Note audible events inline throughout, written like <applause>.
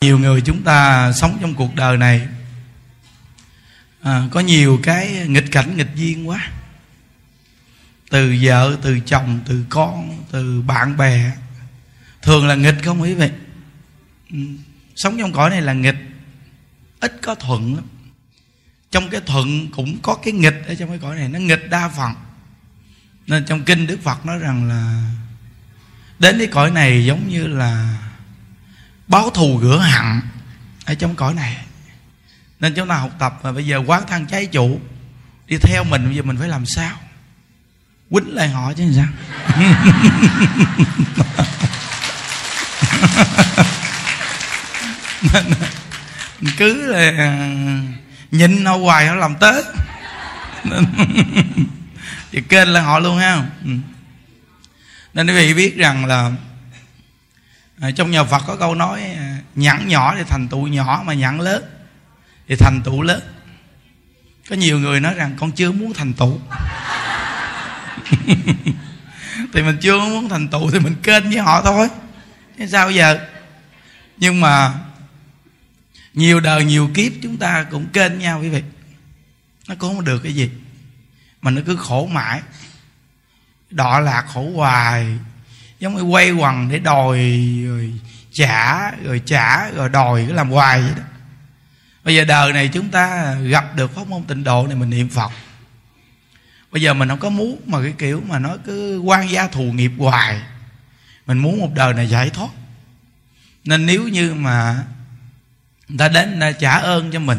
nhiều người chúng ta sống trong cuộc đời này à, có nhiều cái nghịch cảnh nghịch duyên quá. Từ vợ từ chồng từ con từ bạn bè. Thường là nghịch không quý vị? Ừ, sống trong cõi này là nghịch. Ít có thuận lắm. Trong cái thuận cũng có cái nghịch ở trong cái cõi này. Nó nghịch đa phần. Nên trong kinh đức phật nói rằng là đến cái cõi này giống như là báo thù rửa hận ở trong cõi này. Nên chỗ nào học tập và bây giờ quán thân cháy chủ, đi theo mình, bây giờ mình phải làm sao? Quýnh lại họ chứ sao? Cứ là nhìn nó hoài nó làm tới thì kênh là họ luôn ha. Ừ. Nên quý vị biết rằng là à, trong nhà Phật có câu nói à, nhãn nhỏ thì thành tựu nhỏ mà nhãn lớn thì thành tựu lớn. Có nhiều người nói rằng con chưa muốn thành tựu <laughs> thì mình chưa muốn thành tựu thì mình kênh với họ thôi. Thế sao giờ? Nhưng mà nhiều đời nhiều kiếp chúng ta cũng kênh nhau quý vị. Nó cũng không được cái gì. Mà nó cứ khổ mãi đọa lạc khổ hoài giống như quay quần để đòi, rồi trả rồi trả, rồi đòi cứ làm hoài vậy đó. Bây giờ đời này chúng ta gặp được pháp môn tịnh độ này mình niệm phật. Bây giờ mình không có muốn mà cái kiểu mà nó cứ quan gia thù nghiệp hoài. Mình muốn một đời này giải thoát. Nên nếu như mà người ta đến, người ta trả ơn cho mình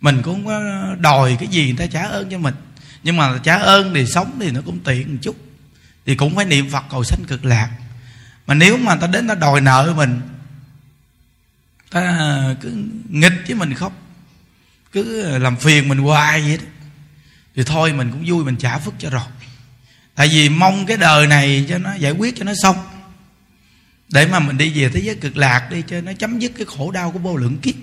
mình cũng có đòi cái gì người ta trả ơn cho mình. Nhưng mà trả ơn thì sống thì nó cũng tiện một chút thì cũng phải niệm phật cầu sanh cực lạc. Mà nếu mà ta đến ta đòi nợ mình, ta cứ nghịch với mình khóc cứ làm phiền mình hoài vậy đó. Thì thôi mình cũng vui, mình trả phước cho rồi. Tại vì mong cái đời này cho nó giải quyết, cho nó xong. Để mà mình đi về thế giới cực lạc đi, cho nó chấm dứt cái khổ đau của vô lượng kiếp.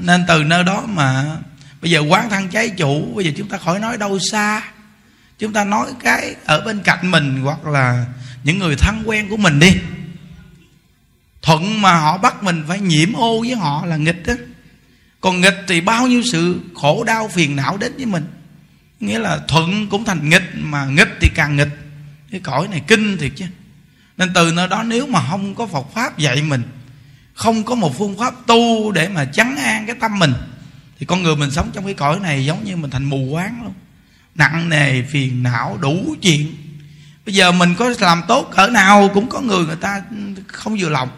Nên từ nơi đó mà bây giờ quán thân cháy chủ, bây giờ chúng ta khỏi nói đâu xa chúng ta nói cái ở bên cạnh mình hoặc là những người thân quen của mình đi. Thuận mà họ bắt mình phải nhiễm ô với họ là nghịch đó còn nghịch thì bao nhiêu sự khổ đau phiền não đến với mình. Nghĩa là thuận cũng thành nghịch mà nghịch thì càng nghịch. Cái cõi này kinh thiệt chứ. Nên từ nơi đó nếu mà không có Phật pháp dạy mình, không có một phương pháp tu để mà chấn an cái tâm mình, thì con người mình sống trong cái cõi này giống như mình thành mù quáng luôn nặng nề, phiền não, đủ chuyện. Bây giờ mình có làm tốt cỡ nào cũng có người người ta không vừa lòng.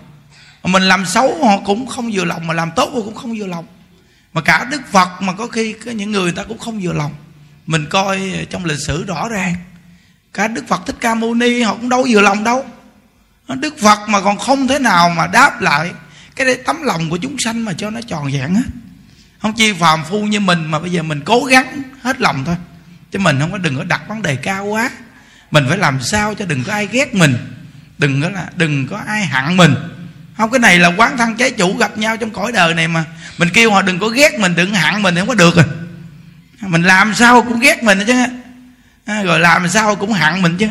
Mà mình làm xấu họ cũng không vừa lòng, mà làm tốt họ cũng không vừa lòng. Mà cả đức phật mà có khi có những người ta cũng không vừa lòng. Mình coi trong lịch sử rõ ràng. Cả đức phật thích ca mâu ni họ cũng đâu vừa lòng đâu. Đức phật mà còn không thể nào mà đáp lại cái tấm lòng của chúng sanh mà cho nó tròn vẹn hết không chi phàm phu như mình mà bây giờ mình cố gắng hết lòng thôi chứ mình không có đừng có đặt vấn đề cao quá. Mình phải làm sao cho đừng có ai ghét mình. Đừng có là đừng có ai hận mình. Không cái này là quán thân trái chủ gặp nhau trong cõi đời này mà. Mình kêu họ đừng có ghét mình đừng hận mình thì không có được rồi. Mình làm sao cũng ghét mình chứ. À, rồi làm sao cũng hận mình chứ.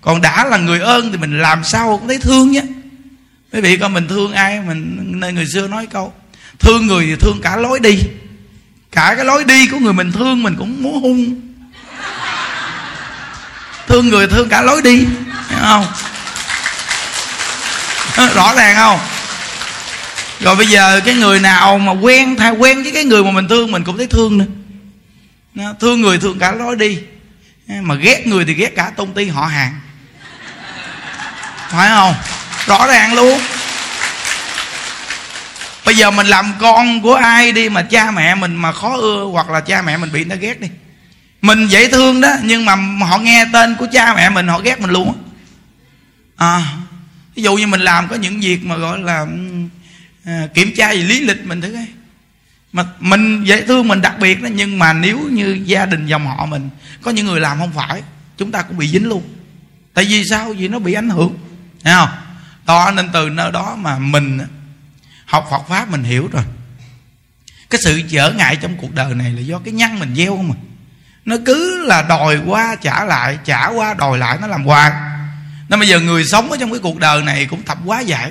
Còn đã là người ơn thì mình làm sao cũng thấy thương chứ. Quý vị coi mình thương ai? Mình nơi người xưa nói câu thương người thì thương cả lối đi. Cả cái lối đi của người mình thương mình cũng muốn hung thương người, thương cả lối đi. Hiểu không? Rõ ràng không? Rồi bây giờ cái người nào mà quen thay quen với cái người mà mình thương, mình cũng thấy thương nữa. Thương người, thương cả lối đi. Mà ghét người thì ghét cả công ty, họ hàng. Phải không? Rõ ràng luôn. Bây giờ mình làm con của ai đi mà cha mẹ mình mà khó ưa hoặc là cha mẹ mình bị, nó ghét đi mình dễ thương đó nhưng mà họ nghe tên của cha mẹ mình họ ghét mình luôn à ví dụ như mình làm có những việc mà gọi là ừ, à, kiểm tra về lý lịch mình thử coi. Mà mình dễ thương mình đặc biệt đó nhưng mà nếu như gia đình dòng họ mình có những người làm không phải chúng ta cũng bị dính luôn. Tại vì sao? Vì nó bị ảnh hưởng thấy không? Đó nên từ nơi đó mà mình học Phật pháp mình hiểu rồi. Cái sự trở ngại trong cuộc đời này là do cái nhân mình gieo không à? Nó cứ là đòi qua, trả lại, trả qua, đòi lại, nó làm hoài. Nên bây giờ người sống ở trong cái cuộc đời này cũng tập quá giải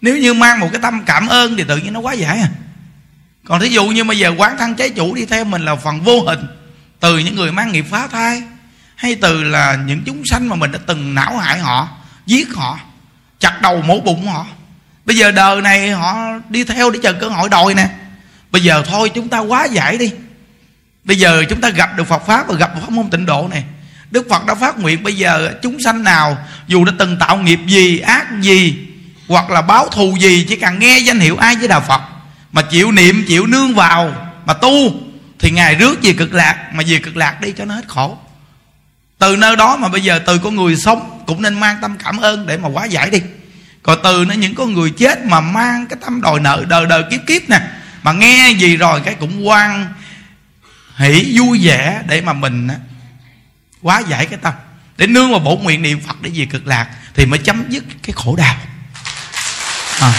nếu như mang một cái tâm cảm ơn thì tự nhiên nó quá giải à. Còn thí dụ như bây giờ quán thân trái chủ đi theo mình là phần vô hình. Từ những người mang nghiệp phá thai, hay từ là những chúng sanh mà mình đã từng não hại họ, giết họ, chặt đầu mổ bụng họ. Bây giờ đời này họ đi theo để chờ cơ hội đòi nè. Bây giờ thôi chúng ta quá giải đi bây giờ chúng ta gặp được phật pháp và gặp pháp môn tịnh độ này. Đức phật đã phát nguyện bây giờ chúng sanh nào, dù đã từng tạo nghiệp gì, ác gì, hoặc là báo thù gì, chỉ cần nghe danh hiệu ai với đạo phật, mà chịu niệm, chịu nương vào, mà tu, thì ngài rước về cực lạc, mà về cực lạc đi cho nó hết khổ. Từ nơi đó mà bây giờ từ con người sống cũng nên mang tâm cảm ơn để mà quá giải đi. Còn từ nó những con người chết mà mang cái tâm đòi nợ, đời đời kiếp kiếp nè, mà nghe gì rồi cái cũng quan hỷ vui vẻ để mà mình quá giải cái tâm. Để nương vào bổn nguyện niệm phật để về cực lạc thì mới chấm dứt cái khổ đau. À.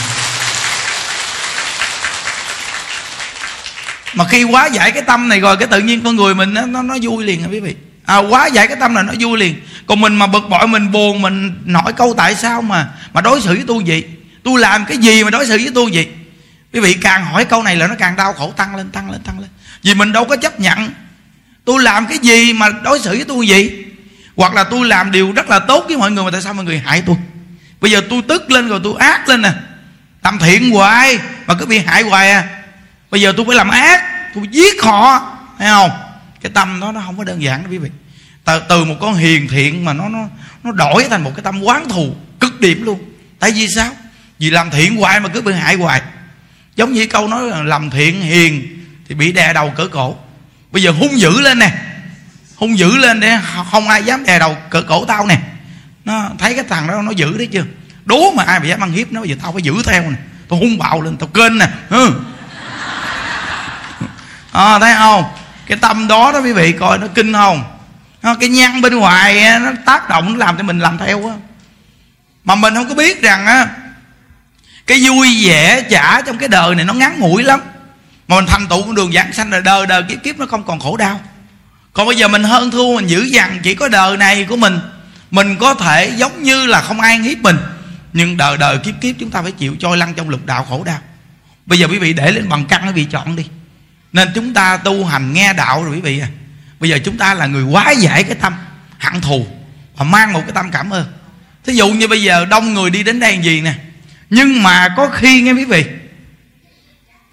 mà khi quá giải cái tâm này rồi cái tự nhiên con người mình nó nó, nó vui liền quý vị? À, quá giải cái tâm là nó vui liền. Còn mình mà bực bội mình buồn mình nói câu tại sao mà mà đối xử với tôi vậy? Tôi làm cái gì mà đối xử với tôi vậy? Quý vị càng hỏi câu này là nó càng đau khổ tăng lên tăng lên tăng lên vì mình đâu có chấp nhận. Tôi làm cái gì mà đối xử với tôi vậy? Hoặc là tôi làm điều rất là tốt với mọi người mà tại sao mọi người hại tôi? Bây giờ tôi tức lên rồi tôi ác lên nè. Làm thiện hoài mà cứ bị hại hoài à. Bây giờ tôi phải làm ác tôi giết họ thấy không? Cái tâm đó nó không có đơn giản đó quý vị. Từ, từ một con hiền thiện mà nó nó nó đổi thành một cái tâm quán thù cực điểm luôn. Tại vì sao? Vì làm thiện hoài mà cứ bị hại hoài. Giống như câu nói là làm thiện hiền thì bị đè đầu cỡ cổ. Bây giờ hung dữ lên nè. Hung dữ lên để không ai dám đè đầu cỡ cổ tao nè. Nó thấy cái thằng đó nó dữ đấy chưa đố mà ai mà dám ăn hiếp nó bây giờ tao phải giữ theo nè. Tao hung bạo lên tao kênh nè. Ừ. à, thấy không? Cái tâm đó đó quý vị coi nó kinh không? Nó, cái nhăn bên ngoài nó tác động nó làm cho mình làm theo á. Mà mình không có biết rằng á cái vui vẻ trả trong cái đời này nó ngắn ngủi lắm mà mình thành tựu con đường giảng sanh là đời đời kiếp kiếp nó không còn khổ đau. Còn bây giờ mình hơn thua, mình giữ dằn chỉ có đời này của mình mình có thể giống như là không ai hiếp mình. Nhưng đời đời kiếp kiếp chúng ta phải chịu trôi lăn trong lục đạo khổ đau. Bây giờ quý vị để lên bằng căn quý vị chọn đi. Nên chúng ta tu hành nghe đạo rồi quý vị à. Bây giờ chúng ta là người quá dễ cái tâm, hận thù và mang một cái tâm cảm ơn. Thí dụ như bây giờ đông người đi đến đây làm gì nè? Nhưng mà có khi nghe quý vị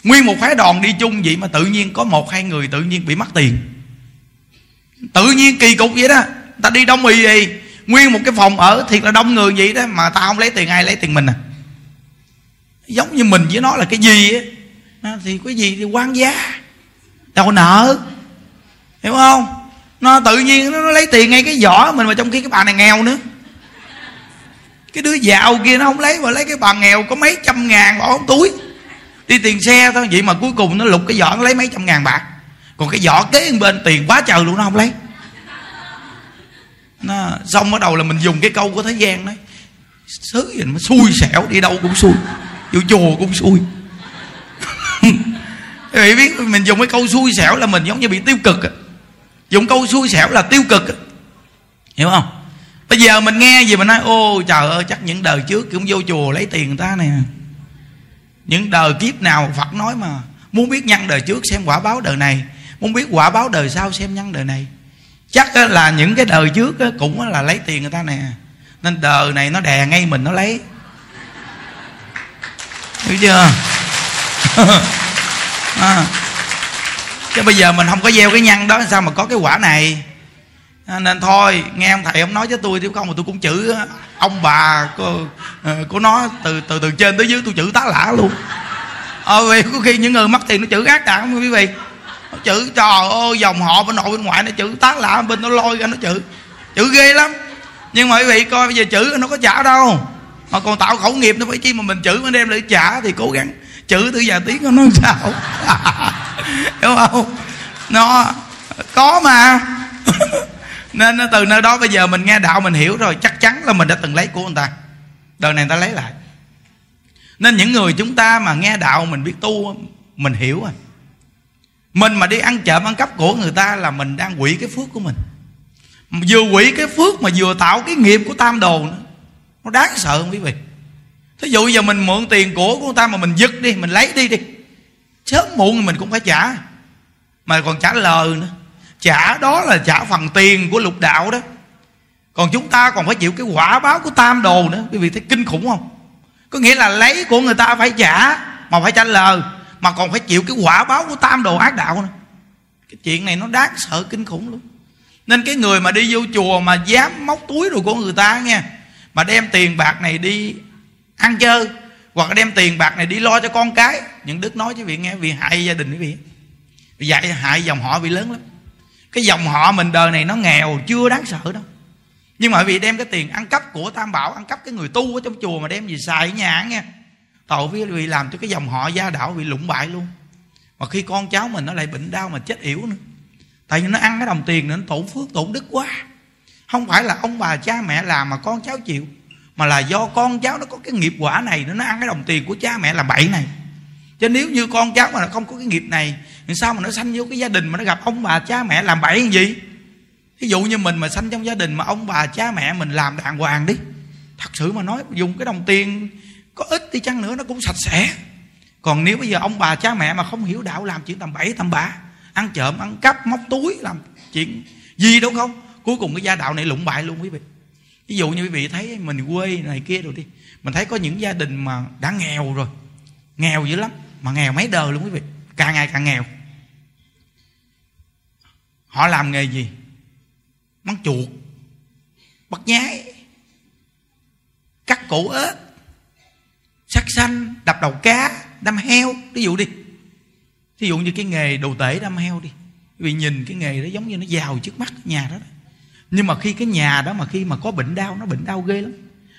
nguyên một phái đoàn đi chung vậy mà tự nhiên có một hai người tự nhiên bị mất tiền. Tự nhiên kỳ cục vậy đó. Ta đi đông y gì nguyên một cái phòng ở thiệt là đông người vậy đó mà ta không lấy tiền ai lấy tiền mình à. Giống như mình với nó là cái gì á. Thì cái gì thì quan giá. Đâu nợ. Hiểu không? Nó tự nhiên nó, nó lấy tiền ngay cái vỏ mình mà trong khi cái bà này nghèo nữa. Cái đứa giàu kia nó không lấy mà lấy cái bà nghèo có mấy trăm ngàn bỏ không túi đi tiền xe thôi, vậy mà cuối cùng nó lục cái vỏ nó lấy mấy trăm ngàn bạc. Còn cái vỏ kế bên, tiền quá trời luôn, nó không lấy. Nó, xong bắt đầu là mình dùng cái câu của thế gian đấy sứ gì mà xui xẻo, đi đâu cũng xui, vô chùa cũng xui. <laughs> Quý vị biết, mình dùng cái câu xui xẻo là mình giống như bị tiêu cực à. Dùng câu xui xẻo là tiêu cực à. Hiểu không? Bây giờ mình nghe gì mình nói, Ô, trời ơi, chắc những đời trước cũng vô chùa lấy tiền người ta nè. Những đời kiếp nào Phật nói mà Muốn biết nhân đời trước xem quả báo đời này, Muốn biết quả báo đời sau xem nhân đời này. Chắc là những cái đời trước cũng là lấy tiền người ta nè. Nên đời này nó đè ngay mình nó lấy. Hiểu chưa? <laughs> À. chứ bây giờ mình không có gieo cái nhân đó, sao mà có cái quả này? À, nên thôi nghe ông thầy ông nói với tôi chứ không mà tôi cũng chữ ông bà của, ờ, của nó từ từ từ trên tới dưới tôi chữ tá lả luôn. Ờ vì có khi những người mất tiền nó chữ ác đạn quý vị nó chữ trời ơi dòng họ bên nội bên ngoại nó chữ tá lả bên nó lôi ra nó chữ. Chữ ghê lắm. Nhưng mà quý vị coi bây giờ chữ nó có trả đâu. Mà còn tạo khẩu nghiệp nó phải chi mà mình chữ mà đem lại trả thì cố gắng. Chữ từ giờ tiếng nó sao. <laughs> Hiểu không? Nó có mà. <laughs> nên từ nơi đó bây giờ mình nghe đạo mình hiểu rồi, chắc chắn là mình đã từng lấy của người ta. Đời này người ta lấy lại. Nên những người chúng ta mà nghe đạo mình biết tu, mình hiểu rồi. Mình mà đi ăn trộm ăn cắp của người ta là mình đang quỷ cái phước của mình. Vừa quỷ cái phước mà vừa tạo cái nghiệp của tam đồ nữa. Nó đáng sợ không quý vị? Thí dụ giờ mình mượn tiền của của người ta mà mình giật đi, mình lấy đi đi. Sớm muộn mình cũng phải trả. Mà còn trả lời nữa trả đó là trả phần tiền của lục đạo đó. Còn chúng ta còn phải chịu cái quả báo của tam đồ nữa. Quý vị thấy kinh khủng không? Có nghĩa là lấy của người ta phải trả, mà phải trả lời, mà còn phải chịu cái quả báo của tam đồ ác đạo nữa. Cái chuyện này nó đáng sợ kinh khủng luôn nên cái người mà đi vô chùa mà dám móc túi rồi của người ta nha mà đem tiền bạc này đi ăn chơi, hoặc đem tiền bạc này đi lo cho con cái, những đức nói với vị nghe vì hại gia đình quý vị. Vì dạy hại dòng họ bị lớn lắm cái dòng họ mình đời này nó nghèo, chưa đáng sợ đâu. Nhưng mà vì đem cái tiền ăn cắp của tam bảo, ăn cắp cái người tu ở trong chùa mà đem gì xài ở nhà nghe. Tội với vì làm cho cái dòng họ gia đạo bị lụng bại luôn. Mà khi con cháu mình nó lại bệnh đau mà chết yểu nữa. Tại vì nó ăn cái đồng tiền nên tổn phước, tổn đức quá. Không phải là ông bà cha mẹ làm mà con cháu chịu, mà là do con cháu nó có cái nghiệp quả này nó ăn cái đồng tiền của cha mẹ là bậy này. Cho nếu như con cháu mà nó không có cái nghiệp này thì sao mà nó sanh vô cái gia đình mà nó gặp ông bà cha mẹ làm bậy gì? Ví dụ như mình mà sanh trong gia đình mà ông bà cha mẹ mình làm đàng hoàng đi. Thật sự mà nói, dùng cái đồng tiền có ít đi chăng nữa nó cũng sạch sẽ. Còn nếu bây giờ ông bà cha mẹ mà không hiểu đạo làm chuyện tầm bậy tầm bạ, ăn trộm, ăn cắp, móc túi, làm chuyện gì đâu không? Cuối cùng cái gia đạo này lụng bại luôn quý vị. Ví dụ như quý vị thấy mình quê này kia rồi đi, mình thấy có những gia đình mà đã nghèo rồi. Nghèo dữ lắm, mà nghèo mấy đời luôn quý vị. Càng ngày càng nghèo họ làm nghề gì? Bắn chuột bắt nhái cắt cổ ếch sắc xanh đập đầu cá đâm heo. Ví dụ đi. Ví dụ như cái nghề đồ tể đâm heo đi. Vì nhìn cái nghề đó giống như nó giàu trước mắt nhà đó, đó. Nhưng mà khi cái nhà đó mà khi mà có bệnh đau nó bệnh đau ghê lắm.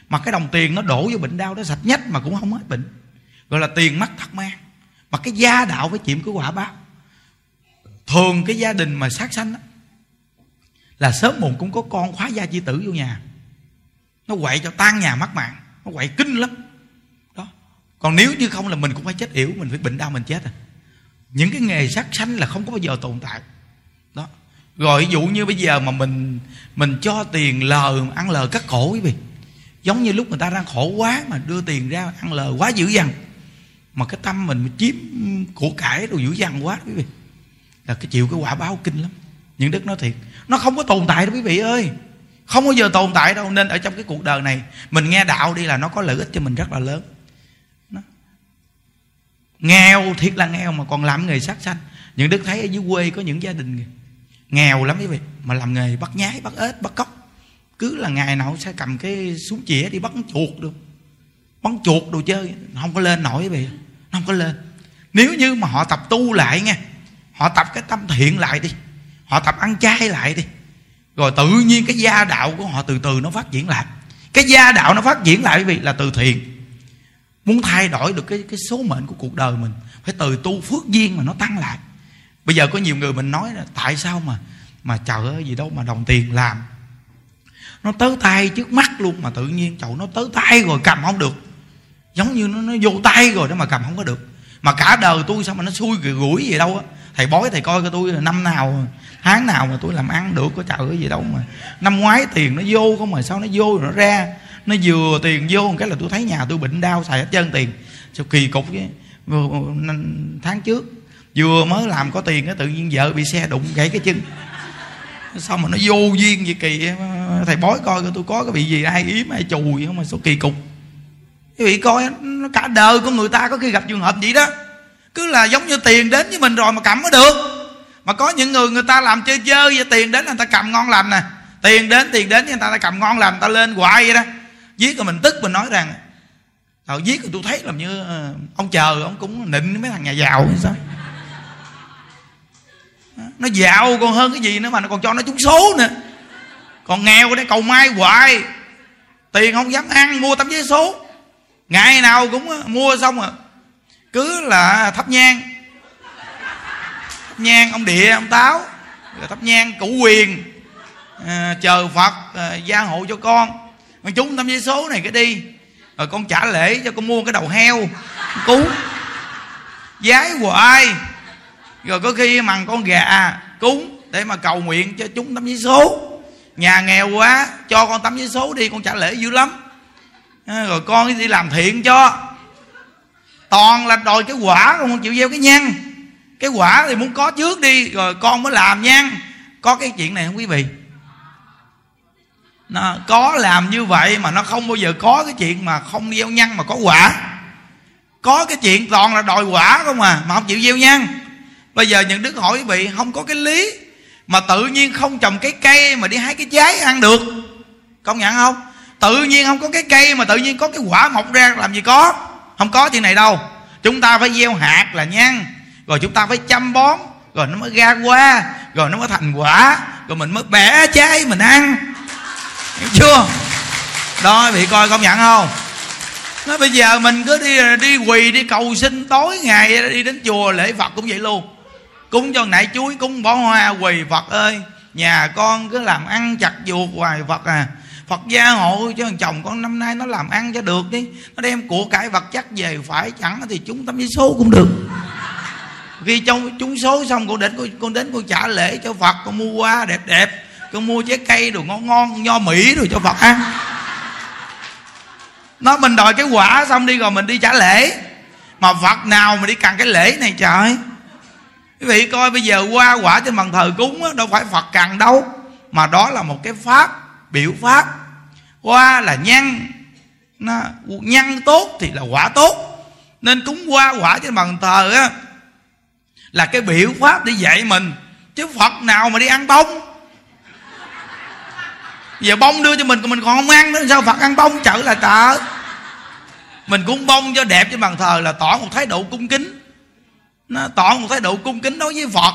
Mà cái đồng tiền nó đổ vô bệnh đau đó sạch nhất mà cũng không hết bệnh. Gọi là tiền mắt thật mang mà cái gia đạo phải chịu cái quả báo thường cái gia đình mà sát sanh đó, là sớm muộn cũng có con khóa gia chi tử vô nhà. Nó quậy cho tan nhà mất mạng nó quậy kinh lắm. Đó. Còn nếu như không là mình cũng phải chết yểu mình phải bệnh đau mình chết à. Những cái nghề sát sanh là không có bao giờ tồn tại. Đó. Rồi ví dụ như bây giờ mà mình mình cho tiền lờ ăn lờ cắt cổ quý vị. Giống như lúc người ta đang khổ quá mà đưa tiền ra ăn lờ quá dữ dằn. Mà cái tâm mình chiếm của cải rồi dữ dằn quá quý vị là cái chịu cái quả báo kinh lắm. Những đức nói thiệt, nó không có tồn tại đâu quý vị ơi. Không bao giờ tồn tại đâu. Nên ở trong cái cuộc đời này, mình nghe đạo đi là nó có lợi ích cho mình rất là lớn. Nó. nghèo thiệt là nghèo mà còn làm nghề sát sanh. Những đức thấy ở dưới quê có những gia đình nghèo lắm quý vị, mà làm nghề bắt nhái, bắt ếch, bắt cóc. Cứ là ngày nào sẽ cầm cái súng chĩa đi bắt chuột được. Bắn chuột đồ chơi không có lên nổi quý vị. Không có lên. Nếu như mà họ tập tu lại nha họ tập cái tâm thiện lại đi. Họ tập ăn chay lại đi. Rồi tự nhiên cái gia đạo của họ từ từ nó phát triển lại. Cái gia đạo nó phát triển lại vì là từ thiện. Muốn thay đổi được cái cái số mệnh của cuộc đời mình phải từ tu phước duyên mà nó tăng lại. Bây giờ có nhiều người mình nói là tại sao mà mà trời cái gì đâu mà đồng tiền làm. Nó tới tay trước mắt luôn mà tự nhiên chậu nó tới tay rồi cầm không được. Giống như nó, nó vô tay rồi đó mà cầm không có được. Mà cả đời tôi sao mà nó xui gửi gì đâu á thầy bói thầy coi cho tôi năm nào, tháng nào mà tôi làm ăn được có trời cái gì đâu mà. Năm ngoái tiền nó vô không mà, sao nó vô rồi nó ra? Nó vừa tiền vô một cái là tôi thấy nhà tôi bệnh đau xài hết trơn tiền. Sao kỳ cục với tháng trước, vừa mới làm có tiền tự nhiên vợ bị xe đụng gãy cái chân. Sao mà nó vô duyên gì kỳ thầy bói coi tôi có cái bị gì, ai yếm, ai chùi không mà số kỳ cục. Quý vị coi nó cả đời của người ta có khi gặp trường hợp vậy đó cứ là giống như tiền đến với mình rồi mà cầm mới được. Mà có những người người ta làm chơi chơi vậy, tiền đến là người ta cầm ngon lành nè. Tiền đến tiền đến người ta ta cầm ngon lành, người ta lên hoài vậy đó. Giết rồi mình tức, mình nói rằng tao giết rồi tôi thấy làm như ờ, ông chờ ông cũng nịnh mấy thằng nhà giàu hay sao? Nó giàu còn hơn cái gì nữa mà nó còn cho nó trúng số nữa. Còn nghèo đấy cầu mai hoài. Tiền không dám ăn, mua tấm giấy số. Ngày nào cũng ờ, mua xong rồi cứ là thắp nhang. Thắp nhang ông địa ông táo. Rồi thắp nhang củ quyền. À, chờ phật à, gia hộ cho con. Con chúng tâm giấy số này cái đi. Rồi con trả lễ cho con mua cái đầu heo cúng giái hoài. Rồi có khi mằng con gà cúng để mà cầu nguyện cho chúng tấm giấy số. Nhà nghèo quá cho con tấm giấy số đi con trả lễ dữ lắm. À, rồi con đi làm thiện cho toàn là đòi cái quả không chịu gieo cái nhân cái quả thì muốn có trước đi, rồi con mới làm nha có cái chuyện này không quý vị? Nó, có làm như vậy mà nó không bao giờ có cái chuyện mà không gieo nhân mà có quả. Có cái chuyện toàn là đòi quả không à mà không chịu gieo nhân bây giờ những đức hỏi quý vị, không có cái lý mà tự nhiên không trồng cái cây mà đi hái cái trái ăn được. Công nhận không? Tự nhiên không có cái cây mà tự nhiên có cái quả mọc ra làm gì có không có chuyện này đâu. Chúng ta phải gieo hạt là nhân rồi chúng ta phải chăm bón. Rồi nó mới ra qua rồi nó mới thành quả. Rồi mình mới bẻ trái mình ăn. Hiểu chưa? Đó, bị coi công nhận không? Nó bây giờ mình cứ đi đi quỳ, đi cầu xin tối ngày, đi đến chùa lễ phật cũng vậy luôn. Cúng cho nãy chuối, cúng bó hoa, quỳ phật ơi. Nhà con cứ làm ăn chặt vuột hoài phật à. Phật gia hộ cho thằng chồng con năm nay nó làm ăn cho được đi. Nó đem của cải vật chất về phải chẳng thì chúng tâm với số cũng được. Khi trong chúng số xong con đến con, con đến con trả lễ cho Phật Con mua hoa đẹp đẹp Con mua trái cây đồ ngon ngon Nho Mỹ rồi cho Phật ăn. Nó mình đòi cái quả xong đi rồi mình đi trả lễ. Mà Phật nào mà đi cần cái lễ này trời? Quý vị coi bây giờ qua quả trên bàn thờ cúng đó, Đâu phải Phật cần đâu Mà đó là một cái pháp Biểu pháp. Hoa là nhân nó, Nhân tốt thì là quả tốt. Nên cúng hoa quả trên bàn thờ á Là cái biểu pháp để dạy mình. Chứ Phật nào mà đi ăn bông? Giờ bông đưa cho mình Mình còn không ăn nữa Sao Phật ăn bông? Chợ là chợ Mình cúng bông cho đẹp trên bàn thờ Là tỏ một thái độ cung kính. Nó tỏ một thái độ cung kính đối với Phật.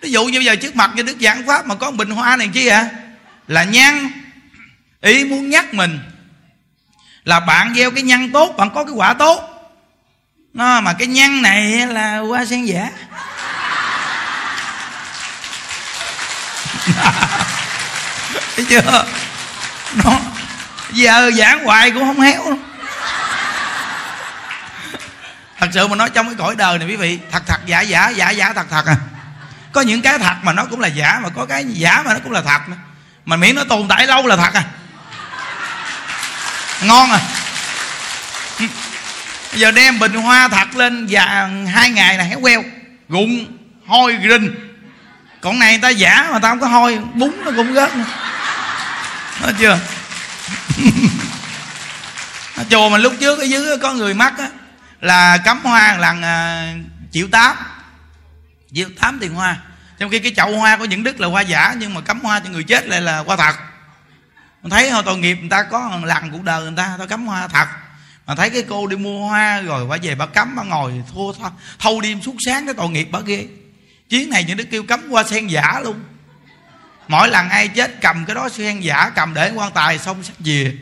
Ví dụ như bây giờ trước mặt như Đức Giảng Pháp Mà có bình hoa này chi ạ à? Là nhân ý muốn nhắc mình là bạn gieo cái nhân tốt, bạn có cái quả tốt. Nó mà cái nhân này là hoa sen giả <laughs> thấy chưa? Nó giờ giảng hoài cũng không héo thật sự mà nói trong cái cõi đời này quý vị, thật thật giả giả giả giả thật thật à. Có những cái thật mà nó cũng là giả, mà có cái giả mà nó cũng là thật mà miễn nó tồn tại lâu là thật à. Ngon à. Ừ. Giờ đem bình hoa thật lên và hai ngày là héo queo rụng hôi rinh còn này người ta giả mà ta không có hôi, bún nó cũng rớt nữa. Nói chưa? <laughs> Chùa mà lúc trước ở dưới có người mắc á, là cắm hoa lần chịu triệu tám. Triệu tám tiền hoa trong khi cái chậu hoa của những đức là hoa giả nhưng mà cắm hoa cho người chết lại là hoa thật. Mình thấy thôi tội nghiệp người ta có lần cuộc đời người ta tao cắm hoa thật. Mà thấy cái cô đi mua hoa rồi bà về bà cắm bà ngồi thua thâu, thâu đêm suốt sáng cái tội nghiệp bà ghê. Chuyến này những đứa kêu cắm hoa sen giả luôn. Mỗi lần ai chết cầm cái đó sen giả cầm để quan tài xong sắp về.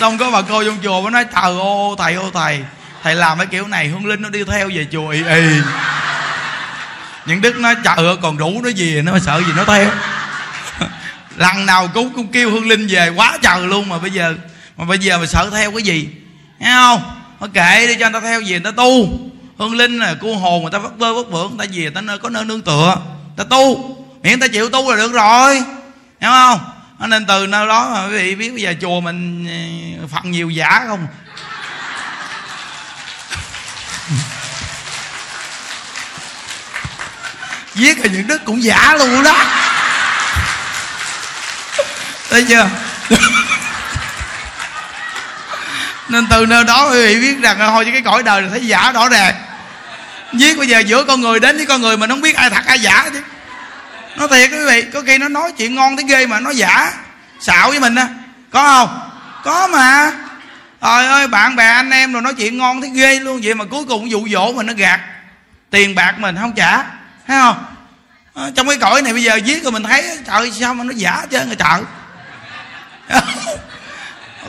Xong có bà cô trong chùa mới nói, thờ ô, thầy ô thầy. Thầy làm cái kiểu này, hương linh nó đi theo về chùa y y. Những đức nó chờ còn đủ nó gì, nó sợ gì nó theo. <laughs> Lần nào cũng cũng kêu hương linh về, quá trời luôn mà bây giờ, mà bây giờ mà sợ theo cái gì? Thấy không? Nó kệ đi cho người ta theo gì người ta tu. Hương linh là cô hồn người ta vất vơ, vất vưởng, người ta về, người ta nơi có nơi nương tựa. Người ta tu. Miễn người ta chịu tu là được rồi. Hiểu không? Nên từ nơi đó mà quý vị biết bây giờ chùa mình ờ, phật nhiều giả không? <laughs> Giết là những đức cũng giả luôn đó. Thấy chưa? <laughs> Nên từ nơi đó quý vị biết rằng thôi cái cõi đời là thấy giả rõ ràng. Giết bây giờ giữa con người đến với con người mình không biết ai thật ai giả chứ nó thiệt quý vị có khi nó nói chuyện ngon tới ghê mà nó giả xạo với mình á. Có không? Có mà. Trời ơi bạn bè anh em rồi nói chuyện ngon thấy ghê luôn vậy mà cuối cùng dụ dỗ mình nó gạt tiền bạc mình không trả thấy không? À, trong cái cõi này bây giờ giết rồi mình thấy trời sao mà nó giả chứ người trời? <laughs>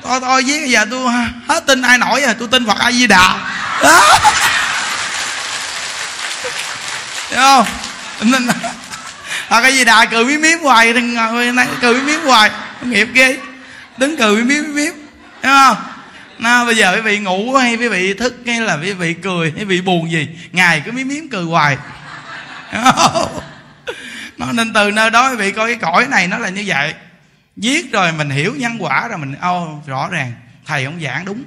Thôi thôi giết bây giờ tôi hết tin ai nổi rồi tôi tin phật a di đà đó <laughs> hiểu không à, cái gì đà cười miếng miếng hoài đừng à, cười miếng miếng hoài nghiệp ghê. Đứng cười miếng miếng miếng, không? Nó bây giờ quý vị ngủ hay quý vị thức hay là quý vị cười hay quý vị buồn gì ngày cứ miếng miếng cười hoài. Nó nên từ nơi đó quý vị coi cái cõi này nó là như vậy. Viết rồi mình hiểu nhân quả rồi mình ô rõ ràng thầy ông giảng đúng.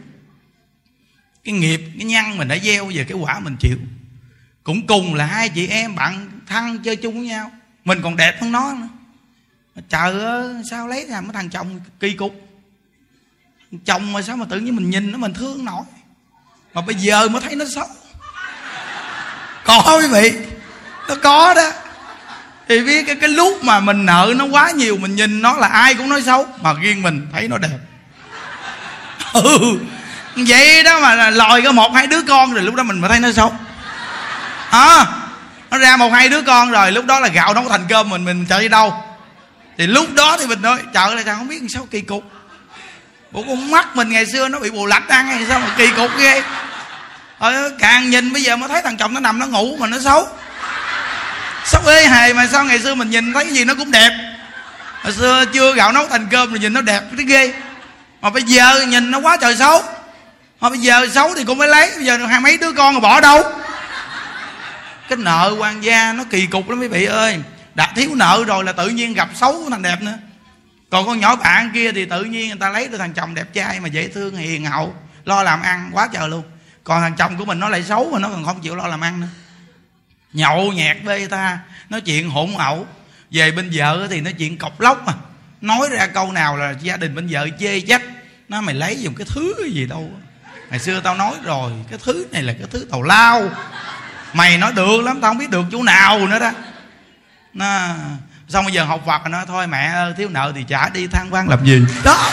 Cái nghiệp cái nhân mình đã gieo về cái quả mình chịu. Cũng cùng là hai chị em bạn thân chơi chung với nhau mình còn đẹp hơn nó nữa. Trời ơi sao lấy ra mấy thằng chồng kỳ cục? Chồng mà sao mà tự nhiên mình nhìn nó mình thương nổi? Mà bây giờ mới thấy nó xấu. Có quý vị nó có đó. Thì biết cái, cái lúc mà mình nợ nó quá nhiều mình nhìn nó là ai cũng nói xấu mà riêng mình thấy nó đẹp. Ừ vậy đó mà lòi có một hai đứa con rồi lúc đó mình mới thấy nó xấu. À, nó ra một hai đứa con rồi lúc đó là gạo nó có thành cơm mình mình chạy đi đâu. Thì lúc đó thì mình nói chợ này sao không biết sao kỳ cục. Bộ con mắt mình ngày xưa nó bị bù lạch ăn hay sao mà kỳ cục ghê. Ờ, càng nhìn bây giờ mới thấy thằng chồng nó nằm nó ngủ mà nó xấu. Xấu ê hề mà sao ngày xưa mình nhìn thấy cái gì nó cũng đẹp. Hồi xưa chưa gạo nấu thành cơm rồi nhìn nó đẹp cái ghê. Mà bây giờ nhìn nó quá trời xấu. Mà bây giờ xấu thì cũng mới lấy bây giờ hai mấy đứa con rồi bỏ đâu? Cái nợ quan gia nó kỳ cục lắm quý vị ơi. Đã thiếu nợ rồi là tự nhiên gặp xấu thành đẹp nữa. Còn con nhỏ bạn kia thì tự nhiên người ta lấy được thằng chồng đẹp trai mà dễ thương, hiền hậu, lo làm ăn quá trời luôn. Còn thằng chồng của mình nó lại xấu mà nó còn không chịu lo làm ăn nữa. Nhậu nhẹt bê ta, nói chuyện hỗn ẩu. Về bên vợ thì nói chuyện cọc lóc mà. Nói ra câu nào là gia đình bên vợ chê trách nó mày lấy dùng cái thứ gì đâu. Ngày xưa tao nói rồi, cái thứ này là cái thứ tàu lao mày nói được lắm tao không biết được chỗ nào nữa đó. Nó xong bây giờ học Phật nó thôi mẹ ơi thiếu nợ thì trả đi than vang làm gì? Đó.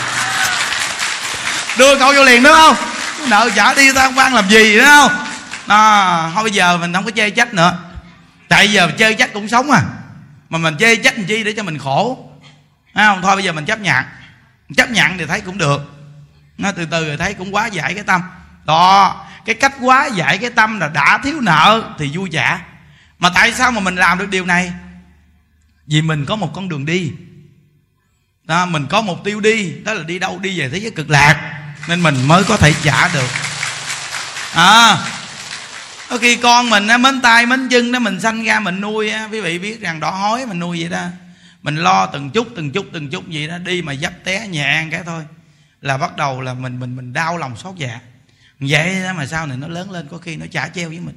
Đưa câu vô liền đúng không? Thiếu nợ trả đi than vang làm gì đúng không? Đó, thôi bây giờ mình không có chê trách nữa. Tại giờ chơi trách cũng sống à. Mà mình chê trách làm chi để cho mình khổ. Thấy không? Thôi bây giờ mình chấp nhận. Chấp nhận thì thấy cũng được. Nó từ từ rồi thấy cũng quá giải cái tâm. Đó cái cách quá giải cái tâm là đã thiếu nợ thì vui trả mà tại sao mà mình làm được điều này? Vì mình có một con đường đi. Đó, mình có mục tiêu đi đó là đi đâu? Đi về thế giới cực lạc. Nên mình mới có thể trả được. À có khi con mình á mến tay mến chân đó mình sanh ra mình nuôi á. Quý vị biết rằng đỏ hói mình nuôi vậy đó. Mình lo từng chút từng chút từng chút vậy đó. Đi mà dấp té nhẹ cái thôi là bắt đầu là mình mình mình đau lòng xót dạ vậy đó mà sau này nó lớn lên có khi nó chả treo với mình.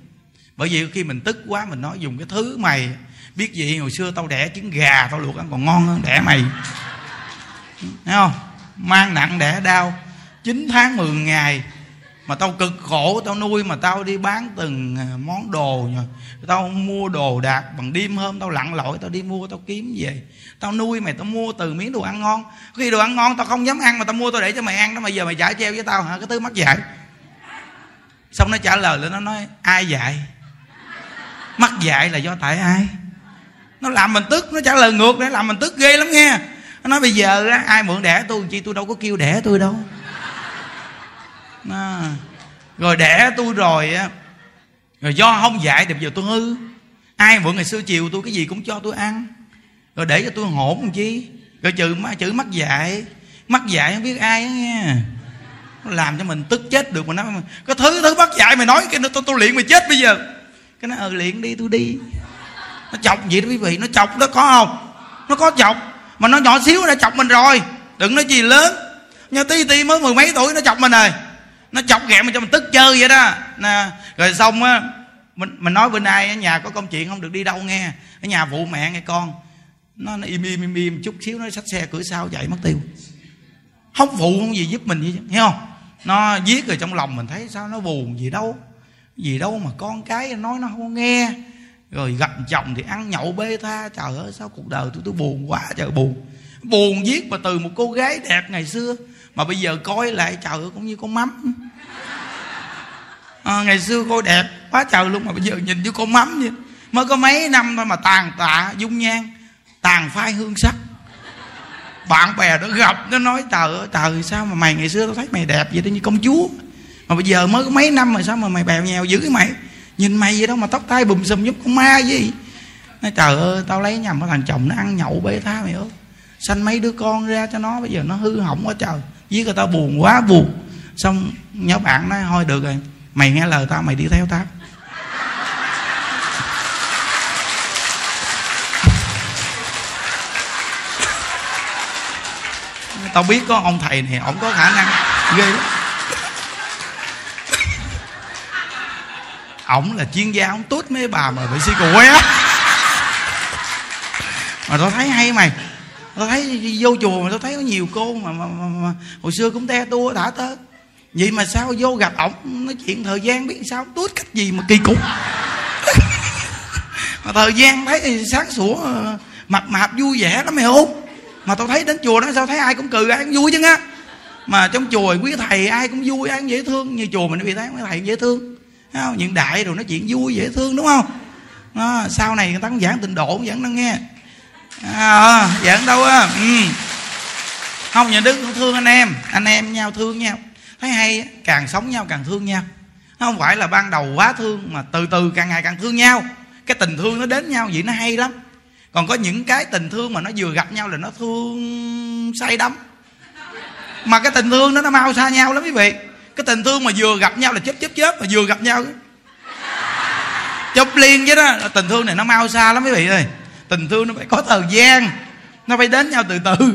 Bởi vì khi mình tức quá mình nói dùng cái thứ mày, biết gì hồi xưa tao đẻ trứng gà, tao luộc ăn còn ngon hơn đẻ mày. Thấy không? Mang nặng đẻ đau. 9 tháng 10 ngày mà tao cực khổ, tao nuôi mà tao đi bán từng à, món đồ rồi tao mua đồ đạc bằng đêm hôm tao lặn lội, tao đi mua, tao kiếm về. Tao nuôi mày, tao mua từ miếng đồ ăn ngon. Khi đồ ăn ngon tao không dám ăn mà tao mua tao để cho mày ăn đó, mà giờ mày trả treo với tao hả? Cái thứ mắc dạy xong nó trả lời là nó nói ai dạy? Mắc dạy là do tại ai? Nó làm mình tức nó trả lời ngược để làm mình tức ghê lắm nghe. Nó nói bây giờ ai mượn đẻ tôi chi tôi đâu có kêu đẻ tôi đâu. À, rồi đẻ tôi rồi á rồi do không dạy thì bây giờ tôi hư. Ai mượn ngày xưa chiều tôi cái gì cũng cho tôi ăn. Rồi để cho tôi hỗn chi? Rồi chữ chữ mắc dạy. Mắc dạy không biết ai á nghe làm cho mình tức chết được mà nó có thứ thứ bắt dạy mày nói cái nó tôi, tôi luyện mày chết bây giờ. Cái nó ờ luyện đi tôi đi. Nó chọc vậy đó quý vị nó chọc đó có không? Nó có chọc. Mà nó nhỏ xíu đã chọc mình rồi. Đừng nói gì lớn. Nha tí tí mới mười mấy tuổi nó chọc mình rồi. Nó chọc ghẹo mình cho mình tức chơi vậy đó. Nè rồi xong á mình mình nói bữa nay ở nhà có công chuyện không? Được đi đâu nghe. Ở nhà vụ mẹ nghe con. Nó, nó im im im im chút xíu nó xách xe cửa sau chạy mất tiêu không phụ không gì giúp mình vậy nghe không? Nó viết rồi trong lòng mình thấy sao nó buồn gì đâu. Gì đâu mà con cái nói nó không nghe. Rồi gặp chồng thì ăn nhậu bê tha. Trời ơi sao cuộc đời tôi tôi buồn quá trời buồn. Buồn viết mà từ một cô gái đẹp ngày xưa. Mà bây giờ coi lại trời ơi cũng như con mắm. À, ngày xưa coi đẹp quá trời luôn mà bây giờ nhìn như con mắm vậy. Mới có mấy năm thôi mà tàn tạ dung nhan tàn phai hương sắc bạn bè nó gặp, nó nói, trời ơi, trời, sao mà mày ngày xưa tao thấy mày đẹp vậy đó, như công chúa. Mà bây giờ mới có mấy năm mà sao mà mày bèo nhèo dữ mày? Nhìn mày vậy đó mà tóc tai bùm xùm giống con ma gì nói, trời ơi, tao lấy nhầm cái thằng chồng nó ăn nhậu bê tha mày ơi. Sanh mấy đứa con ra cho nó, bây giờ nó hư hỏng quá trời. Với người ta buồn quá, buồn. Xong nhớ bạn nói, thôi được rồi, mày nghe lời tao, mày đi theo tao. Tao biết có ông thầy này ông có khả năng. Ghê lắm. Ổng là chuyên gia ổng tốt mấy bà mà bị si cù qué mà tao thấy hay mày. Tao thấy vô chùa mà tao thấy có nhiều cô mà, mà, mà, mà hồi xưa cũng te tua thả tớ vậy mà sao vô gặp ổng nói chuyện thời gian biết sao tốt cách gì mà kỳ cục. <laughs> Mà thời gian thấy sáng sủa ờ, mập mạp vui vẻ lắm mày không mà tao thấy đến chùa đó sao thấy ai cũng cười ai cũng vui chứ á mà trong chùa quý thầy ai cũng vui ai cũng dễ thương. Như chùa mình bị thấy quý thầy dễ thương. Không? những đại rồi nói chuyện vui dễ thương đúng không? À, sau này người ta cũng giảng tình độ giảng nó nghe. À, giảng đâu á? Ừ. không nhà đức cũng thương anh em. Anh em nhau thương nhau. Thấy hay càng sống nhau càng thương nhau. Không phải là ban đầu quá thương mà từ từ càng ngày càng thương nhau. Cái tình thương nó đến nhau vậy nó hay lắm còn có những cái tình thương mà nó vừa gặp nhau là nó thương say đắm. Mà cái tình thương đó nó mau xa nhau lắm quý vị. Cái tình thương mà vừa gặp nhau là chớp chớp chớp, mà vừa gặp nhau chớp liên với đó, tình thương này nó mau xa lắm quý vị ơi. Tình thương nó phải có thời gian. Nó phải đến nhau từ từ.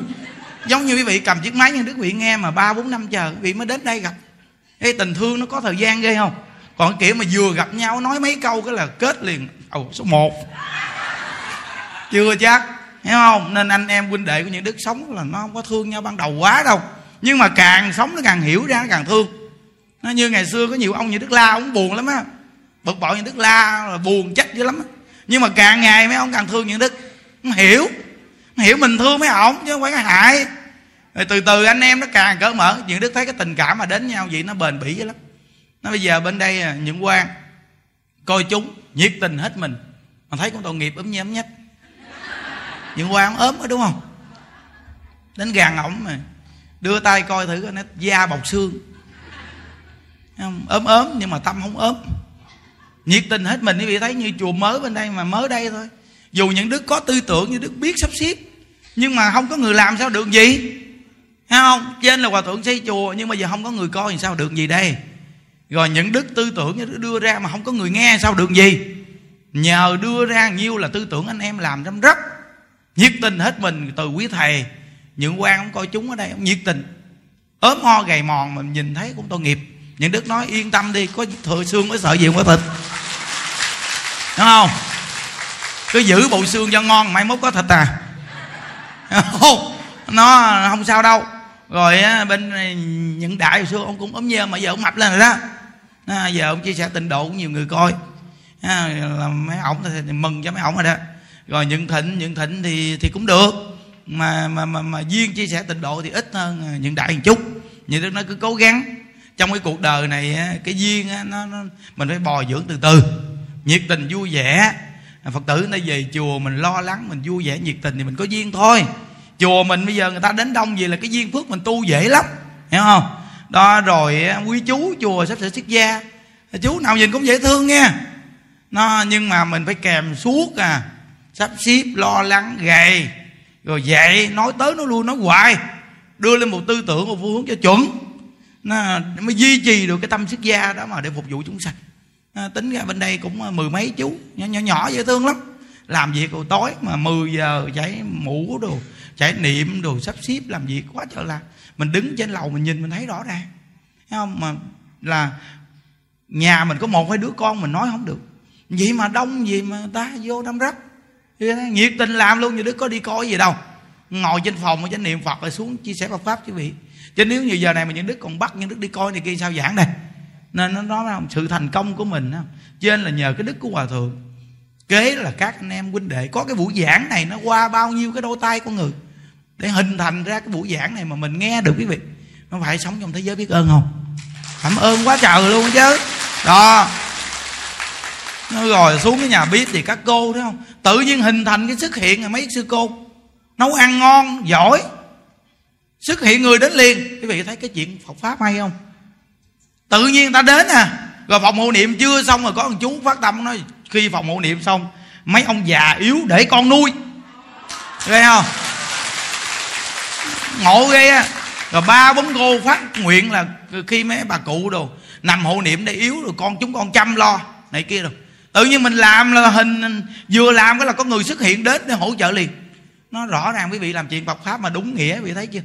Giống như quý vị cầm chiếc máy nhưng đức vị nghe mà ba, bốn năm chờ, quý vị mới đến đây gặp. Cái tình thương nó có thời gian ghê không? Còn kiểu mà vừa gặp nhau nói mấy câu cái là kết liền. Ồ, số 1 chưa chắc, hiểu không? Nên anh em huynh đệ của những đức sống là nó không có thương nhau ban đầu quá đâu. Nhưng mà càng sống nó càng hiểu ra, nó càng thương. Nó như ngày xưa có nhiều ông như đức la, ông buồn lắm á. Bực bội như đức la, là buồn chết dữ lắm á. Nhưng mà càng ngày mấy ông càng thương những đức. Không hiểu. Không hiểu mình thương mấy ông chứ không phải cái hại. Rồi từ từ anh em nó càng cỡ mở. Những đức thấy cái tình cảm mà đến nhau vậy nó bền bỉ dữ lắm. Nó bây giờ bên đây à, những quan, coi chúng, nhiệt tình hết mình. Mà thấy con tội nghiệp ấm nhém nhất những quan ốm đó, đúng không? Đến gàn ổng mà. Đưa tay coi thử nó da bọc xương. Không? ốm ốm nhưng mà tâm không ốm. Nhiệt tình hết mình, quý vị thấy như chùa mới bên đây mà mới đây thôi. Dù những đức có tư tưởng như đức biết sắp xếp, nhưng mà không có người làm sao được gì. Thấy không? Trên là hòa thượng xây chùa, nhưng mà giờ không có người coi thì sao được gì đây? Rồi những đức tư tưởng như đức đưa ra mà không có người nghe sao được gì? Nhờ đưa ra nhiêu là tư tưởng anh em làm trong rất nhiệt tình hết mình từ quý thầy. Những quan ông coi chúng ở đây ông nhiệt tình. Ốm ho gầy mòn mà nhìn thấy cũng tội nghiệp. Những đức nói yên tâm đi có thừa xương mới sợ gì không có thịt. Đúng không? Cứ giữ bộ xương cho ngon mai mốt có thịt à. Không nó không sao đâu. Rồi bên những đại hồi xưa ông cũng ốm nhơ mà giờ ông mập lên rồi đó. À, giờ ông chia sẻ tình độ cũng nhiều người coi. À, là mấy ổng thì mừng cho mấy ổng rồi đó rồi nhận thịnh nhận thịnh thì thì cũng được. Mà mà mà, mà duyên chia sẻ tình độ thì ít hơn à, nhận đại một chút. Như đức nó cứ cố gắng. Trong cái cuộc đời này cái duyên nó, nó mình phải bồi dưỡng từ từ. Nhiệt tình vui vẻ. À, Phật tử nó về chùa mình lo lắng mình vui vẻ nhiệt tình thì mình có duyên thôi. Chùa mình bây giờ người ta đến đông gì là cái duyên phước mình tu dễ lắm. Hiểu không? Đó rồi quý chú chùa sắp sửa xuất gia. Chú nào nhìn cũng dễ thương nghe nó nhưng mà mình phải kèm suốt à sắp xếp lo lắng gầy. Rồi dạy nói tới nó luôn nói hoài. Đưa lên một tư tưởng một phương hướng cho chuẩn. Nó mới duy trì được cái tâm sức gia đó mà để phục vụ chúng sanh. À, tính ra bên đây cũng ờ, mười mấy chú nhỏ nhỏ, nhỏ dễ thương lắm. Làm việc rồi tối mà 10 giờ chảy mũ đồ chảy niệm đồ sắp xếp làm việc quá trời là mình đứng trên lầu mình nhìn mình thấy rõ ràng. Thấy không? Mà là nhà mình có một hai đứa con mình nói không được. Vậy mà đông gì mà ta vô đâm rách nhiệt tình làm luôn, như đứa có đi coi gì đâu. Ngồi trên phòng chánh niệm phật rồi xuống chia sẻ Phật pháp chứ vị. Chứ nếu như giờ này mà những đức còn bắt những đức đi coi này kia sao giảng đây? Nên nó nói không sự thành công của mình không trên là nhờ cái đức của hòa thượng. Kế là các anh em huynh đệ, có cái buổi giảng này nó qua bao nhiêu cái đôi tay của người. Để hình thành ra cái buổi giảng này mà mình nghe được quý vị. Nó phải sống trong thế giới biết ơn không? Cảm ơn quá trời luôn chứ. Đó nó rồi xuống cái nhà bếp thì các cô thấy không? Tự nhiên hình thành cái xuất hiện là mấy sư cô. Nấu ăn ngon, giỏi. Xuất hiện người đến liền. Quý vị thấy cái chuyện Phật pháp hay không? Tự nhiên ta đến à. Rồi phòng hộ niệm chưa xong rồi có ông chú phát tâm nói, khi phòng hộ niệm xong, mấy ông già yếu để con nuôi. Ghê không? Ngộ ghê á. Rồi ba, bốn cô phát nguyện là khi mấy bà cụ đồ nằm hộ niệm để yếu rồi con chúng con chăm lo, này kia rồi tự nhiên mình làm là hình vừa làm cái là có người xuất hiện đến để hỗ trợ liền. Nó rõ ràng quý vị làm chuyện Phật pháp mà đúng nghĩa quý vị thấy chưa?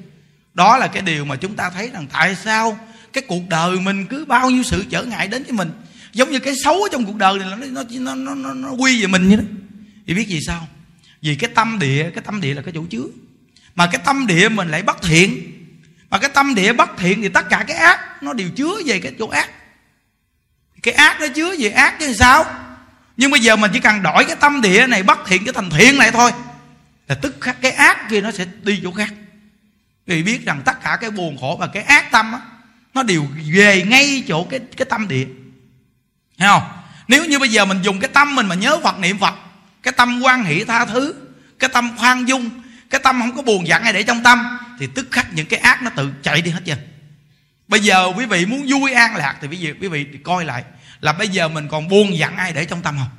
Đó là cái điều mà chúng ta thấy rằng tại sao cái cuộc đời mình cứ bao nhiêu sự trở ngại đến với mình. Giống như cái xấu ở trong cuộc đời này nó nó nó nó, nó quy về mình như đó thì biết gì sao? Vì cái tâm địa cái tâm địa là cái chỗ chứa. Mà cái tâm địa mình lại bất thiện. Mà cái tâm địa bất thiện thì tất cả cái ác nó đều chứa về cái chỗ ác. Cái ác nó chứa về ác chứ sao? Nhưng bây giờ mình chỉ cần đổi cái tâm địa này, bất thiện cái thành thiện lại thôi, là tức khắc cái ác kia nó sẽ đi chỗ khác. Vì biết rằng tất cả cái buồn khổ và cái ác tâm á, nó đều về ngay chỗ cái cái tâm địa. Thấy không? Nếu như bây giờ mình dùng cái tâm mình mà nhớ phật niệm phật, cái tâm quan hỷ tha thứ, cái tâm khoan dung, cái tâm không có buồn giận hay để trong tâm, thì tức khắc những cái ác nó tự chạy đi hết trơn. Bây giờ quý vị muốn vui an lạc thì bây giờ quý vị coi lại là bây giờ mình còn buồn giận ai để trong tâm không?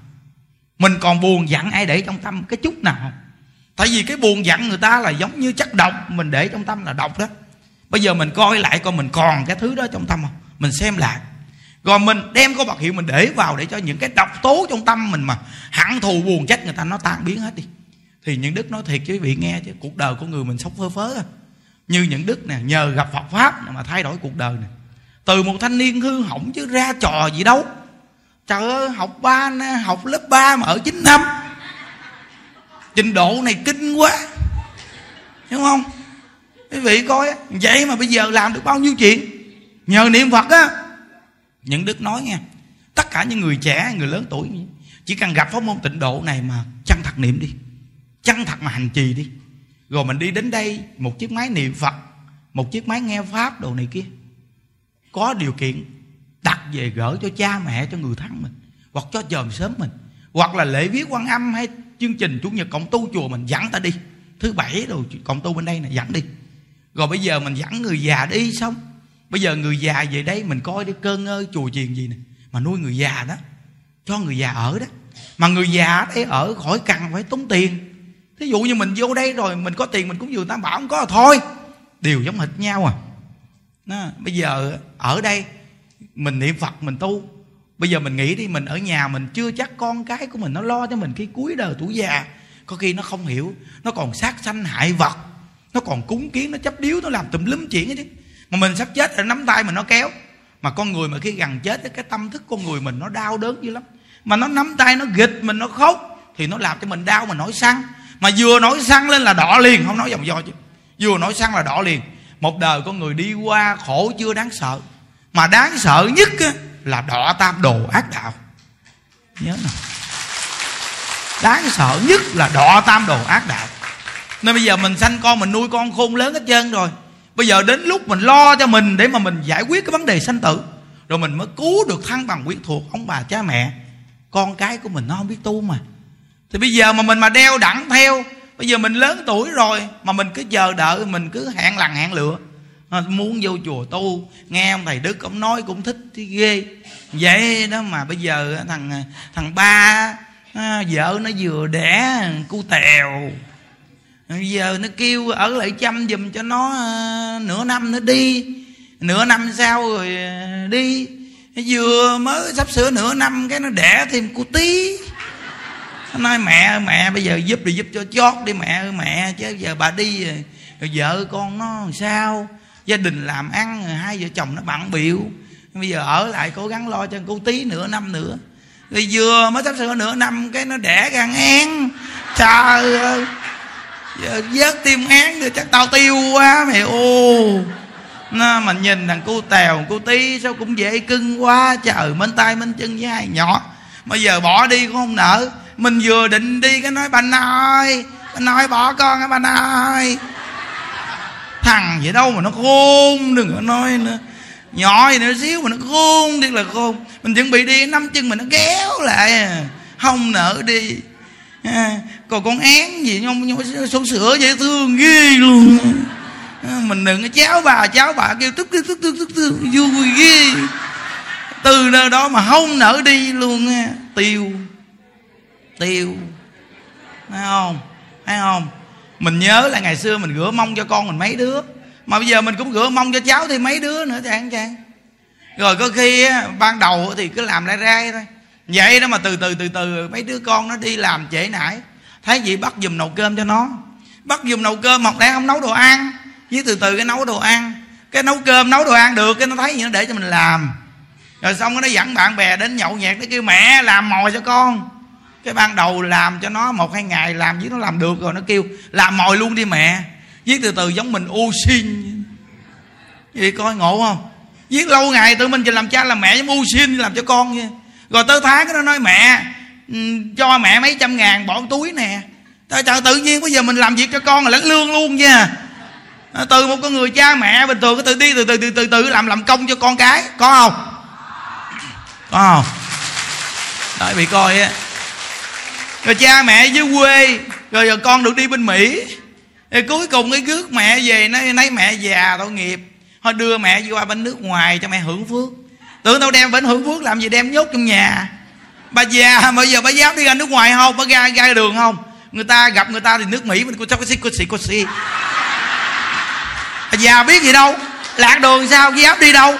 Mình còn buồn giận ai để trong tâm cái chút nào không? Tại vì cái buồn giận người ta là giống như chất độc, mình để trong tâm là độc đó. Bây giờ mình coi lại coi mình còn cái thứ đó trong tâm không? Mình xem lại. Rồi mình đem có vật hiệu mình để vào để cho những cái độc tố trong tâm mình mà hận thù buồn trách người ta nó tan biến hết đi. Thì những đức nói thiệt chứ quý vị nghe chứ, cuộc đời của người mình sống phơ phớ. À. như những đức nè, nhờ gặp phật pháp mà thay đổi cuộc đời này từ một thanh niên hư hỏng chứ ra trò gì đâu. Trời ơi, học ba học lớp 3 mà ở 9 năm. Trình độ này kinh quá. Đúng không? Quý vị coi vậy mà bây giờ làm được bao nhiêu chuyện? Nhờ niệm phật á. Những đức nói nghe, tất cả những người trẻ, người lớn tuổi, chỉ cần gặp pháp môn tịnh độ này mà chân thật niệm đi. Chân thật mà hành trì đi. Rồi mình đi đến đây, một chiếc máy niệm phật, một chiếc máy nghe pháp đồ này kia có điều kiện đặt về gỡ cho cha mẹ, cho người thân mình, hoặc cho chồng sớm mình, hoặc là lễ viết quan âm hay chương trình chủ nhật cộng tu chùa mình dẫn ta đi. Thứ bảy rồi cộng tu bên đây này dẫn đi. Rồi bây giờ mình dẫn người già đi xong. Bây giờ người già về đây mình coi đi, cơn ơi chùa chiền gì nè, mà nuôi người già đó, cho người già ở đó. Mà người già ở đây ở khỏi cần phải tốn tiền. Thí dụ như mình vô đây rồi, mình có tiền mình cũng vừa tam bảo không có là thôi. Đều giống hệt nhau à đó, bây giờ ở đây mình niệm phật mình tu. Bây giờ mình nghĩ đi mình ở nhà mình chưa chắc con cái của mình nó lo cho mình khi cuối đời tuổi già. Có khi nó không hiểu nó còn sát sanh hại vật nó còn cúng kiến nó chấp điếu nó làm tùm lum chuyện ấy chứ. Mà mình sắp chết rồi nắm tay mình nó kéo. Mà con người mà khi gần chết cái tâm thức con người mình nó đau đớn dữ lắm. Mà nó nắm tay nó gịch mình nó khóc thì nó làm cho mình đau mà nổi xăng. Mà vừa nổi xăng lên là đỏ liền không nói dòng do chứ. Vừa nổi xăng là đỏ liền một đời con người đi qua khổ chưa đáng sợ. Mà đáng sợ nhất á, là đọa tam đồ ác đạo. Nhớ nào đáng sợ nhất là đọa tam đồ ác đạo. Nên bây giờ mình sanh con mình nuôi con khôn lớn hết trơn rồi. Bây giờ đến lúc mình lo cho mình để mà mình giải quyết cái vấn đề sanh tử rồi mình mới cứu được thăng bằng quyến thuộc ông bà cha mẹ. Con cái của mình nó không biết tu mà. Thì bây giờ mà mình mà đeo đẳng theo bây giờ mình lớn tuổi rồi mà mình cứ chờ đợi mình cứ hẹn lằn hẹn lựa à, muốn vô chùa tu nghe ông thầy đức ông nói cũng thích thì ghê. Vậy đó mà bây giờ thằng thằng ba à, vợ nó vừa đẻ cu tèo. Giờ nó kêu ở lại chăm giùm cho nó à, nửa năm nữa đi. Nửa năm sau rồi à, đi. Vừa mới sắp sửa nửa năm cái nó đẻ thêm cu tí nó nói mẹ mẹ bây giờ giúp thì giúp cho chót đi mẹ mẹ chứ giờ bà đi rồi, rồi vợ con nó sao? Gia đình làm ăn hai vợ chồng nó bận biệu bây giờ ở lại cố gắng lo cho cô tí nửa năm nữa. Rồi vừa mới sắp sửa nửa năm cái nó đẻ gan én trời ơi giờ vớt tim én rồi chắc tao tiêu quá mày ô. Nó mà nhìn thằng cô tèo cô tí sao cũng dễ cưng quá. Trời bên tay bên chân với hai nhỏ. Mà giờ bỏ đi cũng không nợ mình vừa định đi cái nói bà nội bà nói bỏ con á bà nội. Thằng vậy đâu mà nó khôn đừng có nói nữa. Nhỏ gì nữa xíu mà nó khôn thiệt là khôn. Mình chuẩn bị đi năm chân mình nó kéo lại không nỡ đi. À, còn con én gì nhông số sữa dễ thương ghê luôn. À, mình đừng có cháu bà cháu bà kêu tức tức tức tức tức, tức vui ghê. Từ nơi đó mà không nỡ đi luôn tiêu tiêu. Thấy không? Thấy không? Mình nhớ là ngày xưa mình rửa mông cho con mình mấy đứa. Mà bây giờ mình cũng rửa mông cho cháu thì mấy đứa nữa chàng chàng rồi có khi ban đầu thì cứ làm lại ra thôi. Vậy đó mà từ từ từ từ mấy đứa con nó đi làm trễ nải. Thấy gì bắt giùm nấu cơm cho nó. Bắt giùm nấu cơm học lẽ không nấu đồ ăn. Với từ từ cái nấu đồ ăn. Cái nấu cơm, nấu đồ ăn được, cái nó thấy gì nó để cho mình làm. Rồi xong nó dẫn bạn bè đến nhậu nhẹt, nó kêu, mẹ, làm mồi cho con cái ban đầu làm cho nó một hai ngày làm với nó làm được rồi nó kêu làm mồi luôn đi mẹ. Viết từ từ giống mình u xin. Vậy coi ngộ không? Viết lâu ngày tự mình chỉ làm cha làm mẹ giống u xin làm cho con nha. Rồi tới tháng cái nó nói mẹ ừ, cho mẹ mấy trăm ngàn bỏ túi nè. Trời, trời tự nhiên bây giờ mình làm việc cho con là lãnh lương luôn nha. Ờ, từ một con người cha mẹ bình thường cứ tự đi từ từ từ từ từ làm làm công cho con cái có không? Có không? Đợi bị coi á rồi cha mẹ dưới quê, rồi giờ con được đi bên mỹ. Rồi cuối cùng cái rước mẹ về nó lấy mẹ già tội nghiệp. Thôi đưa mẹ đi qua bên nước ngoài cho mẹ hưởng phước. Tưởng đâu đem bên hưởng phước làm gì, đem nhốt trong nhà. Bà già mà giờ bà dám đi ra nước ngoài không? Bà ra ra đường không? Người ta gặp người ta thì nước mỹ mình cô cháu có xí cô xì cô xì bà già biết gì đâu? Lạc đường sao? Dám đi đâu?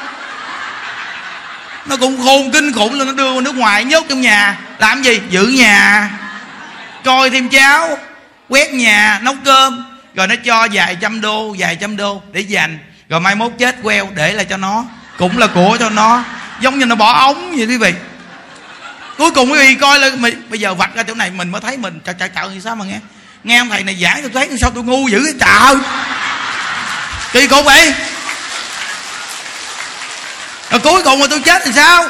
Nó cũng khôn kinh khủng luôn, nó đưa qua nước ngoài nhốt trong nhà. Làm gì? Giữ nhà coi thêm cháo quét nhà nấu cơm. Rồi nó cho vài trăm đô vài trăm đô để dành. Rồi mai mốt chết queo để lại cho nó. Cũng là của cho nó. Giống như nó bỏ ống vậy quý vị. Cuối cùng quý vị coi là mình, bây giờ vạch ra chỗ này mình mới thấy mình. Trời trời trời thì sao mà nghe? Nghe ông thầy này giảng tôi thấy sao tôi ngu dữ cái trời kỳ cục vậy? Rồi cuối cùng mà tôi chết thì sao?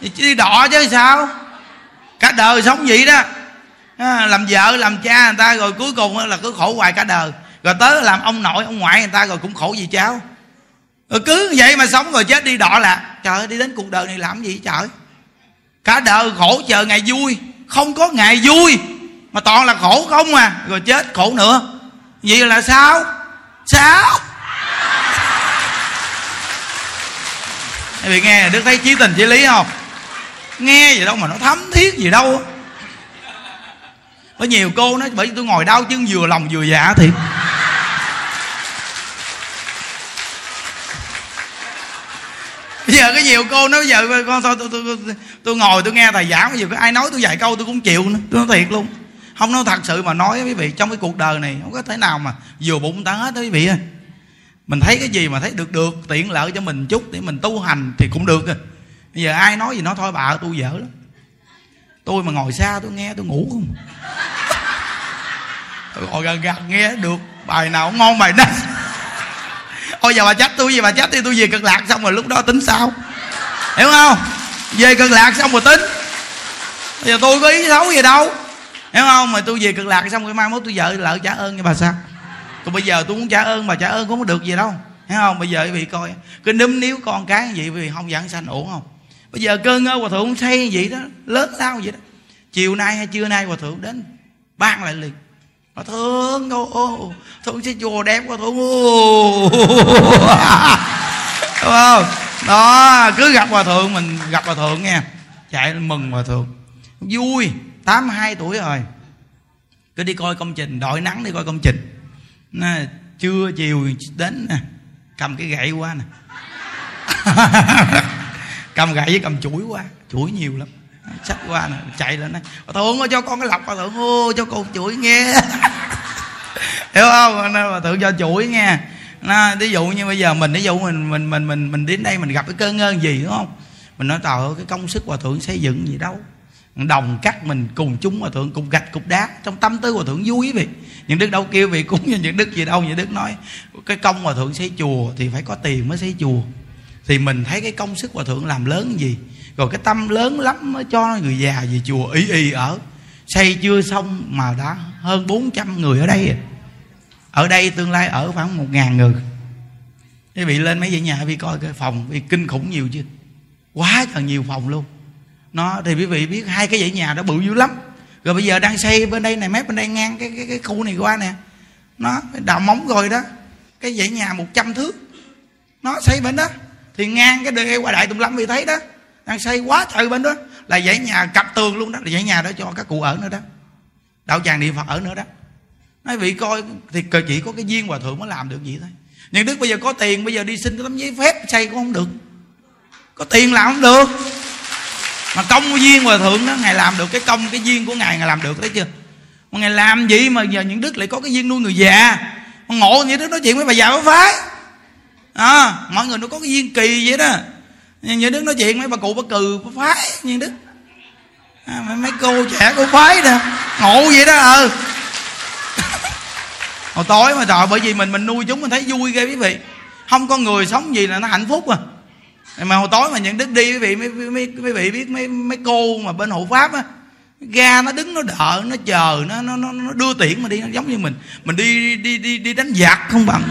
Thì đi đọ chứ sao? Cả đời sống vậy đó làm vợ, làm cha người ta rồi cuối cùng là cứ khổ hoài cả đời. Rồi tới làm ông nội, ông ngoại người ta rồi cũng khổ gì cháu. Rồi cứ vậy mà sống rồi chết đi đọ là trời ơi, đi đến cuộc đời này làm gì trời? Cả đời khổ chờ ngày vui. Không có ngày vui, mà toàn là khổ không à. Rồi chết khổ nữa. Vậy là sao? Sao? Quý bị nghe Đức thấy chí tình chí lý không? Nghe gì đâu mà nó thấm thiết gì đâu có nhiều cô nói Bởi vì tôi ngồi đau chân vừa lòng vừa dạ thì bây giờ có nhiều cô nói bây giờ con thôi tôi, tôi, tôi, tôi ngồi tôi nghe thầy giảng bây giờ có ai nói tôi vài câu tôi cũng chịu nữa. Tôi nói thiệt luôn. Không nói thật sự mà nói quý vị trong cái cuộc đời này không có thể nào mà vừa bụng ta hết đó quý vị ơi. Mình thấy cái gì mà thấy được được tiện lợi cho mình chút để mình tu hành thì cũng được rồi bây giờ ai nói gì nó thôi bà tôi dở lắm tôi mà ngồi xa tôi nghe tôi ngủ không? Tôi ngồi gần gần nghe được. Bài nào ngon, bài đó ôi giờ bà trách tôi gì bà trách thì tôi về cực lạc xong rồi lúc đó tính sao? Hiểu không? Về cực lạc xong rồi tính. Bây giờ tôi có ý xấu gì đâu. Hiểu không? Mà tôi về cực lạc xong rồi mai mốt tôi vợ lỡ trả ơn cho bà sao? Còn bây giờ tôi muốn trả ơn bà trả ơn cũng không được gì đâu. Hiểu không? Bây giờ quý vị coi cái núm níu con cái vậy vì không giảng sanh ổn không? Bây giờ cơn ngơ hòa thượng xây vậy đó, lớn lao vậy đó. Chiều nay hay trưa nay hòa thượng đến, ban lại liền. Hòa thượng, ô thượng sẽ chùa đẹp hòa thượng, ô đúng không đó, cứ gặp hòa thượng, mình gặp hòa thượng nghe. Chạy mừng hòa thượng. Vui, tám hai tuổi rồi. Cứ đi coi công trình đội nắng đi coi công trình. Nè, trưa chiều đến nè, cầm cái gậy qua nè. <laughs> cầm gậy với cầm chuỗi qua chuỗi nhiều lắm. Sách qua nè, chạy lên này bà thượng ơi, cho con cái lọc bà thượng ô, cho con chuỗi nghe. <laughs> Hiểu không? Bà thượng cho chuỗi nghe. Nó ví dụ như bây giờ mình ví dụ mình mình mình mình mình đến đây mình gặp cái cơn ngơn gì, đúng không? Mình nói, trời ơi, cái công sức hòa thượng xây dựng gì đâu. Đồng cắt mình cùng chúng hòa thượng, cùng gạch cục đá, trong tâm tư hòa thượng vui vậy. Những đức đâu kêu vị cúng như những đức gì đâu, những đức nói, cái công hòa thượng xây chùa thì phải có tiền mới xây chùa thì mình thấy cái công sức hòa thượng làm lớn gì? Rồi cái tâm lớn lắm mới cho người già về chùa y y ở. Xây chưa xong mà đã hơn 400 người ở đây à. ở đây tương lai ở khoảng một ngàn người. Quý vị lên mấy dãy nhà vì coi cái phòng vì kinh khủng nhiều chưa quá trời nhiều phòng luôn. Nó thì quý vị biết hai cái dãy nhà đó bự dữ lắm. Rồi bây giờ đang xây bên đây này mép bên đây ngang cái cái, cái khu này qua nè. Nó đào móng rồi đó. Cái dãy nhà 100 thước. Nó xây bên đó thì ngang cái đường qua đại tùng lâm vì thấy đó. Đang xây quá trời bên đó. Là dãy nhà cặp tường luôn đó. Là dãy nhà đó cho các cụ ở nữa đó. Đạo tràng niệm phật ở nữa đó. Nói vị coi, thì chỉ có cái duyên hòa thượng mới làm được gì thôi. Nhưng đức bây giờ có tiền, bây giờ đi xin cái tấm giấy phép xây cũng không được. Có tiền làm không được. Mà công duyên hòa thượng đó, ngài làm được cái công, cái duyên của ngài ngài làm được thấy chưa? Mà ngài làm gì mà giờ những đức lại có cái duyên nuôi người già. Ngộ như đức nói chuyện với bà già có phái à, mọi người nó có cái duyên kỳ vậy đó. Như đức nói chuyện mấy bà cụ bà cừ bà phái như đức. À, mấy cô trẻ cô phái nè. Ngộ vậy đó ờ. <laughs> Hồi tối mà trời bởi vì mình mình nuôi chúng mình thấy vui ghê quý vị. Không có người sống gì là nó hạnh phúc à. Mà hồi tối mà nhận đức đi quý vị mấy, mấy, mấy vị biết mấy mấy cô mà bên hộ pháp á ga nó đứng nó đợi nó chờ nó nó nó, nó đưa tiễn mà đi nó giống như mình. Mình đi đi đi đi đánh giặc không bằng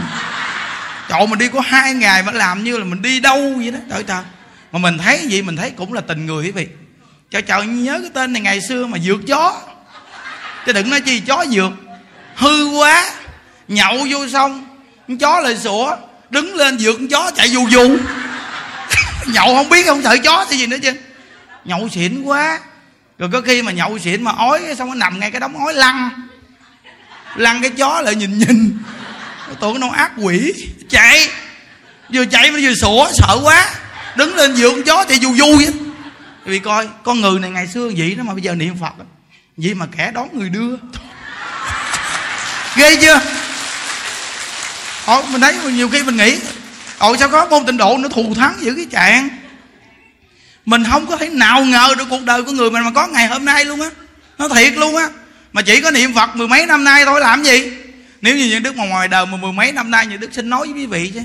trời mình đi có hai ngày mà làm như là mình đi đâu vậy đó, trời trời. Mà mình thấy gì mình thấy cũng là tình người quý vị. Trời trời nhớ cái tên này ngày xưa mà dược chó. Chứ đừng nói chi, chó dược hư quá. Nhậu vô xong, con chó lại sủa, đứng lên dược con chó chạy vù vù. <laughs> Nhậu không biết không sợ chó thì gì nữa chứ. Nhậu xỉn quá. Rồi có khi mà nhậu xỉn mà ói, xong nó nằm ngay cái đống ói lăn. Lăn cái chó lại nhìn nhìn tưởng nó ác quỷ. Chạy. Vừa chạy mà vừa sủa sợ quá. Đứng lên dược con chó chạy dù vui vì coi con người này ngày xưa vậy đó mà bây giờ niệm phật vậy mà kẻ đón người đưa. Ghê chưa? Ồ, mình thấy nhiều khi mình nghĩ Ồ sao có môn tịnh độ nó thù thắng giữ cái trạng Mình không có thể nào ngờ được cuộc đời của người mình mà có ngày hôm nay luôn á. Nó thiệt luôn á. Mà chỉ có niệm Phật mười mấy năm nay thôi làm gì? Nếu như những đức mà ngoài đời mà mười mấy năm nay Những đức xin nói với quý vị chứ.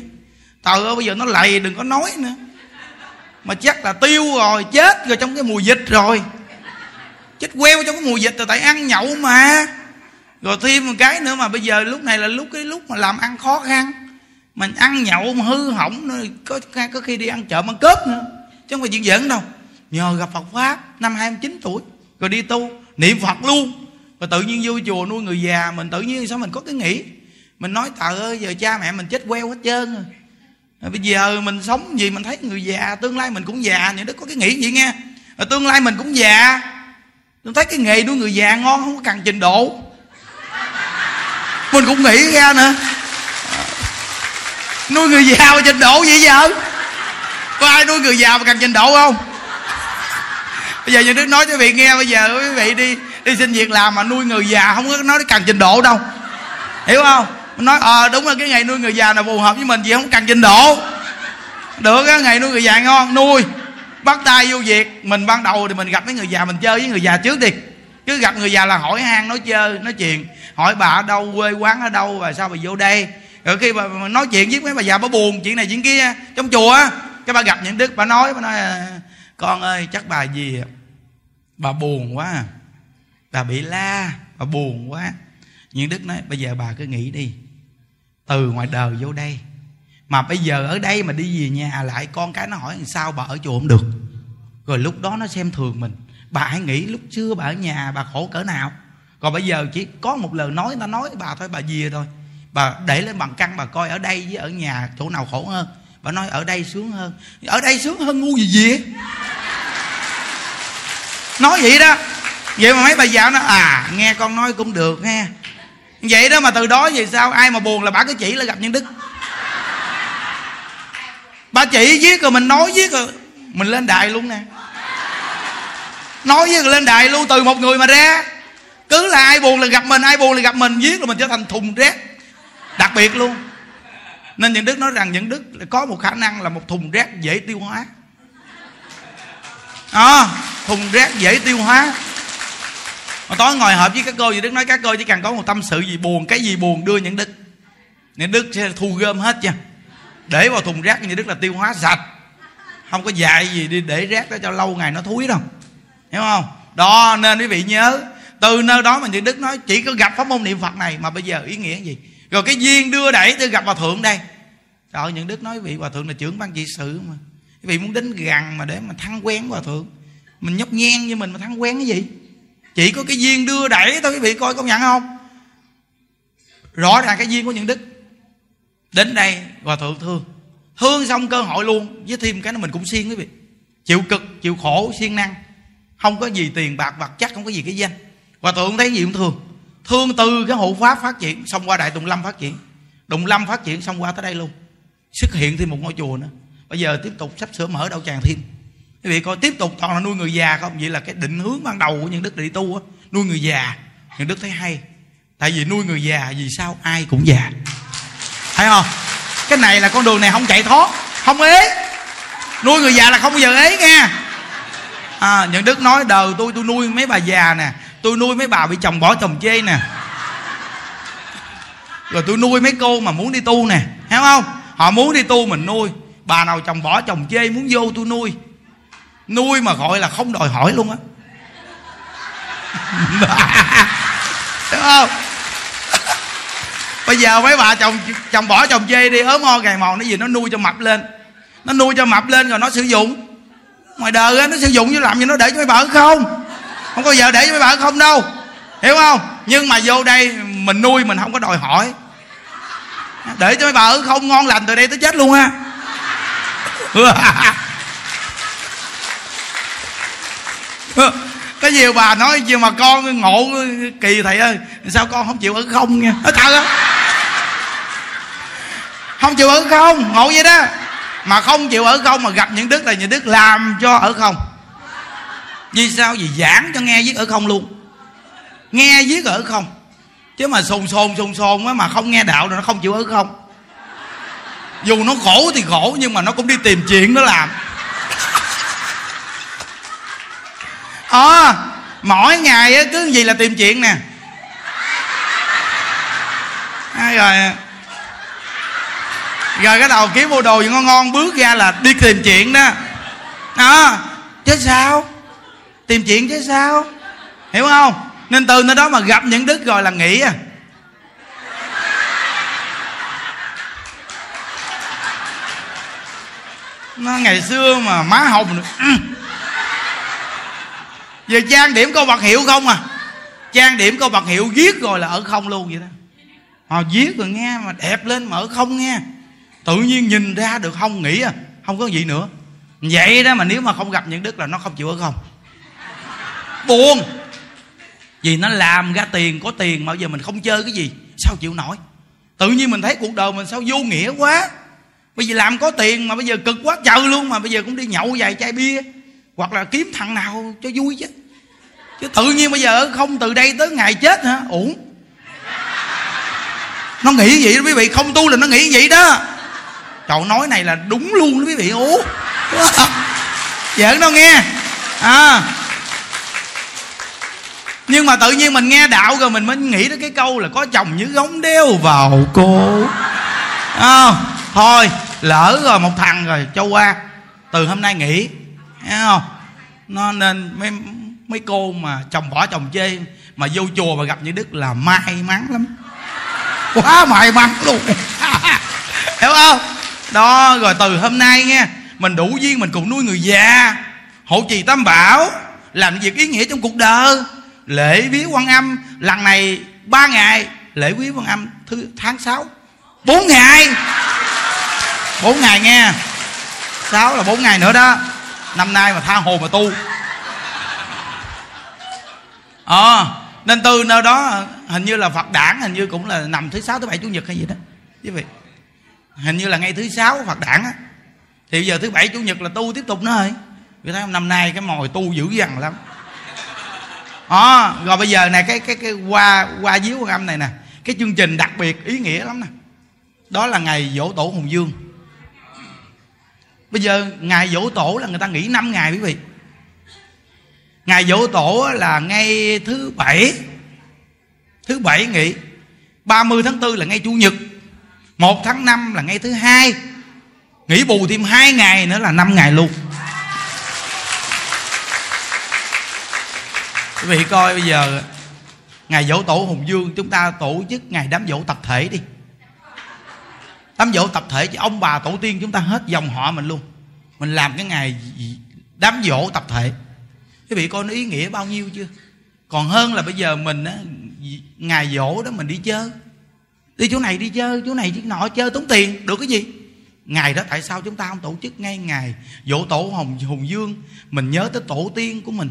Trời ơi, bây giờ nó lầy, đừng có nói nữa. Mà chắc là tiêu rồi, Chết rồi trong cái mùa dịch rồi. Chết queo trong cái mùa dịch rồi Tại ăn nhậu mà. Rồi thêm một cái nữa mà bây giờ lúc này là lúc cái lúc mà làm ăn khó khăn. Mình ăn nhậu mà hư hỏng nữa, có có khi đi ăn chợ ăn cướp nữa. Chứ không phải chuyện giỡn đâu. Nhờ gặp Phật pháp, năm 29 tuổi, rồi đi tu, niệm Phật luôn và tự nhiên vô chùa nuôi người già, mình tự nhiên sao mình có cái nghĩ? Mình nói tờ ơi, giờ cha mẹ mình chết queo hết trơn rồi. Bây giờ mình sống gì mình thấy người già, tương lai mình cũng già, những đứa có cái nghĩ vậy nghe. Rồi tương lai mình cũng già. Tôi thấy cái nghề nuôi người già ngon, không có cần trình độ. Mình cũng nghĩ ra nữa. Nuôi người già mà trình độ vậy giờ? Có ai nuôi người già mà cần trình độ không? Bây giờ những đứa nói cho vị nghe, bây giờ quý vị đi đi xin việc làm mà nuôi người già không có nói cần trình độ đâu. Hiểu không? Nói ờ à, đúng là cái ngày nuôi người già là phù hợp với mình vì không cần trình độ. Được á ngày nuôi người già ngon nuôi. Bắt tay vô việc. Mình ban đầu thì mình gặp mấy người già mình chơi với người già trước đi. Cứ gặp người già là hỏi han nói chơi nói chuyện. Hỏi bà ở đâu quê quán ở đâu và sao bà vô đây? Rồi khi bà nói chuyện với mấy bà già bà buồn chuyện này chuyện kia. Trong chùa á cái bà gặp những đức bà nói bà nói ờ, con ơi chắc bà gì à? bà buồn quá à bà bị la, bà buồn quá. Nhưng đức nói, bây giờ bà cứ nghĩ đi. Từ ngoài đời vô đây. Mà bây giờ ở đây mà đi về nhà lại, con cái nó hỏi sao bà ở chùa không được. Rồi lúc đó nó xem thường mình. Bà hãy nghĩ lúc xưa bà ở nhà, bà khổ cỡ nào? Còn bây giờ chỉ có một lời nói, nó ta nói bà thôi, bà về thôi. Bà để lên bằng căn, bà coi ở đây với ở nhà chỗ nào khổ hơn. Bà nói, ở đây sướng hơn. Ở đây sướng hơn ngu gì gì <laughs> nói vậy đó vậy mà mấy bà già nó à nghe con nói cũng được nghe vậy đó mà từ đó về sao ai mà buồn là bà cứ chỉ là gặp nhân đức. Bà chỉ viết rồi mình nói viết rồi mình lên đài luôn nè. Nói với lên đài luôn từ một người mà ra. Cứ là ai buồn là gặp mình ai buồn là gặp mình viết rồi mình trở thành thùng rác. Đặc biệt luôn. Nên những đức nói rằng những đức có một khả năng là một thùng rác dễ tiêu hóa. À, thùng rác dễ tiêu hóa mà tối ngồi họp với các cô gì đức nói, các cô chỉ cần có một tâm sự gì buồn, cái gì buồn đưa những đức. Những đức sẽ thu gom hết nha. Để vào thùng rác như đức là tiêu hóa sạch. Không có dạy gì đi để rác đó cho lâu ngày nó thúi đâu. Hiểu không? Đó, nên quý vị nhớ, từ nơi đó mà như đức nói, chỉ có gặp pháp môn niệm phật này mà bây giờ ý nghĩa gì? Rồi cái duyên đưa đẩy tôi gặp hòa thượng đây. Trời những đức nói, vị hòa thượng là trưởng ban trị sự mà. Quý vị muốn đến gần mà để mà thăng quen hòa thượng. Mình nhóc nhen như mình mà thăng quen cái gì? Chỉ có cái duyên đưa đẩy thôi, quý vị coi công nhận không? Rõ ràng cái duyên của những đức. Đến đây, hòa thượng thương thương xong cơ hội luôn, với thêm cái nó mình cũng siêng quý vị. Chịu cực, chịu khổ, siêng năng. Không có gì tiền bạc, vật chất, không có gì cái danh. Hòa thượng thấy gì cũng thương. Thương từ cái hộ pháp phát triển, xong qua đại tùng lâm phát triển. Tùng lâm phát triển xong qua tới đây luôn. Xuất hiện thêm một ngôi chùa nữa. Bây giờ tiếp tục sắp sửa mở đạo tràng thêm quý vị coi tiếp tục toàn là nuôi người già không? Vậy là cái định hướng ban đầu của những đức đi tu á nuôi người già những đức thấy hay. Tại vì nuôi người già vì sao ai cũng già. Thấy không? Cái này là con đường này không chạy thoát không ế. Nuôi người già là không bao giờ ế nghe. À, những đức nói đời tôi tôi nuôi mấy bà già nè tôi nuôi mấy bà bị chồng bỏ chồng chê nè. Rồi tôi nuôi mấy cô mà muốn đi tu nè hiểu không? Họ muốn đi tu mình nuôi bà nào chồng bỏ chồng chê muốn vô tôi nuôi nuôi mà gọi là không đòi hỏi luôn á. <laughs> Đúng không? Bây giờ mấy bà chồng chồng bỏ chồng chê đi, ốm ho gầy mòn nó gì nó nuôi cho mập lên. Nó nuôi cho mập lên rồi nó sử dụng. Ngoài đời á, nó sử dụng chứ làm gì nó để cho mấy bà không? Không có giờ để cho mấy bà không đâu. Hiểu không? Nhưng mà vô đây mình nuôi mình không có đòi hỏi. Để cho mấy bà ở không, ngon lành từ đây tới chết luôn ha <laughs> <laughs> có nhiều bà nói gì mà con ngộ kỳ thầy ơi. Sao con không chịu ở không nha? Nói thật á. Không chịu ở không, ngộ vậy đó. Mà không chịu ở không mà gặp những đức là những đức làm cho ở không. Vì sao? Vì giảng cho nghe viết ở không luôn. Nghe viết ở không. Chứ mà sồn sồn sồn sồn á mà không nghe đạo rồi nó không chịu ở không. Dù nó khổ thì khổ nhưng mà nó cũng đi tìm chuyện nó làm. Ờ à, mỗi ngày cứ gì là tìm chuyện nè. À, rồi? Rồi cái đầu kiếm mua đồ gì ngon ngon bước ra là đi tìm chuyện đó. À, chứ sao? Tìm chuyện chứ sao? Hiểu không? Nên từ nơi đó mà gặp những đức rồi là nghĩ à. Nó ngày xưa mà má hồng giờ trang điểm có vật hiệu không à? Trang điểm có vật hiệu viết rồi là ở không luôn vậy đó. Họ viết rồi nghe mà đẹp lên mà ở không nghe. Tự nhiên nhìn ra được không nghĩ à không có gì nữa. Vậy đó mà nếu mà không gặp những đức là nó không chịu ở không. Buồn. Vì nó làm ra tiền, có tiền mà bây giờ mình không chơi cái gì, sao chịu nổi? Tự nhiên mình thấy cuộc đời mình sao vô nghĩa quá. Bây giờ làm có tiền mà bây giờ cực quá, trời luôn mà bây giờ cũng đi nhậu vài chai bia hoặc là kiếm thằng nào cho vui chứ. Chứ tự nhiên bây giờ không từ đây tới ngày chết hả? Uổng. Nó nghĩ vậy đó quý vị không tu là nó nghĩ vậy đó. Trời nói này là đúng luôn đó quý vị. Ủa? <laughs> Giỡn đâu nghe. À. Nhưng mà tự nhiên mình nghe đạo rồi mình mới nghĩ đến cái câu là có chồng như gống đeo vào cô à, thôi lỡ rồi một thằng rồi cho qua từ hôm nay nghỉ thấy không? Nó nên mấy mấy cô mà chồng bỏ chồng chê mà vô chùa mà gặp như đức là may mắn lắm. Quá may mắn luôn. <laughs> Hiểu không? Đó, rồi từ hôm nay nghe mình đủ duyên mình cùng nuôi người già. Hộ trì tam bảo, làm việc ý nghĩa trong cuộc đời. Lễ vía quan âm, lần này ba ngày. Lễ quý quan âm thứ tháng 6 bốn ngày. Bốn ngày nghe sáu là bốn ngày nữa đó năm nay mà tha hồ mà tu. Ờ à, nên từ nơi đó hình như là phật đản hình như cũng là nằm thứ sáu thứ bảy chủ nhật hay gì đó. Quý vị hình như là ngay thứ sáu phật đản á. Thì giờ thứ bảy chủ nhật là tu tiếp tục nữa rồi vì thấy năm nay cái mồi tu dữ dằn lắm. À, rồi bây giờ này cái cái cái qua qua díu âm này nè. Cái chương trình đặc biệt ý nghĩa lắm nè. Đó là ngày dỗ tổ hùng dương bây giờ ngày dỗ tổ là người ta nghỉ 5 ngày quý vị. Ngày dỗ tổ là ngay thứ bảy thứ bảy nghỉ. 30 tháng 4 là ngay chủ nhật. 1 tháng 5 là ngay thứ hai. Nghỉ bù thêm hai ngày nữa là 5 ngày luôn. Quý vị coi bây giờ ngày dỗ tổ hùng dương, chúng ta tổ chức ngày đám dỗ tập thể đi đám dỗ tập thể chứ ông bà tổ tiên chúng ta hết dòng họ mình luôn. Mình làm cái ngày đám dỗ tập thể. Quý vị coi nó ý nghĩa bao nhiêu chưa? Còn hơn là bây giờ mình á ngày dỗ đó mình đi chơi. Đi chỗ này đi chơi, chỗ này chỗ nọ, chơi tốn tiền, được cái gì? Ngày đó tại sao chúng ta không tổ chức ngay ngày dỗ tổ hồng, hùng dương? Mình nhớ tới tổ tiên của mình.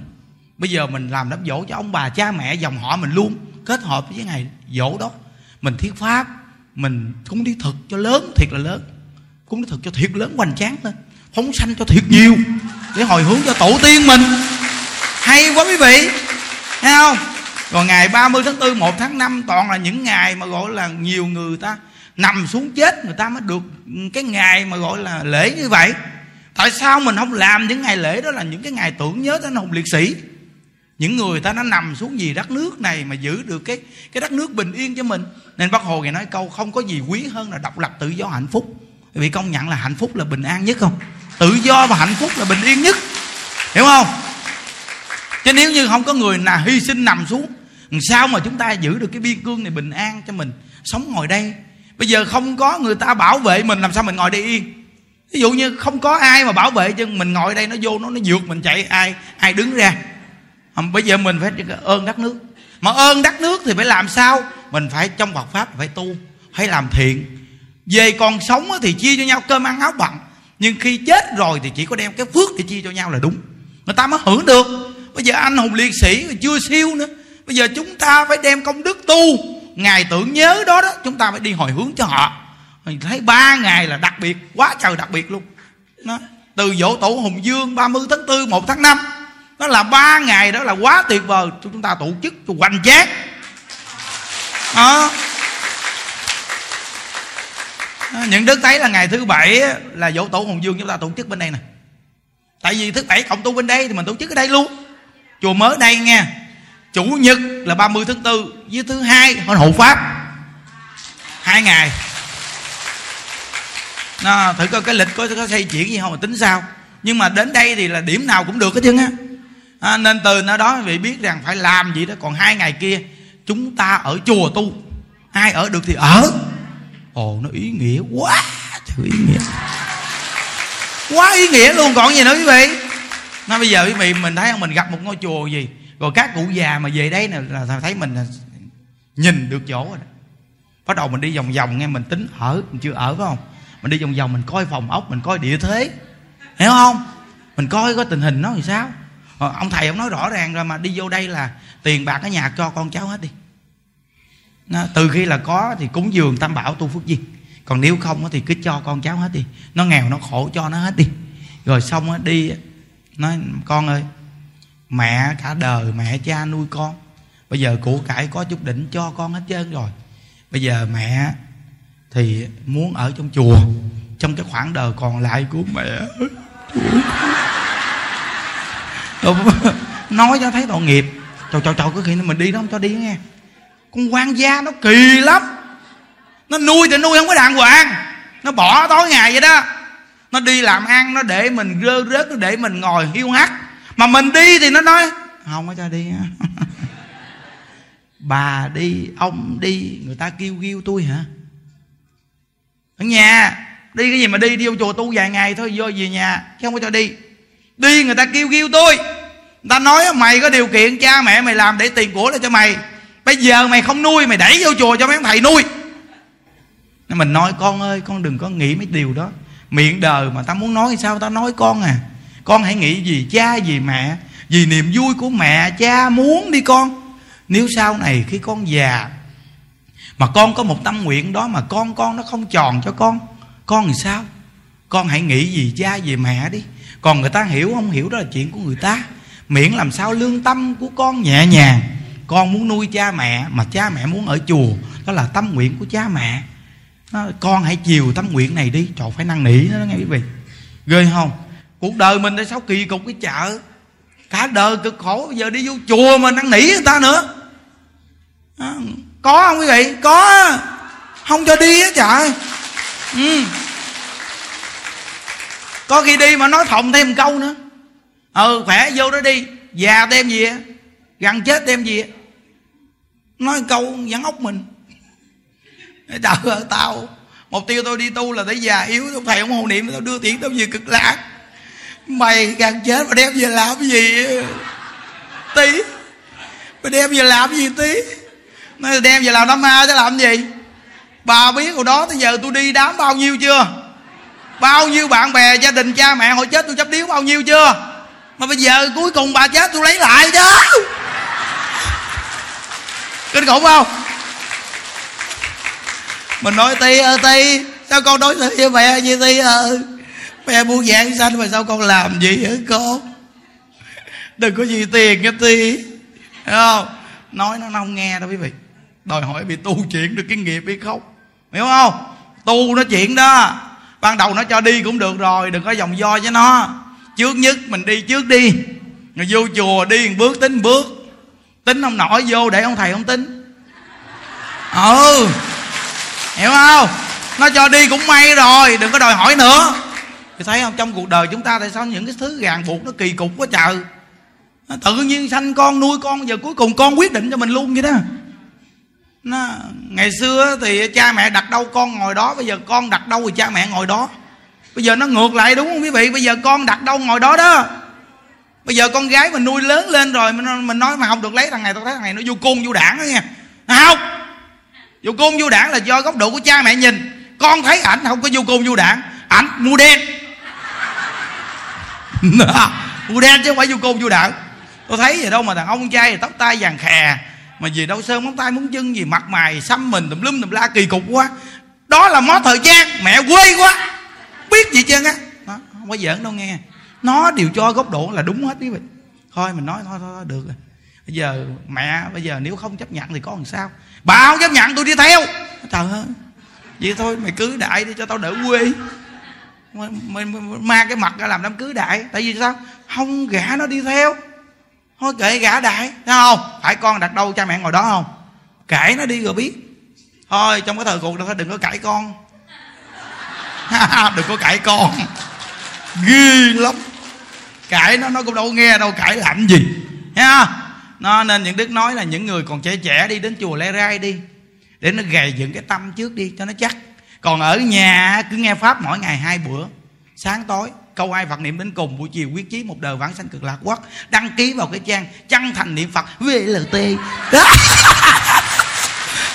Bây giờ mình làm đám dỗ cho ông bà, cha mẹ, dòng họ mình luôn, kết hợp với ngày dỗ đó. Mình thiết pháp mình cúng đi thực cho lớn, thiệt là lớn. Cúng đi thực cho thiệt lớn, hoành tráng lên phóng sanh cho thiệt nhiều, để hồi hướng cho tổ tiên mình. Hay quá quý vị. Thấy không? Còn ngày 30 tháng 4 1 tháng 5 toàn là những ngày mà gọi là nhiều người ta nằm xuống chết, người ta mới được cái ngày mà gọi là lễ như vậy. Tại sao mình không làm những ngày lễ đó là những cái ngày tưởng nhớ tới anh hùng liệt sĩ? Những người ta nó nằm xuống vì đất nước này mà giữ được cái cái đất nước bình yên cho mình. Nên bác hồ ngày nói câu không có gì quý hơn là độc lập tự do hạnh phúc. Vì công nhận là hạnh phúc là bình an nhất không? Tự do và hạnh phúc là bình yên nhất. Hiểu không? Chứ nếu như không có người nào hy sinh nằm xuống sao mà chúng ta giữ được cái biên cương này bình an cho mình sống ngồi đây? Bây giờ không có người ta bảo vệ mình, làm sao mình ngồi đây yên? Ví dụ như không có ai mà bảo vệ cho mình ngồi đây, nó vô nó nó vượt mình chạy, ai ai đứng ra? Bây giờ mình phải ơn đất nước. Mà ơn đất nước thì phải làm sao? Mình phải trong Phật pháp phải tu, phải làm thiện. Về còn sống thì chia cho nhau cơm ăn áo bằng nhưng khi chết rồi thì chỉ có đem cái phước để chia cho nhau là đúng. Người ta mới hưởng được. Bây giờ anh hùng liệt sĩ chưa siêu nữa. Bây giờ chúng ta phải đem công đức tu. Ngày tưởng nhớ đó đó, chúng ta phải đi hồi hướng cho họ. Mình thấy ba ngày là đặc biệt, quá trời đặc biệt luôn. Đó. từ dỗ tổ hùng dương 30 tháng 4 1 tháng 5 đó là ba ngày đó là quá tuyệt vời. Chúng ta tổ chức cho hoành tráng. Đó. những đức thấy là ngày thứ bảy là dỗ tổ hùng dương, chúng ta tổ chức bên đây nè. Tại vì thứ bảy cộng tu bên đây thì mình tổ chức ở đây luôn. Chùa mới đây nha. Chủ nhật là 30 tháng 4 với thứ hai hội hộ pháp. Hai ngày. Nó thử coi cái lịch có có xây chuyển gì không mà tính sao. Nhưng mà đến đây thì là điểm nào cũng được hết trơn á à, nên từ nơi đó quý vị biết rằng phải làm gì đó. Còn hai ngày kia chúng ta ở chùa tu. Ai ở được thì ở. Ồ nó ý nghĩa quá. Trời ý nghĩa. Quá ý nghĩa luôn. Còn gì nữa quý vị? Nó bây giờ quý vị mình thấy không? Mình gặp một ngôi chùa gì rồi các cụ già mà về đây là, là thấy mình là nhìn được chỗ rồi đó. bắt đầu mình đi vòng vòng nghe mình tính ở mình chưa ở phải không? Mình đi vòng vòng mình coi phòng ốc mình coi địa thế. Hiểu không? Mình coi có tình hình nó thì sao? Ờ, ông thầy ông nói rõ ràng rồi mà đi vô đây là tiền bạc ở nhà cho con cháu hết đi. Nó, từ khi là có thì cúng dường tam bảo tu phước duyên. Còn nếu không thì cứ cho con cháu hết đi. Nó nghèo nó khổ cho nó hết đi. Rồi xong đi nói con ơi mẹ cả đời mẹ cha nuôi con. Bây giờ của cải có chút đỉnh cho con hết trơn rồi. Bây giờ mẹ thì muốn ở trong chùa trong cái khoảng đời còn lại của mẹ. <laughs> nói cho thấy tội nghiệp. Trời trời trời cứ khi mình đi đó không cho đi nghe. Con quan gia nó kỳ lắm. Nó nuôi thì nuôi không có đàng hoàng. Nó bỏ tối ngày vậy đó. Nó đi làm ăn, nó để mình rơ rớt, nó để mình ngồi hiu hắt. Mà mình đi thì nó nói, không có cho đi <laughs> bà đi, ông đi, người ta kêu kêu tôi hả? Ở nhà, đi cái gì mà đi đi vô chùa tu vài ngày thôi, vô về nhà, chứ không có cho đi đi người ta kêu kêu tôi. Người ta nói mày có điều kiện, cha mẹ mày làm để tiền của lại cho mày. Bây giờ mày không nuôi, mày đẩy vô chùa cho mấy ông thầy nuôi. Nên mình nói, con ơi, con đừng có nghĩ mấy điều đó. Miệng đời mà ta muốn nói sao ta nói con à. Con hãy nghĩ gì cha gì mẹ, vì niềm vui của mẹ, cha muốn đi con. Nếu sau này khi con già mà con có một tâm nguyện đó mà con con nó không tròn cho con con thì sao? Con hãy nghĩ gì cha về mẹ đi. Còn người ta hiểu không hiểu đó là chuyện của người ta. Miễn làm sao lương tâm của con nhẹ nhàng. Con muốn nuôi cha mẹ mà cha mẹ muốn ở chùa đó là tâm nguyện của cha mẹ. Nó, con hãy chiều tâm nguyện này đi. Trời phải năn nỉ nó nghe quý vị. Ghê không? Cuộc đời mình tại sao kỳ cục cái chợ? Cả đời cực khổ bây giờ đi vô chùa mà năn nỉ người ta nữa. Đó, có không quý vị? Có. Không cho đi á trời. Ừ có khi đi mà nói thòng thêm một câu nữa. Ừ khỏe, vô đó đi. Già đem gì gần chết đem gì nói câu vắn ốc mình. Trời ơi, tao, mục tiêu tôi đi tu là để già yếu tôi thầy ông hồ niệm, tao đưa tiền tao về cực lạc. Mày gần chết mà đem về làm cái gì tí. Mày đem về làm gì tí? Mày đem về làm đám ma chứ làm gì? Bà biết hồi đó tới giờ tôi đi đám bao nhiêu chưa? Bao nhiêu bạn bè, gia đình, cha mẹ hồi chết tôi chấp điếu bao nhiêu chưa? Mà bây giờ cuối cùng bà chết tôi lấy lại đó. Kinh khủng không? Mình nói, ti ơ ti, sao con đối xử với mẹ như ti ơ mẹ buông dạng xanh mà sao con làm gì hả con? Đừng có gì tiền nghe ti. Không? Nói nó không nghe đâu quý vị. Đòi hỏi bị tu chuyện được cái nghiệp hay không? Hiểu không? Tu nó chuyện đó ban đầu nó cho đi cũng được rồi, đừng có dòng do với nó. Trước nhất mình đi trước đi. Rồi vô chùa đi một bước tính một bước. Tính ông nổi vô để ông thầy không tính. Ừ. Hiểu không? Nó cho đi cũng may rồi, đừng có đòi hỏi nữa. Thì thấy không? Trong cuộc đời chúng ta tại sao những cái thứ ràng buộc nó kỳ cục quá trời? Tự nhiên sanh con, nuôi con giờ cuối cùng con quyết định cho mình luôn vậy đó nó, ngày xưa thì cha mẹ đặt đâu con ngồi đó bây giờ con đặt đâu thì cha mẹ ngồi đó. Bây giờ nó ngược lại đúng không quý vị? Bây giờ con đặt đâu ngồi đó đó. Bây giờ con gái mình nuôi lớn lên rồi mình, mình nói mà không được lấy thằng này tôi thấy thằng này nó vô côn vô đảng đó nha. Không vô côn vô đảng là do góc độ của cha mẹ nhìn. Con thấy ảnh không có vô côn vô đảng. Ảnh mua đen. <laughs> Mua đen chứ không phải vô côn vô đảng. Tôi thấy vậy đâu mà thằng ông trai tóc tai vàng khè mà về đâu sơn móng tay móng chân gì mặt mày xăm mình tùm lum tùm la kỳ cục quá. Đó là món thời gian mẹ quê quá. Biết gì chưa á. Không có giỡn đâu nghe. Nó đều cho góc độ là đúng hết quý vị. Thôi mình nói thôi thôi, thôi được rồi. Bây giờ mẹ bây giờ nếu không chấp nhận thì có làm sao? Bà không chấp nhận tôi đi theo. Trời ơi. Vậy thôi mày cưới đại đi cho tao đỡ quê. Mày, mày, mày mang cái mặt ra làm đám cưới đại. Tại vì sao? Không gả nó đi theo thôi kệ gã đại, thấy không? Phải con đặt đâu cha mẹ ngồi đó không? Cãi nó đi rồi biết. Thôi, trong cái thời cuộc đó, đừng có cãi con. <laughs> Đừng có cãi con. Ghê lắm. Cãi nó nó cũng đâu nghe, đâu cãi làm gì. Ha? nó nên những đức nói là những người còn trẻ trẻ đi, đến chùa lê rai đi, để nó gầy dựng cái tâm trước đi, cho nó chắc. Còn ở nhà, cứ nghe pháp mỗi ngày hai bữa, sáng tối câu ai phật niệm đến cùng buổi chiều quyết chí một đời vãng sanh cực lạc quốc. Đăng ký vào cái trang chân thành niệm phật vlt <laughs>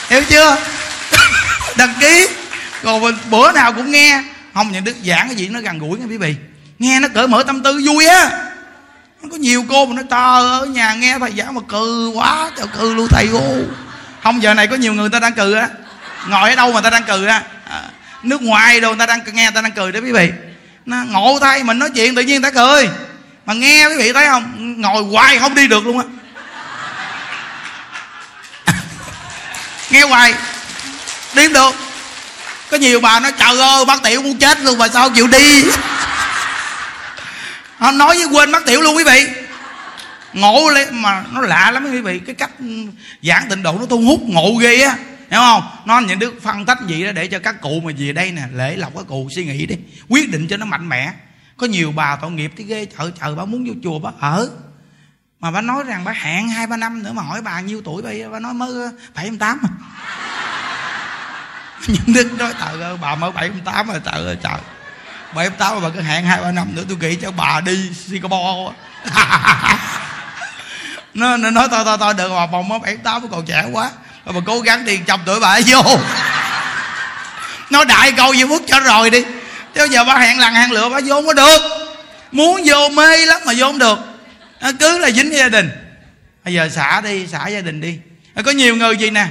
hiểu chưa? <laughs> Đăng ký. Còn mình bữa nào cũng nghe. Không những đức giảng cái gì nó gần gũi nha quý vị. Nghe nó cởi mở tâm tư vui á. Có nhiều cô mà nó tờ ở nhà nghe thầy giảng mà cừ quá. Trời cừ luôn thầy ô. Không giờ này có nhiều người ta đang cừ á. Ngồi ở đâu mà ta đang cừ á? À, nước ngoài đâu người ta đang nghe ta đang cười đó quý vị nó ngộ thay mình nói chuyện tự nhiên ta cười. Mà nghe quý vị thấy không? Ngồi hoài không đi được luôn á. <laughs> Nghe hoài đi không được. Có nhiều bà nói, trời ơi, bác tiểu muốn chết luôn mà sao chịu đi? <laughs> Họ nói với quên bác tiểu luôn quý vị. Ngộ lên, mà nó lạ lắm quý vị. Cái cách ừ, giảng tịnh độ nó thu hút ngộ ghê á hiểu không? Nó những đức phân tách gì đó để cho các cụ mà về đây nè lễ lọc các cụ suy nghĩ đi. Quyết định cho nó mạnh mẽ. Có nhiều bà tội nghiệp thì ghê chợ chợ bà muốn vô chùa bà ở. Mà bà nói rằng bà hẹn hai ba năm nữa mà hỏi bà nhiêu tuổi bây bà nói mới ờ, bảy tám mà <laughs> những đức nói trời ơi bà mới bảy tám rồi trời ơi trời. bảy tám mà bà cứ hẹn hai ba năm nữa tôi nghĩ cho bà đi singapore <laughs> nó, nó nói thôi thôi thôi được mà bà mới bảy tám còn trẻ quá mà cố gắng tiền chồng tuổi bà vô. Nó đại câu gì bước cho rồi đi. Chứ giờ bà hẹn lần hẹn lựa, bà vô không có được. Muốn vô mê lắm mà vô không được. Nó cứ là dính gia đình. Bây giờ xả đi, xả gia đình đi. À, có nhiều người gì nè?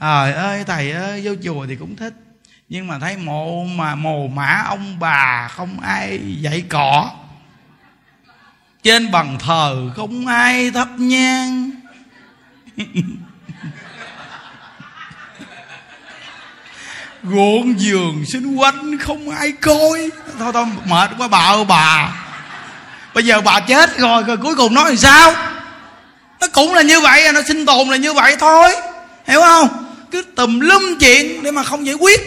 Trời ơi, thầy ơi, vô chùa thì cũng thích. Nhưng mà thấy mộ mà, mồ mã ông bà không ai dạy cỏ trên bằng thờ không ai thắp nhang. <laughs> ruộng giường xung quanh không ai coi. Thôi thôi mệt quá bà ơi bà. Bây giờ bà chết rồi rồi cuối cùng nói làm sao? Nó cũng là như vậy à, nó sinh tồn là như vậy thôi. Hiểu không? Cứ tùm lum chuyện để mà không giải quyết.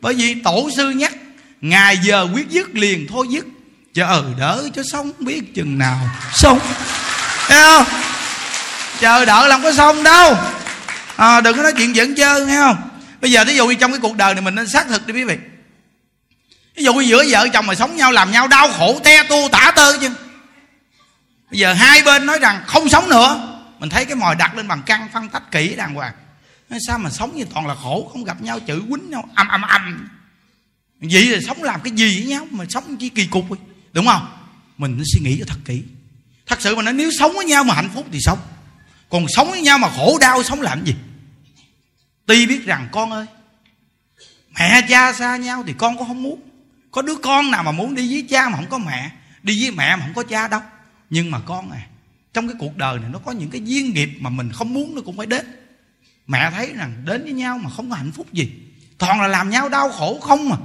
Bởi vì tổ sư nhắc ngày giờ quyết dứt liền thôi dứt. Chờ đỡ cho sống biết chừng nào sống thấy không? Chờ đợi làm có xong đâu. À, đừng có nói chuyện dẫn chơi nghe không? Bây giờ thí dụ như trong cái cuộc đời này mình nên xác thực đi quý vị. Ví dụ như giữa vợ chồng mà sống nhau, làm nhau đau khổ te tu, tả tơ chứ. Bây giờ hai bên nói rằng không sống nữa, mình thấy cái mồi đặt lên bằng căn, phân tách kỹ đàng hoàng. Sao mà sống như toàn là khổ, không gặp nhau chữ quýnh nhau âm âm âm vậy là sống làm cái gì với nhau? Mà sống chỉ kỳ cục ấy. đúng không? Mình nên suy nghĩ cho thật kỹ. Thật sự mà nói, nếu sống với nhau mà hạnh phúc thì sống. Còn sống với nhau mà khổ, đau, sống làm gì? Tuy biết rằng con ơi, mẹ cha xa nhau thì con cũng không muốn. Có đứa con nào mà muốn đi với cha mà không có mẹ, đi với mẹ mà không có cha đâu. Nhưng mà con à trong cái cuộc đời này nó có những cái duyên nghiệp mà mình không muốn nó cũng phải đến. Mẹ thấy rằng đến với nhau mà không có hạnh phúc gì. Toàn là làm nhau đau khổ không mà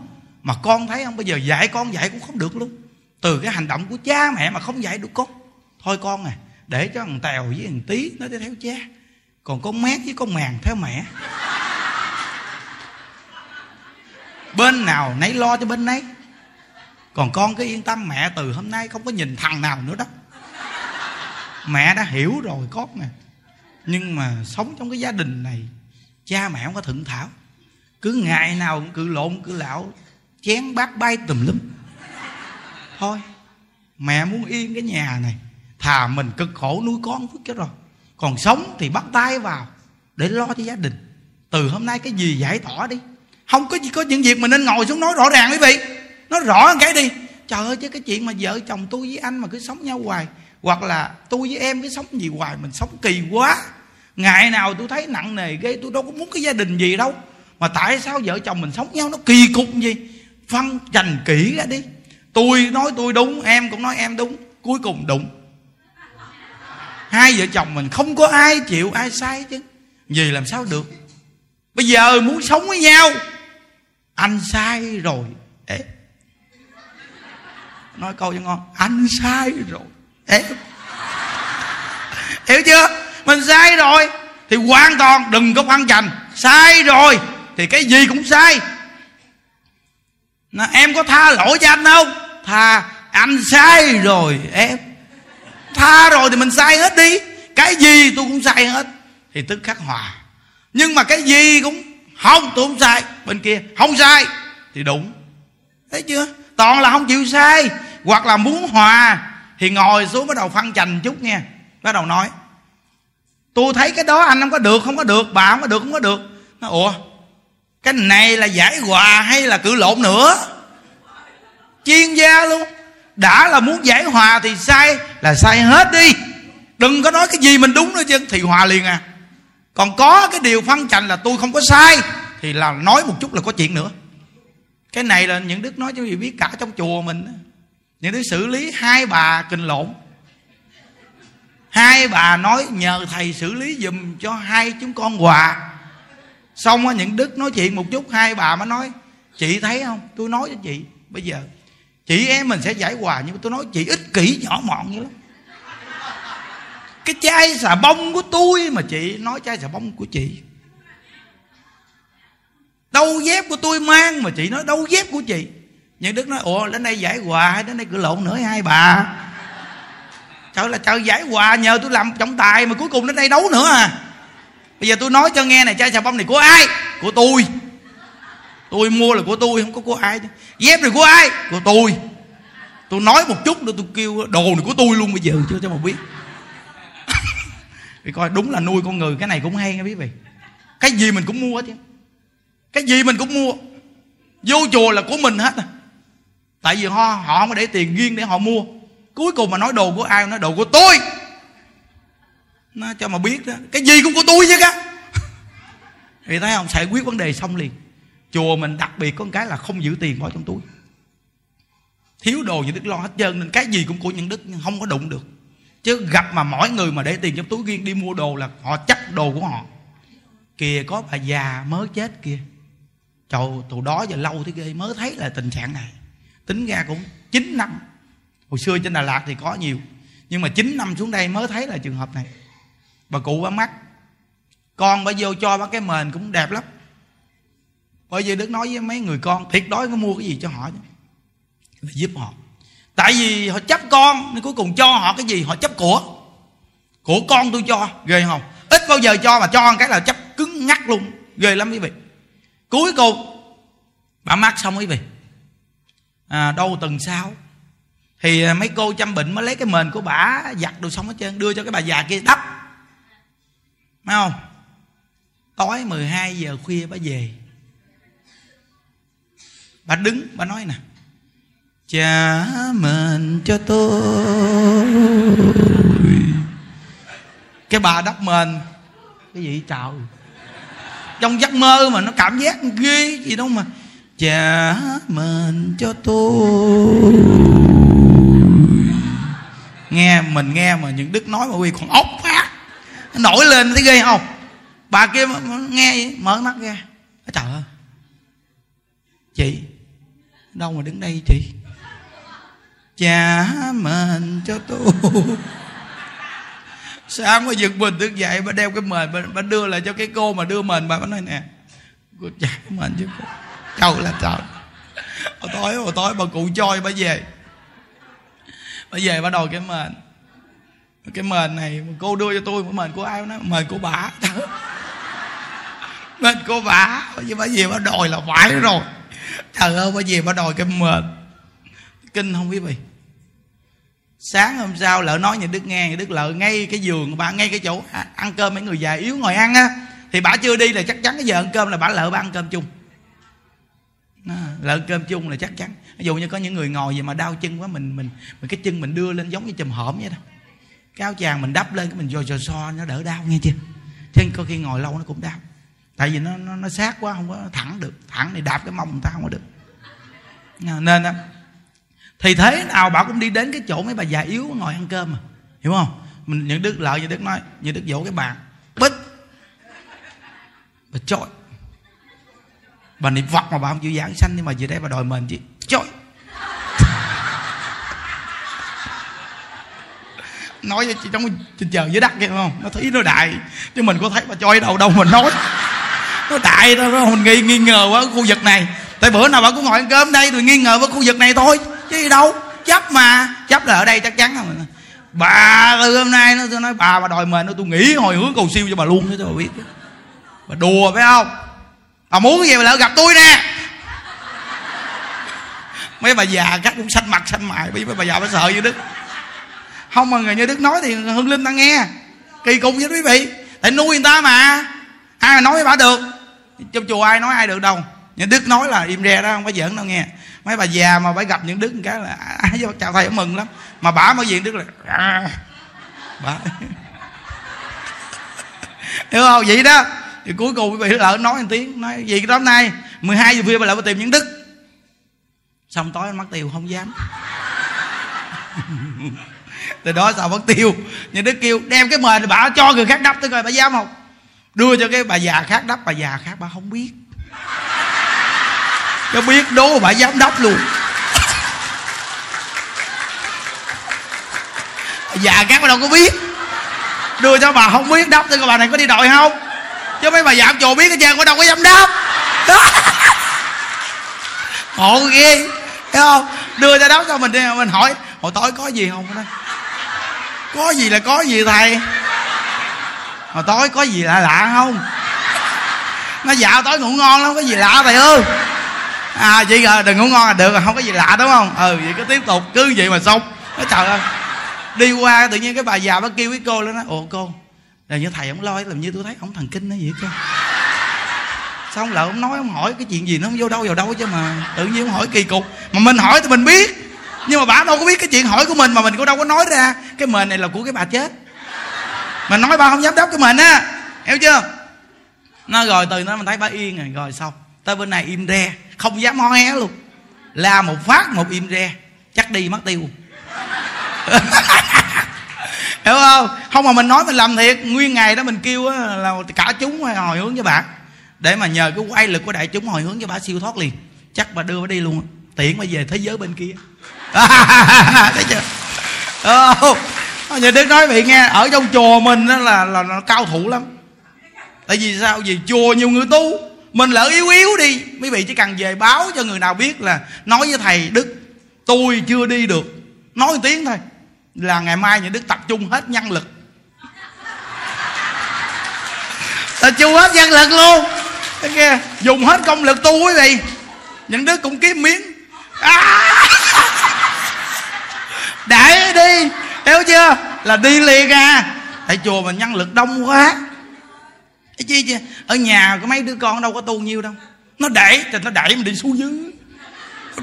mà con thấy không, bây giờ dạy con dạy cũng không được luôn. Từ cái hành động của cha mẹ mà không dạy được con. Thôi con à để cho thằng tèo với thằng tí nó đi theo cha còn có mét với có mèn theo mẹ. Bên nào nấy lo cho bên nấy. Còn con cứ yên tâm, mẹ từ hôm nay không có nhìn thằng nào nữa đó. Mẹ đã hiểu rồi con nè. Nhưng mà sống trong cái gia đình này, cha mẹ không có thượng thảo. Cứ ngày nào cũng cự lộn, cự lão, chén bát bay tùm lum. Thôi, mẹ muốn yên cái nhà này. Thà mình cực khổ nuôi con phước cho rồi còn sống thì bắt tay vào để lo cho gia đình. Từ hôm nay cái gì giải tỏa đi. Không có gì, có những việc mà nên ngồi xuống nói rõ ràng quý vị. Nói rõ cái đi. Trời ơi, chứ cái chuyện mà vợ chồng tôi với anh mà cứ sống nhau hoài. Hoặc là tôi với em cứ sống gì hoài, mình sống kỳ quá. Ngày nào tôi thấy nặng nề ghê, tôi đâu có muốn cái gia đình gì đâu. Mà tại sao vợ chồng mình sống nhau nó kỳ cục gì? Phân trành kỹ ra đi. Tôi nói tôi đúng, em cũng nói em đúng. Cuối cùng đụng hai vợ chồng mình không có ai chịu ai sai chứ. Vì làm sao được? Bây giờ muốn sống với nhau anh sai rồi. Ê. nói câu cho ngon anh sai rồi. Ê. hiểu chưa? Mình sai rồi thì hoàn toàn đừng có phân trành. Sai rồi thì cái gì cũng sai. Nó, em có tha lỗi cho anh không? Tha anh sai rồi em tha rồi thì mình sai hết đi. Cái gì tôi cũng sai hết. Thì tức khắc hòa. Nhưng mà cái gì cũng không, tôi không sai. Bên kia, không sai. Thì đúng. Thấy chưa? Toàn là không chịu sai. Hoặc là muốn hòa, thì ngồi xuống bắt đầu phân trành chút nha bắt đầu nói. Tôi thấy cái đó anh không có được, không có được. Bà không có được, không có được. Nó ủa, cái này là giải hòa hay là cự lộn nữa? Chuyên gia luôn đã là muốn giải hòa thì sai, là sai hết đi. Đừng có nói cái gì mình đúng nữa chứ, thì hòa liền à. Còn có cái điều phân trành là tôi không có sai, thì là nói một chút là có chuyện nữa. Cái này là những đức nói cho quý vị biết cả trong chùa mình những đức xử lý hai bà kinh lộn. Hai bà nói nhờ thầy xử lý giùm cho hai chúng con quà. Xong á, những đức nói chuyện một chút, hai bà mới nói, chị thấy không? Tôi nói cho chị, bây giờ chị em mình sẽ giải hòa, nhưng mà tôi nói chị ích kỷ nhỏ mọn như lắm cái chai xà bông của tôi mà chị, nói chai xà bông của chị. Đâu dép của tôi mang mà chị nói đâu dép của chị. Nhưng đức nói, ủa, đến đây giải hòa đến đây cửa lộn nữa hai bà? Trời là, trời, giải hòa nhờ tôi làm trọng tài mà cuối cùng đến đây đấu nữa à. Bây giờ tôi nói cho nghe này, chai xà bông này của ai? Của tôi tôi mua là của tôi, không có của ai dép này của ai? Của tôi. Tôi nói một chút nữa, tôi kêu, đồ này của tôi luôn bây giờ chưa cho mà biết. <laughs> Vì coi, đúng là nuôi con người, cái này cũng hay nghe quý vị. Cái gì mình cũng mua hết chứ. Cái gì mình cũng mua. Vô chùa là của mình hết à. tại vì họ họ không có để tiền riêng để họ mua. Cuối cùng mà nói đồ của ai, nói đồ của tôi. Nó cho mà biết đó, cái gì cũng của tôi chứ á vì <laughs> thấy không? Giải quyết vấn đề xong liền chùa mình đặc biệt có một cái là không giữ tiền bỏ trong túi. Thiếu đồ những đức lo hết trơn nên cái gì cũng của những đức, nhưng không có đụng được. Chứ gặp mà mỗi người mà để tiền trong túi riêng đi mua đồ là họ chắc đồ của họ. Kìa có bà già mới chết kìa. Trời, tụi đó giờ lâu thế ghê, mới thấy là tình trạng này. Tính ra cũng 9 năm. Hồi xưa trên đà lạt thì có nhiều, nhưng mà 9 năm xuống đây mới thấy là trường hợp này. Bà cụ bà mắt con bà vô cho bà cái mền cũng đẹp lắm bởi vì đức nói với mấy người con thiệt đói có mua cái gì cho họ là giúp họ. Tại vì họ chấp con nên cuối cùng cho họ cái gì? Họ chấp của. Của con tôi cho ghê không? Ít bao giờ cho mà cho một cái là chấp cứng ngắt luôn. Ghê lắm quý vị. Cuối cùng bà mắc xong quý vị. À, đâu tuần sau thì à, mấy cô chăm bệnh mới lấy cái mền của bà giặt đồ xong hết trơn đưa cho cái bà già kia đắp. Phải không? Tối 12 giờ khuya bà về bà đứng, bà nói nè. Trả mền cho tôi. Cái bà đắp mền. Cái gì trời trong giấc mơ mà nó cảm giác ghê gì đâu mà. Trả mền cho tôi. Nghe, mình nghe mà những đức nói mà quy còn ốc phát nổi lên thấy ghê không? Bà kia nghe mở mắt ra. Trời ơi. Chị đâu mà đứng đây chị trả mền cho tôi. Sáng mà giật mình thức dậy bà đeo cái mền bà, bà đưa lại cho cái cô mà đưa mền bà, bà nói nè cô trả mền chứ cô. Câu là trời. Hồi tối hồi tối bà cụ choi bà về. Bà về bà đòi cái mền. Cái mền này cô đưa cho tôi cái mền của ai nói? Mền của bà. <laughs> Mền của bà. Chứ bà về bà đòi là phải rồi trời ơi bà về bà đòi cái mệt. Kinh không quý vị? Sáng hôm sau lỡ nói nhà đức nghe, nhà đức lợi ngay cái giường, bà ngay cái chỗ à, ăn cơm mấy người già yếu ngồi ăn á, thì bà chưa đi là chắc chắn cái giờ ăn cơm là bà lỡ bà ăn cơm chung. À, lỡ cơm chung là chắc chắn. Ví dụ như có những người ngồi gì mà đau chân quá, mình mình mình cái chân mình đưa lên giống như chùm hổm vậy đó. Cái áo chàng mình đắp lên cái mình dò dò so nó đỡ đau, nghe chưa? Chứ có khi ngồi lâu nó cũng đau tại vì nó nó, nó sát quá không có thẳng được. Thẳng thì đạp cái mông người ta không có được. Nên đó thì thế nào bảo cũng đi đến cái chỗ mấy bà già yếu ngồi ăn cơm mà. Hiểu không? Mình những đức lợi như đức nói như đức vỗ cái bàn bích. Bà chọi. Bà niệm phật mà bà không chịu giảng sanh nhưng mà về đây bà đòi mình chị chọi. Nói với chị trong trên trời dưới đất kia không? Nó thấy nó đại chứ mình có thấy bà choi đâu đâu mình nói nó đại đó mình nghi nghi ngờ quá khu vực này. Tại bữa nào bà cũng ngồi ăn cơm đây, rồi nghi ngờ với khu vực này thôi. Chứ gì đâu, chấp mà. Chấp là ở đây chắc chắn rồi bà ơi hôm nay nó, tôi nói bà bà đòi mền nó tôi nghĩ hồi hướng cầu siêu cho bà luôn chứ tôi biết. Bà đùa, phải không? Bà muốn cái gì mà lỡ gặp tôi nè. Mấy bà già các cũng xanh mặt xanh mại bởi mấy bà già bà sợ như đức. Không mà người như đức nói thì hương linh ta nghe. Kỳ cục với quý vị. Tại nuôi người ta mà ai mà nói với bà được? Trong chùa ai nói ai được đâu. Những đức nói là im re đó không có giỡn đâu nghe. Mấy bà già mà phải gặp những đức một cái là à, à, ai vô chào thầy mừng lắm. Mà bả mới diện đức là à, bả <laughs> hiểu không? Vậy đó. Thì cuối cùng quý vị lỡ nói một tiếng nói gì đó hôm nay? 12 giờ khuya bà lại tìm những đức. Xong tối anh mất tiêu không dám. <laughs> Từ đó sao mất tiêu? Nhưng đức kêu đem cái mền bà cho người khác đắp tới coi bà dám không? Đưa cho cái bà già khác đắp bà già khác bà không biết. Cho biết đố bà dám đốc luôn. Già các bà đâu có biết. Đưa cho bà không biết đắp thì bà này có đi đòi không? Chứ mấy bà già chùa biết cái trơn có đâu có dám đốc. Đó <laughs> ngộ ghê thấy không? Đưa cho đó cho mình đi, mình hỏi hồi tối có gì không? Đó. Có gì là có gì thầy? Hồi tối có gì lạ lạ không? Nó dạo tối ngủ ngon lắm có gì lạ thầy ơi à chị rồi, đừng ngủ ngon là được không có gì lạ đúng không? Ừ vậy cứ tiếp tục cứ vậy mà xong. Nó trời ơi đi qua tự nhiên cái bà già bà kêu với cô lên nói, ồ cô là như thầy ông lo làm như tôi thấy ông thần kinh nó vậy cơ, xong lỡ ông nói ông hỏi cái chuyện gì nó không vô đâu vào đâu chứ mà. Tự nhiên ông hỏi kỳ cục mà mình hỏi thì mình biết. Nhưng mà bà đâu có biết cái chuyện hỏi của mình mà mình cũng đâu có nói ra. Cái mền này là của cái bà chết mà nói bà không dám đáp cái mình á hiểu chưa? Nó rồi từ nó mình thấy bà yên rồi rồi xong tới bên này im re không dám ho hé luôn. La một phát một im re chắc đi mất tiêu. <laughs> Hiểu không? Không mà mình nói mình làm thiệt nguyên ngày đó mình kêu là cả chúng hồi hướng với bà. Để mà nhờ cái quay lực của đại chúng hồi hướng cho bà siêu thoát liền. Chắc bà đưa bà đi luôn. Tiện bà về thế giới bên kia. <laughs> Thấy chưa? Oh, nhà đức nói vậy nghe ở trong chùa mình đó là, là là cao thủ lắm. Tại vì sao? Vì chùa nhiều người tu mình lỡ yếu yếu đi. Mấy vị chỉ cần về báo cho người nào biết là nói với thầy đức tôi chưa đi được. Nói một tiếng thôi là ngày mai nhà đức tập trung hết nhân lực. Tập trung hết nhân lực luôn. Nghe dùng hết công lực tu quý vị. Những đứa cũng kiếm miếng. À! <laughs> để đi hiểu chưa? Là đi liền à. Tại chùa mình nhân lực đông quá. Chi chứ ở nhà có mấy đứa con đâu có tu nhiêu đâu. Nó đẩy thì nó đẩy mình đi xuống dưới.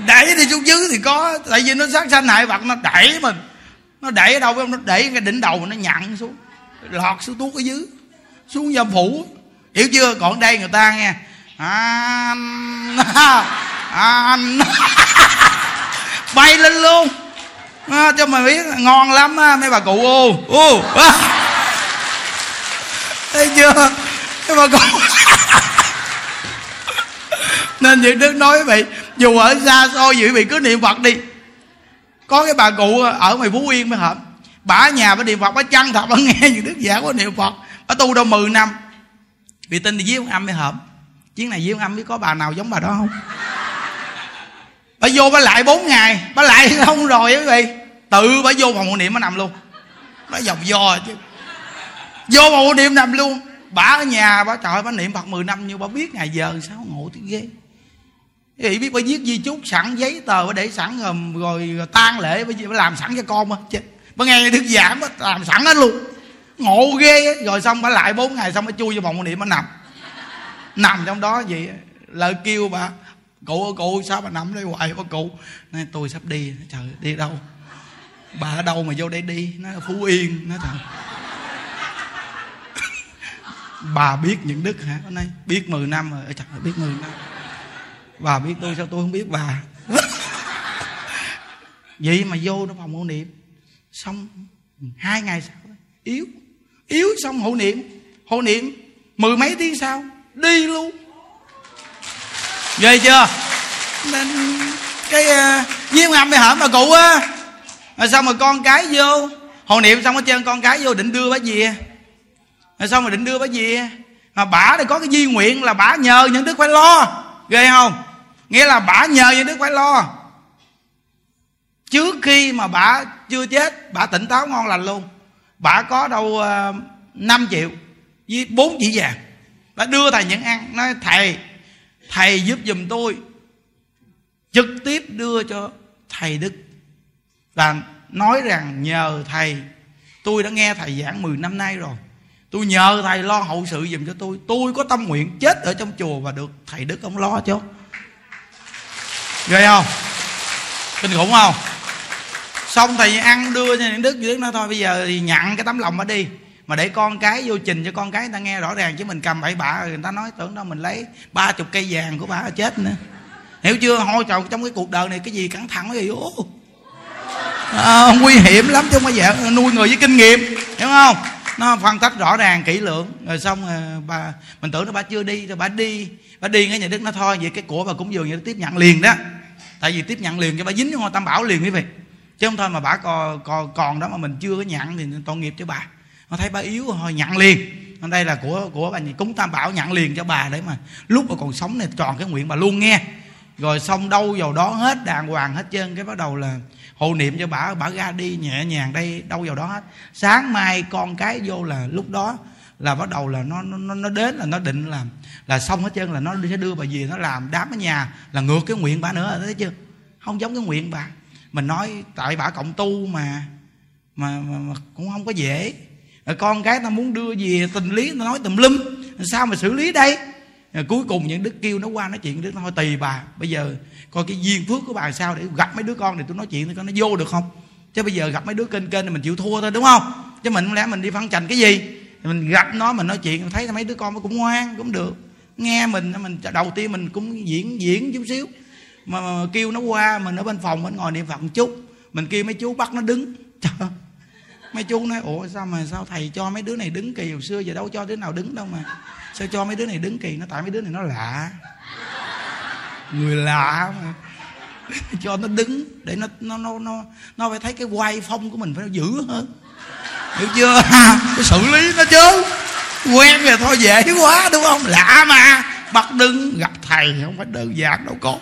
Đẩy đi xuống dưới thì có, tại vì nó sát sanh hại vật, nó đẩy mình nó đẩy ở đâu không nó đẩy cái đỉnh đầu nó nhặn xuống. Lọt xuống tuốt ở dưới. Xuống dâm phủ. Hiểu chưa? Còn đây người ta nghe. Anh. <laughs> Anh. <laughs> Bay lên luôn à, cho mày biết ngon lắm á mấy bà cụ ô. Ô thấy chưa? Mấy bà cụ. Nên những đức nói vậy dù ở xa xôi vậy bị cứ niệm phật đi. Có cái bà cụ ở ngoài phú yên mới hợp. Bà nhà bà niệm phật bà chăn thật bà nghe những đức giả của niệm phật. Bà tu đâu 10 năm. Vì tin thì với ông âm mới hợp. Chuyến này với ông âm biết có bà nào giống bà đó không bà vô bà lại 4 ngày. Bà lại <laughs> không rồi quý vị. Tự bà vô phòng hộ niệm bà nằm luôn. Nó dòng do chứ. Vô phòng hộ niệm nằm luôn. Bà ở nhà bà trời bà niệm phật 10 năm nhưng bà biết ngày giờ sao ngộ thì ghê. Thì biết bà viết di chúc sẵn giấy tờ bà để sẵn rồi, rồi, rồi tan lễ bà, bà làm sẵn cho con mà. Chứ bà nghe thức giảng bà làm sẵn hết luôn. Ngộ ghê rồi xong bà lại 4 ngày xong bà chui vô phòng hộ niệm bà nằm. Nằm trong đó vậy lời kêu bà cụ cụ sao bà nằm đây hoài bà cụ nói, tôi sắp đi. Trời đi đâu? Bà ở đâu mà vô đây đi? Nó phú yên. Nó trời. <laughs> Bà biết những đức hả? Nay biết 10 năm rồi. Trời biết 10 năm. Bà biết tôi sao tôi không biết bà? <laughs> Vậy mà vô nó phòng hộ niệm, xong hai ngày sau yếu yếu xong hộ niệm. Hộ niệm mười mấy tiếng sau, đi luôn ghê chưa? Nên cái uh, với ngâm bị hởm bà cụ á rồi xong rồi con cái vô? Hồi niệm xong hết chơi con cái vô định đưa bà gì, rồi xong rồi định đưa bà gì, mà bả thì có cái di nguyện là bả nhờ những đức phải lo. Ghê không? Nghĩa là bả nhờ những đức phải lo. Trước khi mà bả chưa chết bả tỉnh táo ngon lành luôn. Bả có đâu ờ, uh, 5 triệu với bốn chỉ vàng. Bả đưa thầy những ăn nói thầy thầy giúp giùm tôi. Trực tiếp đưa cho thầy đức. Và nói rằng nhờ thầy, tôi đã nghe thầy giảng 10 năm nay rồi. Tôi nhờ thầy lo hậu sự giùm cho tôi. Tôi có tâm nguyện chết ở trong chùa và được thầy đức ông lo cho. Ghê không? Kinh khủng không? Xong thầy ăn đưa cho những đức những đức nói thôi, bây giờ thì nhận cái tấm lòng mà đi mà để con cái vô trình cho con cái người ta nghe rõ ràng chứ mình cầm bậy bạ người ta nói tưởng đâu mình lấy ba chục cây vàng của bà chết nữa. Hiểu chưa? Hôi trời trong cái cuộc đời này cái gì cẩn thận cái gì ô à, nguy hiểm lắm chứ không phải dạng nuôi người với kinh nghiệm hiểu không? Nó phân tích rõ ràng kỹ lưỡng. Rồi xong rồi bà mình tưởng nó bà chưa đi rồi bà đi. Bà đi cái nhà đức nó thôi. Vậy cái của bà cũng dường như tiếp nhận liền đó. Tại vì tiếp nhận liền cho bà dính vô tam bảo liền quý vị. Chứ không thôi mà bà còn còn còn đó mà mình chưa có nhận thì tội nghiệp cho bà nó thấy bà yếu thôi nhận liền. Đây là của của bà cúng tam bảo nhận liền cho bà đấy mà lúc mà còn sống này tròn cái nguyện bà luôn nghe. Rồi xong đâu vào đó hết đàng hoàng hết trơn cái bắt đầu là hộ niệm cho bà bà ra đi nhẹ nhàng đây đâu vào đó hết. Sáng mai con cái vô là lúc đó là bắt đầu là nó nó nó đến là nó định làm là xong hết trơn là nó sẽ đưa bà về nó làm đám ở nhà là ngược cái nguyện bà nữa thấy chưa? Không giống cái nguyện bà. Mình nói tại bà cộng tu mà mà, mà, mà cũng không có dễ rồi con cái ta muốn đưa về tình lý nó nói tùm lum. Sao mà xử lý đây? Rồi cuối cùng những đức kêu nó qua nói chuyện đức thôi tùy bà bây giờ coi cái duyên phước của bà sao để gặp mấy đứa con thì tôi nói chuyện thì coi nó vô được không? Chứ bây giờ gặp mấy đứa kênh kênh thì mình chịu thua thôi đúng không? Chứ mình không lẽ mình đi phân trành cái gì? Mình gặp nó mình nói chuyện thấy mấy đứa con nó cũng ngoan cũng được. Nghe mình mình đầu tiên mình cũng diễn diễn chút xíu. Mà, mà kêu nó qua mình ở bên phòng mình ngồi niệm phật một chút. Mình kêu mấy chú bắt nó đứng. Trời mấy chú nói, ủa, sao mà, sao thầy cho mấy đứa này đứng kỳ? Hồi xưa giờ đâu cho đứa nào đứng đâu mà. Sao cho mấy đứa này đứng kỳ? Nó tại mấy đứa này nó lạ. Người lạ mà. <laughs> Cho nó đứng, để nó nó nó nó nó phải thấy cái quay phong của mình phải dữ hơn. Hiểu chưa? <laughs> Cái xử lý nó chứ. Quen rồi thôi, dễ quá, đúng không? Lạ mà. Bắt đứng, gặp thầy, không phải đơn giản đâu con.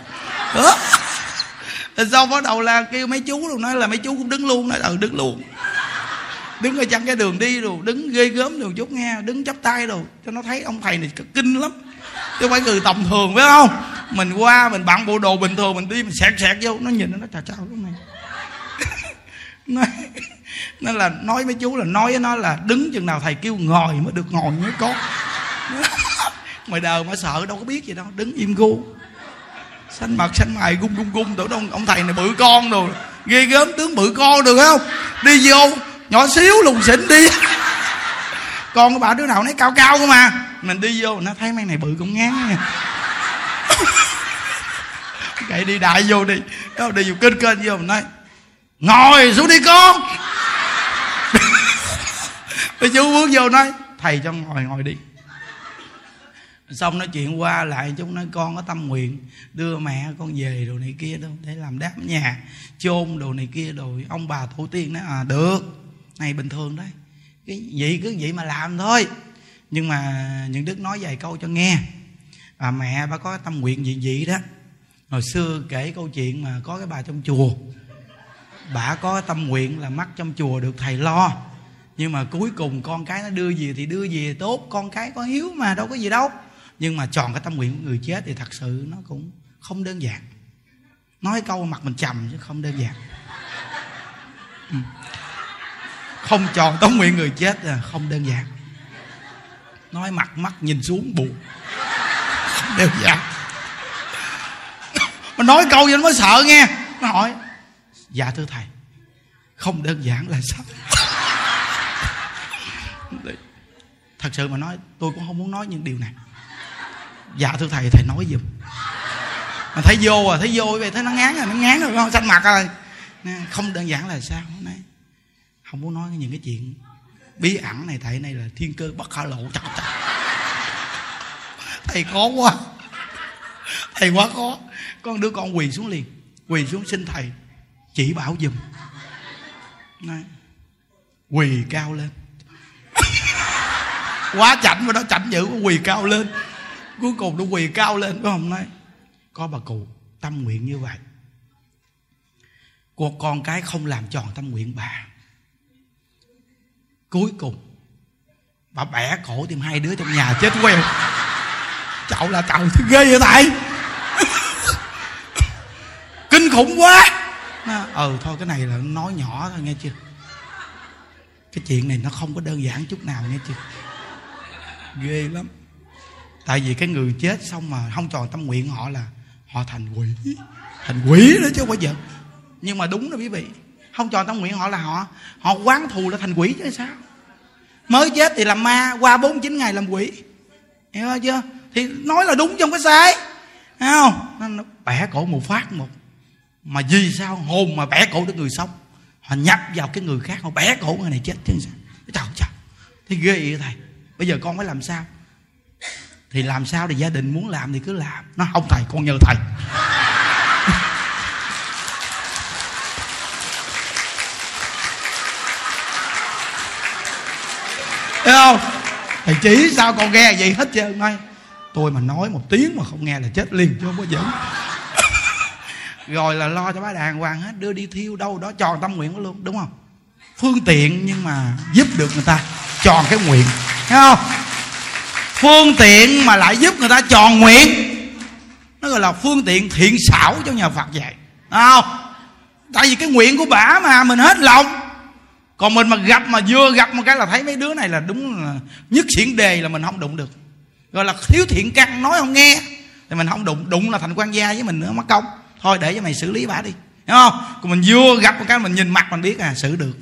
Đó. <laughs> Rồi sau bắt đầu là kêu mấy chú luôn, nói là mấy chú cũng đứng luôn, nói ừ đứng luôn đứng ở trong cái đường đi rồi, đứng ghê gớm rồi chút nghe, đứng chắp tay rồi. Cho nó thấy ông thầy này kinh lắm. Chứ phải người tầm thường, phải không? Mình qua, mình bận bộ đồ bình thường, mình đi, mình sẹt sẹt vô. Nó nhìn nó chào chào lúc này. <laughs> Nói, nó là nói mấy chú là nói với nó là đứng chừng nào thầy kêu ngồi mới được ngồi mới có. <laughs> Ngoài đời mà sợ, đâu có biết gì đâu. Đứng im gu. Xanh mặt, xanh mày, gung gung gung. Tưởng ông ông thầy này bự con rồi. Ghê gớm, tướng bự con được không? Đi vô nhỏ xíu lùng xịn đi. Con của bà đứa nào nấy cao cao cơ mà. Mình đi vô, nó thấy mấy này bự cũng ngán nha. <laughs> Kệ đi đại vô đi. Đó đi vô kênh kênh vô, mình nói, ngồi xuống đi con. <laughs> Cái chú bước vô nói, thầy cho ngồi ngồi đi. Xong nói chuyện qua lại chúng nói, con có tâm nguyện đưa mẹ con về đồ này kia đâu, để làm đám nhà, chôn đồ này kia rồi ông bà tổ tiên nói à được này bình thường đấy. Cái gì cứ vậy mà làm thôi. Nhưng mà những đức nói vài câu cho nghe. À, mẹ bà có tâm nguyện gì vậy đó. Hồi xưa kể câu chuyện mà có cái bà trong chùa. Bà có tâm nguyện là mắc trong chùa được thầy lo. Nhưng mà cuối cùng con cái nó đưa gì thì đưa gì tốt. Con cái có hiếu mà đâu có gì đâu. Nhưng mà tròn cái tâm nguyện của người chết thì thật sự nó cũng không đơn giản. Nói câu mặt mình trầm chứ không đơn giản. Ừ không tròn tống nguyện người chết là không đơn giản. Nói mặt mắt, nhìn xuống, buồn. Không đơn giản. Mà nói câu gì nó mới sợ nghe. Nó hỏi dạ thưa thầy, không đơn giản là sao? Thật sự mà nói, tôi cũng không muốn nói những điều này. Dạ thưa thầy thầy nói giùm. Mà thấy vô à thấy vô vậy thấy nó ngán rồi, nó ngán rồi không xanh mặt rồi. Không đơn giản là sao? Nói không muốn nói những cái chuyện bí ẩn này thầy này là thiên cơ bất khả lộ. Chặt chặt thầy khó quá. Thầy quá khó. Con đứa con quỳ xuống liền, quỳ xuống xin thầy chỉ bảo giùm. Này quỳ cao lên. <laughs> Quá chảnh mà nó chảnh dữ quỳ cao lên. Cuối cùng nó quỳ cao lên, phải không? Nói, có bà cụ tâm nguyện như vậy. Của con cái không làm tròn tâm nguyện bà cuối cùng, bà bẻ cổ tìm hai đứa trong nhà chết queo. Chậu là chậu thứ ghê vậy thầy? <laughs> Kinh khủng quá. Ờ thôi, cái này là nói nhỏ thôi, nghe chưa? Cái chuyện này nó không có đơn giản chút nào, nghe chưa? Ghê lắm. Tại vì cái người chết xong mà không tròn tâm nguyện họ là họ thành quỷ. Thành quỷ đó chứ không phải giật nhưng mà đúng đó quý vị không tròn tâm nguyện họ là họ họ quán thù là thành quỷ chứ sao? Mới chết thì làm ma, qua 49 ngày làm quỷ. Hiểu chưa? Thì nói là đúng trong cái sai. Thấy không? Nó bẻ cổ một phát một. Mà vì sao? Hồn mà bẻ cổ được người sống. Họ nhập vào cái người khác, họ bẻ cổ người này chết chứ sao? Trời trời thì ghê vậy thầy. Bây giờ con phải làm sao? Thì làm sao thì gia đình muốn làm thì cứ làm. Nó không thầy, con nhờ thầy. Thấy không? Thầy chỉ sao con nghe vậy hết trơn ngay. Tôi mà nói một tiếng mà không nghe là chết liền, chứ không có giỡn. <laughs> Rồi là lo cho bá đàng hoàng hết, đưa đi thiêu đâu đó, tròn tâm nguyện luôn, đúng không? Phương tiện nhưng mà giúp được người ta, tròn cái nguyện. Thấy không? Phương tiện mà lại giúp người ta tròn nguyện. Nó gọi là phương tiện thiện xảo cho nhà phật dạy. Không? Tại vì cái nguyện của bả mà, mình hết lòng còn mình mà gặp mà vừa gặp một cái là thấy mấy đứa này là đúng là nhất xiển đề là mình không đụng được. Gọi là thiếu thiện căn, nói không nghe, thì mình không đụng. Đụng là thành quan gia với mình nữa, mất công. Thôi để cho mày xử lý bả đi. Hiểu không? Còn mình vừa gặp một cái mình nhìn mặt mình biết à xử được.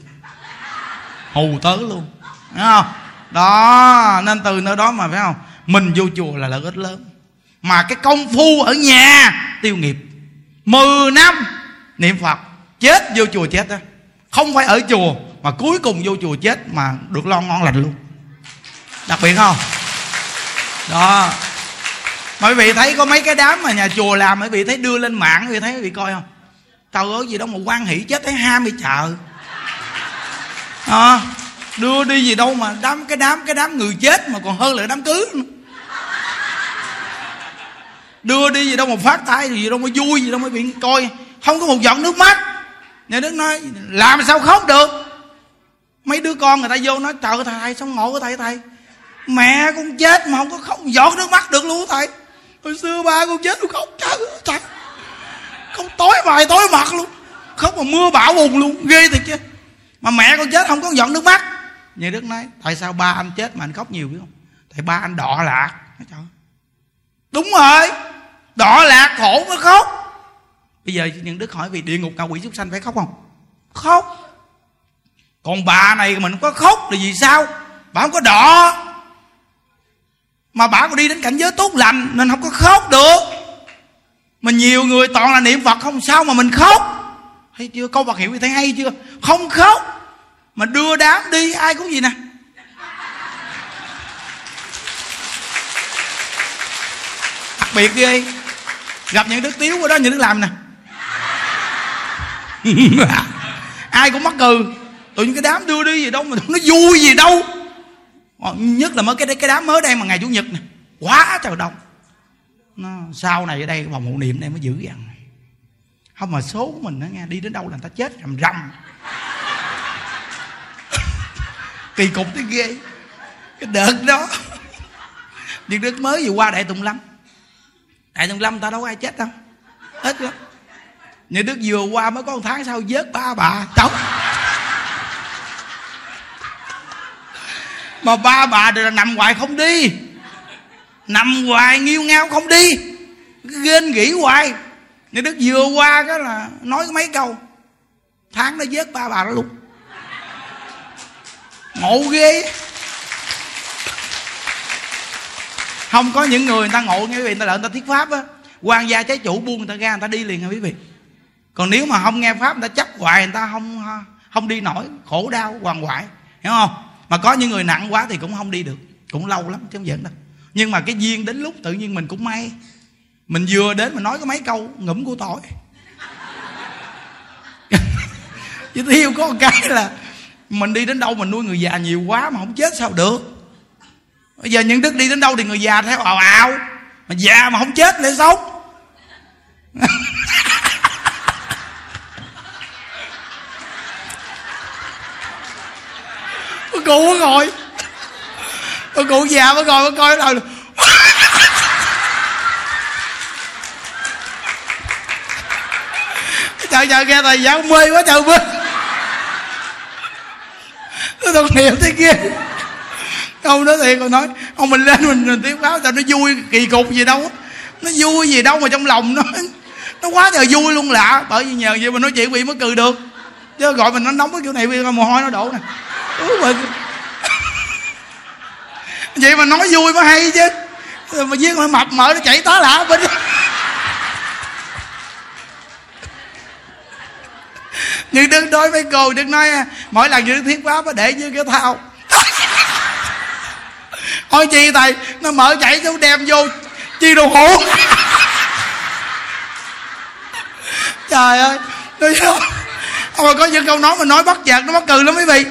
Hù tớ luôn. Hiểu không? Đó, nên từ nơi đó mà, phải không? Mình vô chùa là lợi ích lớn. Mà cái công phu ở nhà, tiêu nghiệp. Mười năm niệm phật, chết vô chùa chết đó không phải ở chùa mà cuối cùng vô chùa chết mà được lo ngon lành luôn. Đặc biệt không? Đó. Mà quý vị thấy có mấy cái đám mà nhà chùa làm quý vị thấy đưa lên mạng quý vị thấy quý vị coi không? Tao có gì đâu mà quan hỷ chết thấy ham đi chợ. À, đưa đi gì đâu mà đám cái đám cái đám người chết mà còn hơn là đám cưới đưa đi gì đâu mà phát tay gì đâu mà vui gì đâu mà bị coi. Không có một giọt nước mắt. Nhà đức nói làm sao khóc được? Mấy đứa con người ta vô nói, trời thầy xong ngộ của thầy thầy? Mẹ con chết mà không có khóc, giọt nước mắt được luôn thầy. Hồi xưa ba con chết con khóc, trời trời. Không tối vài tối mặt luôn. Khóc mà mưa bão bùng luôn, ghê thiệt chứ. Mà mẹ con chết không có giọt nước mắt. Như đức nói, tại sao ba anh chết mà anh khóc nhiều biết không? Tại ba anh đọ lạc. Trời đúng rồi đọ lạc khổ mới khóc. Bây giờ những đức hỏi vì địa ngục ngạ quỷ súc sanh phải khóc không? Khóc còn bà này mình có khóc là vì sao? Bà không có đỏ. Mà bà còn đi đến cảnh giới tốt lành nên không có khóc được. Mà nhiều người toàn là niệm phật không sao mà mình khóc. Hay chưa? Câu bạc hiệu thì thấy hay chưa? Không khóc. Mà đưa đám đi, ai cũng gì nè. Đặc biệt ghê gặp những đứa tiếu ở đó, những đứa làm nè. <laughs> Ai cũng mắc cừ tự những cái đám đưa đi gì đâu mà nó vui gì đâu. Ờ, nhất là mới cái cái đám mới đây mà ngày chủ nhật này quá trời đông. Nó, sau này ở đây vòng hộ niệm này mới giữ dằn. Không mà số của mình nó nghe, đi đến đâu là người ta chết rầm rầm. <laughs> Kỳ cục tới ghê. Cái đợt đó. Những đức mới vừa qua đại tùng lâm. Đại tùng lâm ta đâu có ai chết đâu. Ít lắm những đức vừa qua mới có một tháng sau vớt ba bà. Trống mà ba bà đều là nằm hoài không đi. Nằm hoài nghiêu ngao không đi. Ghen nghĩ hoài. Nên đức vừa qua cái là nói mấy câu. Tháng nó vớt ba bà đó luôn ngộ ghê. Không có những người người ta ngộ nghe quý vị, người ta lợi người ta thuyết pháp á. Quan gia trái chủ buông người ta ra, người ta đi liền nha quý vị? Còn nếu mà không nghe pháp, người ta chấp hoài, người ta không không đi nổi. Khổ đau hoàng hoại. Hiểu không? Mà có những người nặng quá thì cũng không đi được, cũng lâu lắm chứ không giỡn đâu. Nhưng mà cái duyên đến lúc tự nhiên mình cũng may. Mình vừa đến mà nói có mấy câu ngủm của tội. <laughs> Chứ thiếu có một cái là mình đi đến đâu mình nuôi người già nhiều quá mà không chết sao được. Bây giờ những đức đi đến đâu thì người già theo ào ào, mà già mà không chết lại sống <laughs> cụ mới ngồi bà cụ già mới ngồi mới coi đâu <laughs> trời trời nghe thầy giảng mê quá trời mê. Tôi tội hiểu thế kia. Ông nói thiệt còn nói ông mình lên mình, mình tiếng báo tao nó vui kỳ cục gì đâu nó vui gì đâu mà trong lòng nó nó quá trời vui luôn lạ. Bởi vì nhờ vậy mà nói chuyện bị mới cười được. Chứ gọi mình nó nóng cái kiểu này mồ hôi nó đổ nè vậy mà nói vui mới hay chứ. Mà giết mà mập mở nó chạy tá lạ bên nhưng đứng đối với cô, đứng nói, mỗi lần như thiết pháp để như cái thao. Thôi chi thầy, nó mở chảy chú đem vô chi đồ hũ trời ơi tôi mà có những câu nói mà nói bắt chẹt nó bắt cười lắm quý vị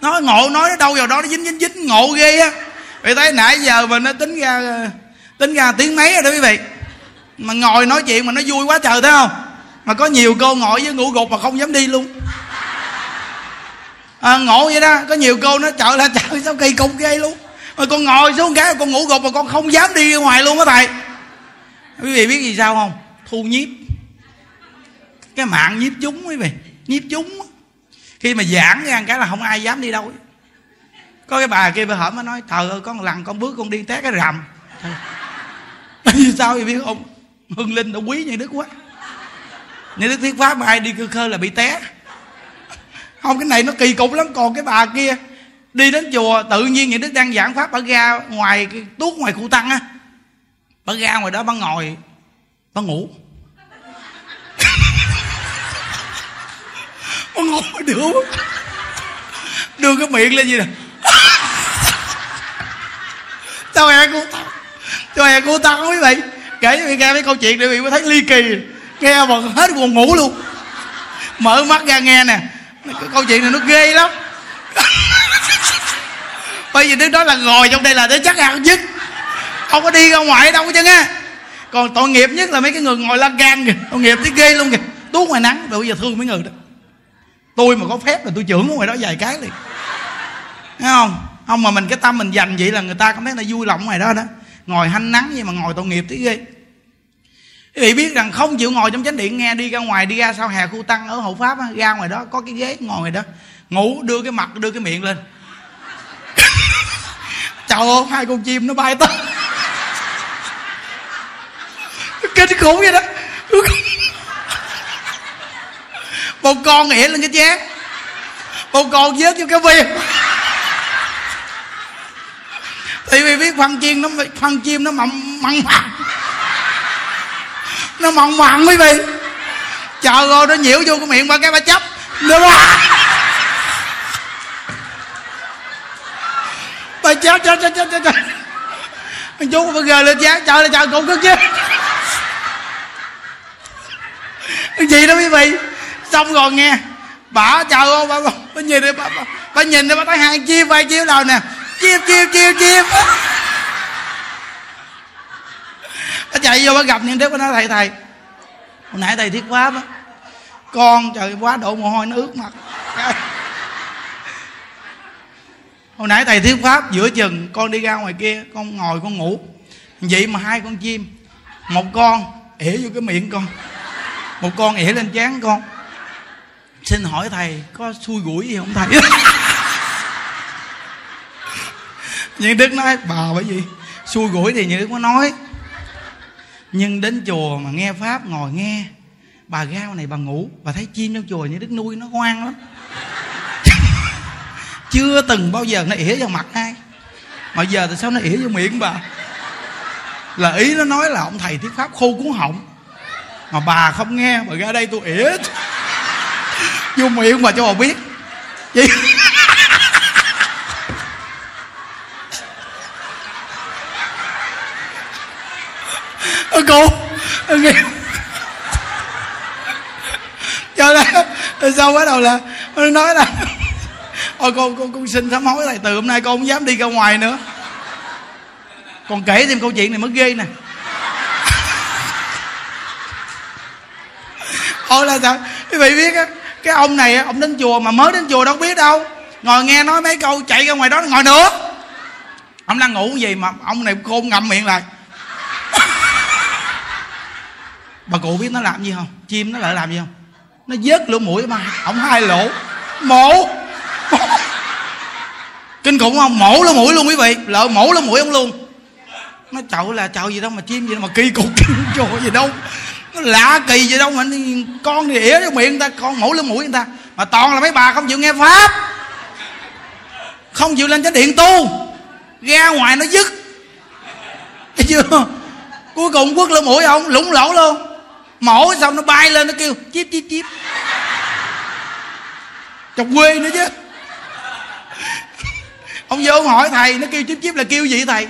nói ngộ nói nó đâu vào đó nó dính dính dính. Ngộ ghê á. Vì thấy nãy giờ mà nó tính ra tính ra tiếng mấy rồi đó quý vị? Mà ngồi nói chuyện mà nó vui quá trời thấy không? Mà có nhiều cô ngồi với ngủ gục mà không dám đi luôn. À, ngộ vậy đó. Có nhiều cô nó trời là trời sao kỳ cục ghê luôn. Mà con ngồi xuống cái con ngủ gục mà con không dám đi ra ngoài luôn á thầy. Quý vị biết gì sao không? Thu nhiếp. Cái mạng nhiếp chúng quý vị. Nhiếp chúng khi mà giảng ra cái là không ai dám đi đâu. Có cái bà kia bà hỏi mới nói thờ ơi, con lần con bước con đi té cái rầm <laughs> vì sao vậy biết không? Hưng linh nó quý như đức quá. Như đức thuyết pháp mà ai đi cơ khơ là bị té. Không, cái này nó kỳ cục lắm. Còn cái bà kia đi đến chùa, tự nhiên những đức đang giảng pháp ở ga ngoài tuốt ngoài khu tăng á. Bà ra ngoài đó bà ngồi, bà ngủ. Ông ngồi đưa đưa cái miệng lên gì nè. Tao e cô tao tao e cô tao quý vị kể cho nghe mấy câu chuyện để quý mới thấy ly kỳ. Nghe mà hết buồn ngủ luôn. Mở mắt ra nghe nè. Cái câu chuyện này nó ghê lắm. Bởi vì đứa đó là ngồi trong đây là để chắc ăn dứt không có đi ra ngoài đâu chứ nghe. Còn tội nghiệp nhất là mấy cái người ngồi lan gan kìa. Tội nghiệp thấy ghê luôn kìa. Tuốt ngoài nắng, rồi bây giờ thương mấy người đó tôi mà có phép là tôi trưởng ngoài đó vài cái liền. Thấy không? Không mà mình cái tâm mình dành vậy là người ta cảm thấy là vui lòng ngoài đó đó. Ngồi hanh nắng vậy mà ngồi tội nghiệp tí ghê. Quý vị biết rằng không chịu ngồi trong chánh điện, nghe đi ra ngoài, đi ra sau hè khu tăng ở hậu pháp ra ngoài đó có cái ghế ngồi ngoài đó. Ngủ, đưa cái mặt, đưa cái miệng lên. <laughs> Trời ơi, hai con chim nó bay tới. Kinh khủng vậy đó bồ con nghĩa lên cái chén bồ con vớt vô cái viên thì vì biết phân chiên nó phân chim nó mặn mặn mặn. Nó mặn mặn quý vị. Trời ơi, nó nhiễu vô cái miệng ba cái ba chấp nó ba ba chết chết chết chết chết anh chú bây gờ lên chán trời là trời cũng cất chứ. Gì đó quý vị? Xong rồi nghe. Bà chào ông bà, bà, bà nhìn đi bà, bà, bà nhìn đi bà thấy hai chim vai chiếu đầu nè. Chim chim chim chim bà chạy vô bà gặp những đứa bà nói thầy thầy hồi nãy thầy thuyết pháp á con trời quá đổ mồ hôi nó ướt mặt. Hồi nãy thầy thuyết pháp giữa chừng con đi ra ngoài kia con ngồi con ngủ. Vậy mà hai con chim một con ỉa vô cái miệng con một con ỉa lên chán con xin hỏi thầy, có xui gũi gì không thầy? <laughs> Nhưng đức nói, bà, bởi vì xui gũi thì như đức có nói. Nhưng đến chùa mà nghe pháp ngồi nghe, bà gao này bà ngủ, bà thấy chim trong chùa như đức nuôi nó ngoan lắm. <laughs> Chưa từng bao giờ nó ỉa vào mặt ai. Mà giờ thì sao nó ỉa vô miệng bà? Là ý nó nói là ông thầy thuyết pháp khô cuốn họng. Mà bà không nghe, bà ra đây tôi ỉa vô miệng mà cho bà biết. Chị Ơ, cô. Nghe. Cho đó sau bắt đầu là nó nói là ôi con con con xin sám hối thầy từ hôm nay con không dám đi ra ngoài nữa. Còn kể thêm câu chuyện này mới ghê nè. Ôi là sao? Quý vị biết á cái ông này ông đến chùa mà mới đến chùa đâu biết đâu. Ngồi nghe nói mấy câu chạy ra ngoài đó ngồi nữa ông đang ngủ gì mà ông này khôn ngậm miệng lại. <laughs> Bà cụ biết nó làm gì không? Chim nó lại làm gì không? Nó vớt lỗ mũi mà ông hai lỗ. Mổ. <laughs> Kinh khủng không? Mổ lỗ mũi luôn quý vị. Lỡ mổ lỗ mũi ông luôn. Nó chậu là chậu gì đâu mà chim gì đâu mà kỳ cục. <laughs> Trời gì đâu lạ kỳ gì đâu mà con thì ỉa trong miệng người ta, con mũi lên mũi người ta. Mà toàn là mấy bà không chịu nghe pháp. Không chịu lên chánh điện tu. Ra ngoài nó dứt. Thấy chưa? Cuối cùng quất lên mũi ông lủng lỗ luôn. Mổ xong nó bay lên nó kêu chip chip chip chọc quê nữa chứ. Ông vô ông hỏi thầy, nó kêu chip chip là kêu gì thầy?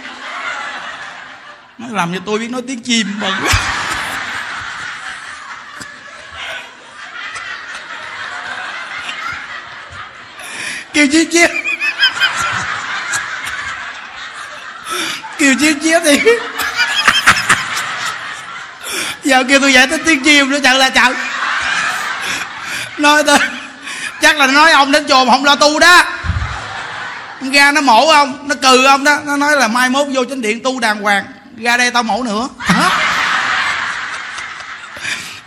Nó làm cho tôi biết nói tiếng chim mà kêu chi chip kêu chi chip thì giờ kêu tôi giải thích tiếng chiêm nữa chẳng là chẳng nói tôi chắc là nói ông đến chùa mà không lo tu đó. Ra nó mổ ông, nó cừ ông đó. Nó nói là mai mốt vô chính điện tu đàng hoàng. Ra đây tao mổ nữa. Hả?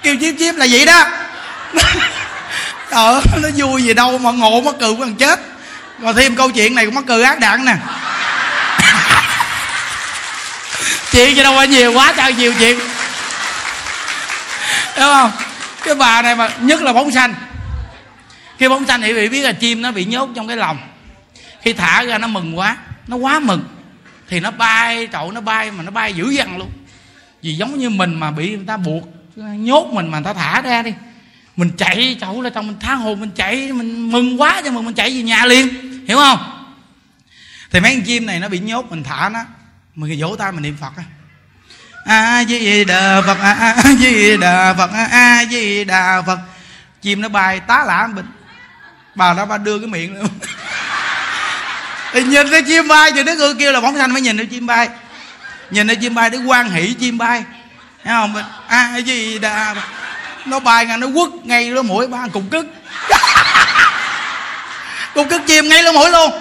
kêu chiếp chiếp là vậy đó ờ <laughs> nó vui gì đâu mà ngộ mắc cười còn chết. Rồi thêm câu chuyện này cũng mắc cười ác đạn nè. <laughs> Chuyện gì đâu mà nhiều quá trời nhiều chuyện. Đúng không? Cái bà này mà, nhất là bóng xanh. Khi bóng xanh thì bị biết là chim nó bị nhốt trong cái lòng. Khi thả ra nó mừng quá, nó quá mừng. Thì nó bay trậu nó bay mà nó bay dữ dằn luôn. Vì giống như mình mà bị người ta buộc, nhốt mình mà người ta thả ra đi mình chạy cháu là trong mình tha hồ mình chạy, mình mừng quá cho mà mình chạy về nhà liền. Hiểu không? Thì mấy con chim này nó bị nhốt, mình thả nó. Mình vỗ tay mình niệm phật á. A di đà phật, a di đà phật, a di đà phật. Chim nó bay tá lả mình. Bà đó, bà đưa cái miệng luôn <laughs> thì nhìn thấy chim bay thì đứa người kêu là bóng xanh mới nhìn thấy chim bay. Nhìn thấy chim bay để quan hỷ chim bay. Thấy không? A di đà nó bay ngang, nó quất ngay lỗ mũi, ba cục cứt <laughs> cục cứt chim ngay lỗ mũi luôn.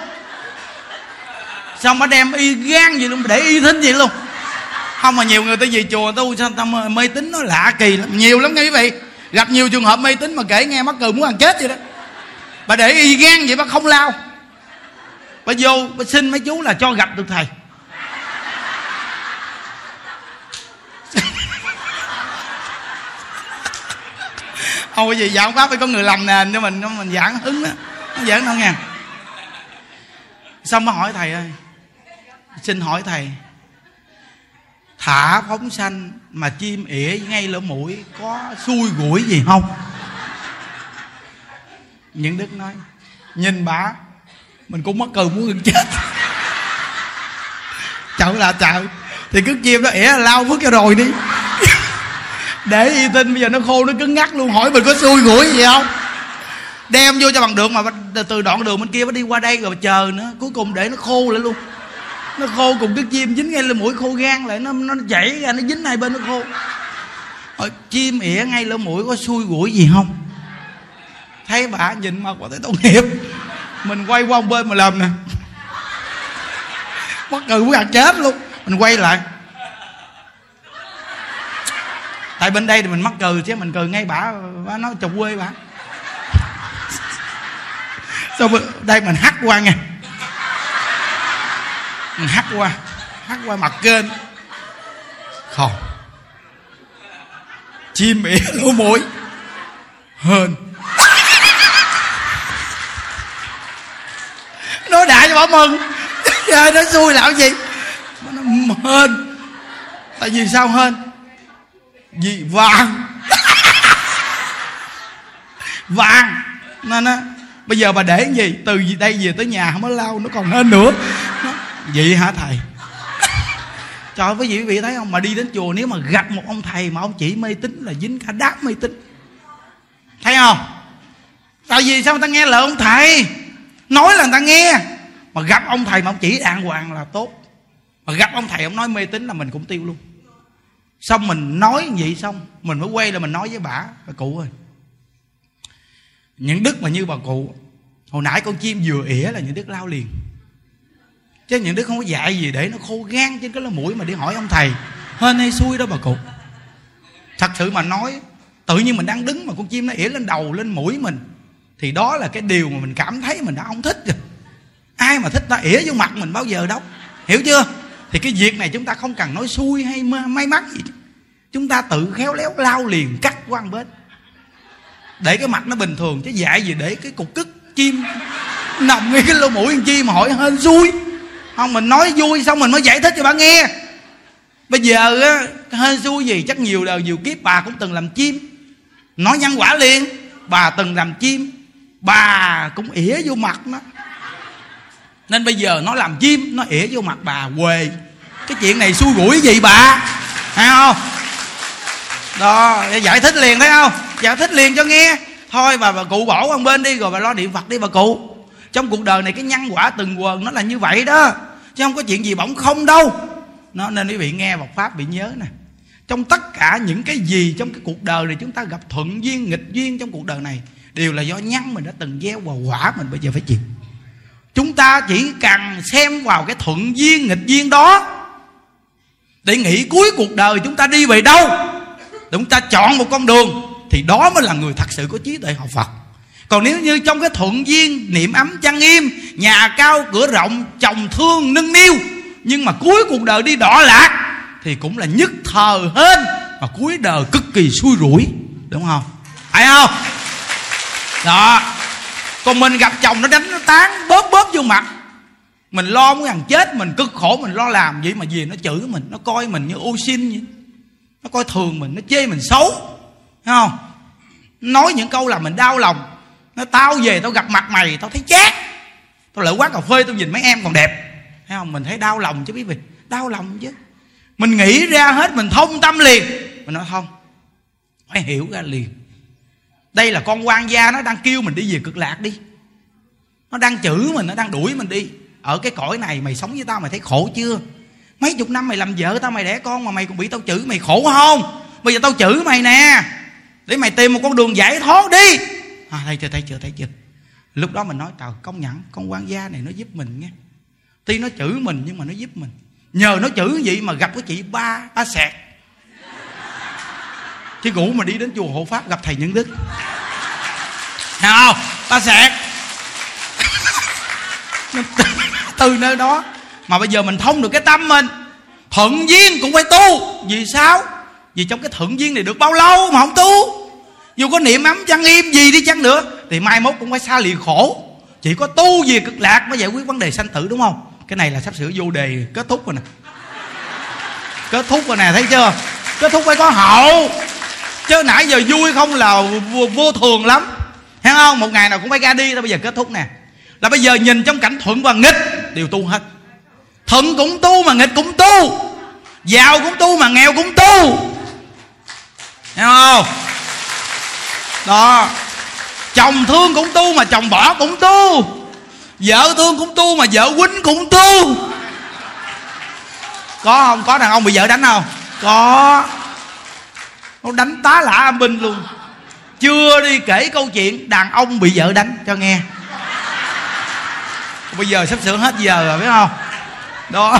Xong nó đem y gan gì luôn để y thính gì luôn. Không mà nhiều người tới về chùa tu sao tâm mê tín nó lạ kỳ lắm. Nhiều lắm nghe quý vị. Gặp nhiều trường hợp mê tín mà kể nghe mắc cười muốn ăn chết vậy đó. Bà để y gan vậy, bà không lao. Bà vô, bà xin mấy chú là cho gặp được thầy. Không có gì giảng pháp phải có người làm nền cho mình mình giảng hứng đó không giảng đâu nha. Xong mới hỏi thầy ơi, xin hỏi thầy, thả phóng sanh mà chim ỉa ngay lỗ mũi có xui gũi gì không? Những đức nói, nhìn bà, mình cũng mắc cười muốn gần chết. Chậu là chậu, thì cứ chim nó, ỉa, lao vứt cho rồi đi để y tinh bây giờ nó khô, nó cứng ngắc luôn. Hỏi mình có xui ngủi gì không? Đem vô cho bằng được mà từ đoạn đường bên kia mới đi qua đây rồi chờ nữa. Cuối cùng để nó khô lại luôn. Nó khô cùng cái chim, dính ngay lên mũi khô gan lại. Nó nó chảy ra, nó dính hai bên nó khô. Rồi chim ỉa ngay lỗ mũi có xui gũi gì không? Thấy bà nhìn mặt bà thấy tội nghiệp. Mình quay qua một bên mà làm nè. Bất ngờ muốn chết luôn. Mình quay lại tại bên đây thì mình mắc cười chứ mình cười ngay bả bả nói chồng quê bả. Xong đây mình hắt qua nghe, mình hắt qua hắt qua mặt kênh. Không. Chim ỉa lỗ mũi hên. Nó đại cho bà mừng. Trời nó xui làm gì? Nó hên. Tại vì sao hên? Gì vàng vàng nên á bây giờ bà để gì? Từ đây về tới nhà không có lau, nó còn hên nữa. Vậy hả thầy? Trời với quý vị thấy không? Mà đi đến chùa nếu mà gặp một ông thầy mà ông chỉ mê tín là dính cả đám mê tín. Thấy không? Tại vì sao người ta nghe lời ông thầy? Nói là người ta nghe. Mà gặp ông thầy mà ông chỉ đàng hoàng là tốt. Mà gặp ông thầy ông nói mê tín là mình cũng tiêu luôn xong mình nói vậy xong, mình mới quay là mình nói với bà bà cụ ơi. Những đức mà như bà cụ, hồi nãy con chim vừa ỉa là những đức lao liền. Chứ những đức không có dạy gì để nó khô gan trên cái lỗ mũi mà đi hỏi ông thầy. Hên hay xui đó bà cụ. Thật sự mà nói, tự nhiên mình đang đứng mà con chim nó ỉa lên đầu, lên mũi mình, thì đó là cái điều mà mình cảm thấy mình đã không thích rồi. Ai mà thích ta ỉa vô mặt mình bao giờ đâu. Hiểu chưa? Thì cái việc này chúng ta không cần nói xui hay may mắn gì. Chúng ta tự khéo léo lao liền cắt quan một bên. Để cái mặt nó bình thường, chứ dạ gì để cái cục cức, chim nằm ngay cái lỗ mũi con chim mà hỏi hên xui. Không, mình nói vui xong mình mới giải thích cho bà nghe. Bây giờ á, hên xui gì, chắc nhiều đời, nhiều kiếp bà cũng từng làm chim. Nói nhân quả liền, bà từng làm chim, bà cũng ỉa vô mặt nó nên bây giờ nó làm chim, nó ỉa vô mặt bà quê cái chuyện này xui rủi gì bà? Thấy không? Đó giải thích liền, thấy không? Giải thích liền cho nghe. Thôi bà bà cụ bỏ qua bên đi, rồi bà lo niệm phật đi bà cụ. Trong cuộc đời này cái nhân quả từng quần nó là như vậy đó. Chứ không có chuyện gì bỗng không đâu. Nó nên quý vị nghe một pháp bị nhớ nè. Trong tất cả những cái gì trong cái cuộc đời này chúng ta gặp thuận duyên, nghịch duyên trong cuộc đời này, đều là do nhân mình đã từng gieo và quả mình bây giờ phải chịu chúng ta chỉ cần xem vào cái thuận duyên, nghịch duyên đó để nghĩ cuối cuộc đời chúng ta đi về đâu. Chúng ta chọn một con đường thì đó mới là người thật sự có trí tuệ học phật. Còn nếu như trong cái thuận duyên, niệm ấm chăn im, nhà cao cửa rộng, chồng thương nâng niu, nhưng mà cuối cuộc đời đi đỏ lạc, thì cũng là nhất thờ hên mà cuối đời cực kỳ xui rủi, đúng không? Phải không? Đó còn mình gặp chồng nó đánh nó tán bóp bóp vô mặt. Mình lo muốn thằng chết, mình cực khổ, mình lo làm vậy mà gì nó chửi mình, nó coi mình như ô xin vậy. Nó coi thường mình, nó chê mình xấu. Thấy không? Nói những câu là mình đau lòng. Nó tao về tao gặp mặt mày, tao thấy chát tao lại quán cà phê, tao nhìn mấy em còn đẹp. Thấy không? Mình thấy đau lòng chứ quý vị. Đau lòng chứ. Mình nghĩ ra hết, mình thông tâm liền. Mình nói, không, phải hiểu ra liền đây là con quan gia nó đang kêu mình đi về cực lạc đi. Nó đang chửi mình nó đang đuổi mình đi. Ở cái cõi này mày sống với tao mày thấy khổ chưa? Mấy chục năm mày làm vợ tao mày đẻ con mà mày còn bị tao chửi mày khổ không? Bây giờ tao chửi mày nè. Để mày tìm một con đường giải thoát đi. À, thấy chưa thấy chưa thấy chưa? Lúc đó mình nói trời công nhận con quan gia này nó giúp mình nghe. Tuy nó chửi mình nhưng mà nó giúp mình. Nhờ nó chửi vậy mà gặp cái chị ba ba sẹt chứ ngủ mà đi đến chùa hộ pháp gặp thầy nhân đức. Thấy không ta sẽ <laughs> từ nơi đó mà bây giờ mình thông được cái tâm mình. Thuận duyên cũng phải tu. Vì sao? Vì trong cái thuận duyên này được bao lâu mà không tu? Dù có niệm ấm chăng im gì đi chăng nữa, thì mai mốt cũng phải xa lìa khổ. Chỉ có tu về cực lạc mới giải quyết vấn đề sanh tử, đúng không? Cái này là sắp sửa vô đề kết thúc rồi nè. Kết thúc rồi nè, thấy chưa? Kết thúc phải có hậu chứ nãy giờ vui không là vô, vô thường lắm. Thấy không? Một ngày nào cũng phải ra đi đó bây giờ kết thúc nè. Là bây giờ nhìn trong cảnh thuận và nghịch đều tu hết. Thuận cũng tu mà nghịch cũng tu. Giàu cũng tu mà nghèo cũng tu. Hiểu không? Đó. Chồng thương cũng tu mà chồng bỏ cũng tu. Vợ thương cũng tu mà vợ quýnh cũng tu. Có không? Có đàn ông bị vợ đánh không? Có nó đánh tá lả âm binh luôn. Chưa đi kể câu chuyện đàn ông bị vợ đánh, cho nghe. Bây giờ sắp sửa hết giờ rồi, biết không? Đó.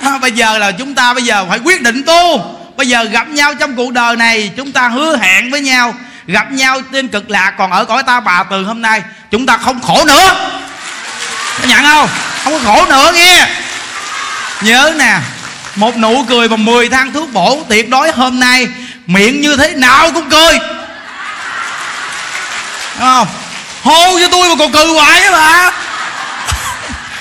<laughs> Bây giờ là chúng ta bây giờ phải quyết định tu. Bây giờ gặp nhau trong cuộc đời này, chúng ta hứa hẹn với nhau. Gặp nhau trên cực lạc, còn ở cõi ta bà từ hôm nay, chúng ta không khổ nữa. Có nhận không? Không có khổ nữa, nghe. Nhớ nè, một nụ cười và mười thang thuốc bổ tuyệt đối hôm nay miệng như thế nào cũng cười. Đúng không? Hô cho tôi mà còn cười hoài á bà.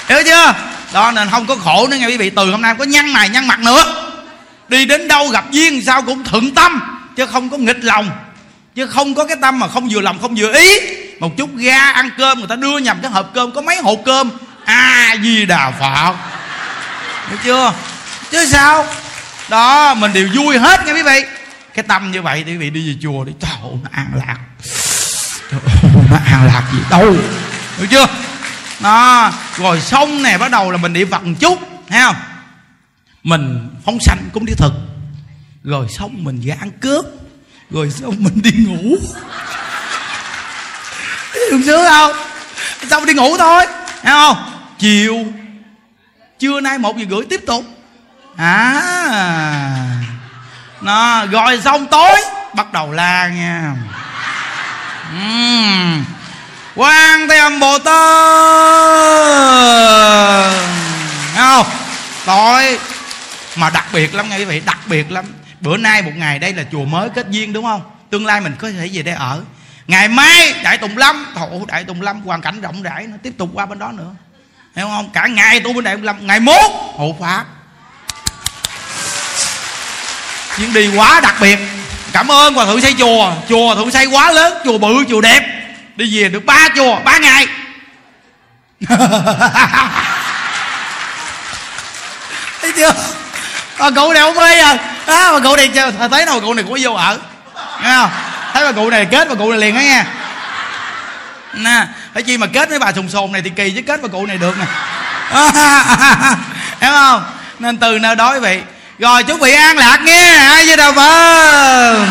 Hiểu chưa? Đó, nên không có khổ nữa nghe quý vị. Từ hôm nay không có nhăn mày, nhăn mặt nữa. Đi đến đâu gặp duyên sao cũng thuận tâm, chứ không có nghịch lòng. Chứ không có cái tâm mà không vừa lòng, không vừa ý. Một chút ga ăn cơm người ta đưa nhầm cái hộp cơm, có mấy hộp cơm? A di đà phật. Hiểu chưa? Chứ sao? Đó, mình đều vui hết nghe quý vị cái tâm như vậy thì quý vị đi về chùa đi. Trời ơi, nó an lạc. Trời ơi, nó an lạc gì đâu. Hiểu chưa? Đó, rồi xong nè, bắt đầu là mình niệm phật chút, thấy không? Mình phóng sanh cũng đi thực. Rồi xong mình về ăn cướp. Rồi xong mình đi ngủ. Được chưa không? Xong đi ngủ thôi, thấy không? Chiều, trưa nay một giờ rưỡi tiếp tục. À nó rồi xong tối, bắt đầu la nha. Uhm. quan thế âm bồ tát không tối mà đặc biệt lắm, nghe quý vị, đặc biệt lắm. Bữa nay một ngày đây là chùa mới kết duyên, đúng không? Tương lai mình có thể về đây ở. Ngày mai, đại tùng lâm, thổ đại tùng lâm hoàn cảnh rộng rãi nó tiếp tục qua bên đó nữa. Hiểu không? Cả ngày tu bên đại tùng lâm, ngày mốt hộ pháp chuyến đi quá đặc biệt. Cảm ơn hòa thượng xây chùa. Chùa hòa thượng xây quá lớn, chùa bự, chùa đẹp. Đi về được ba chùa, ba ngày. <laughs> Thấy chưa? Bà cụ này không mê à. À bà cụ này thấy đâu, bà cụ này cũng vô ở. Nghe không? Thấy bà cụ này kết, bà cụ này liền đó nghe. Nè phải chi mà kết với bà sùng sồn này thì kỳ chứ kết bà cụ này được nè. <laughs> Hiểu không? Nên từ nơi đó quý vị rồi chuẩn bị an lạc nghe. Ai với đâu vâng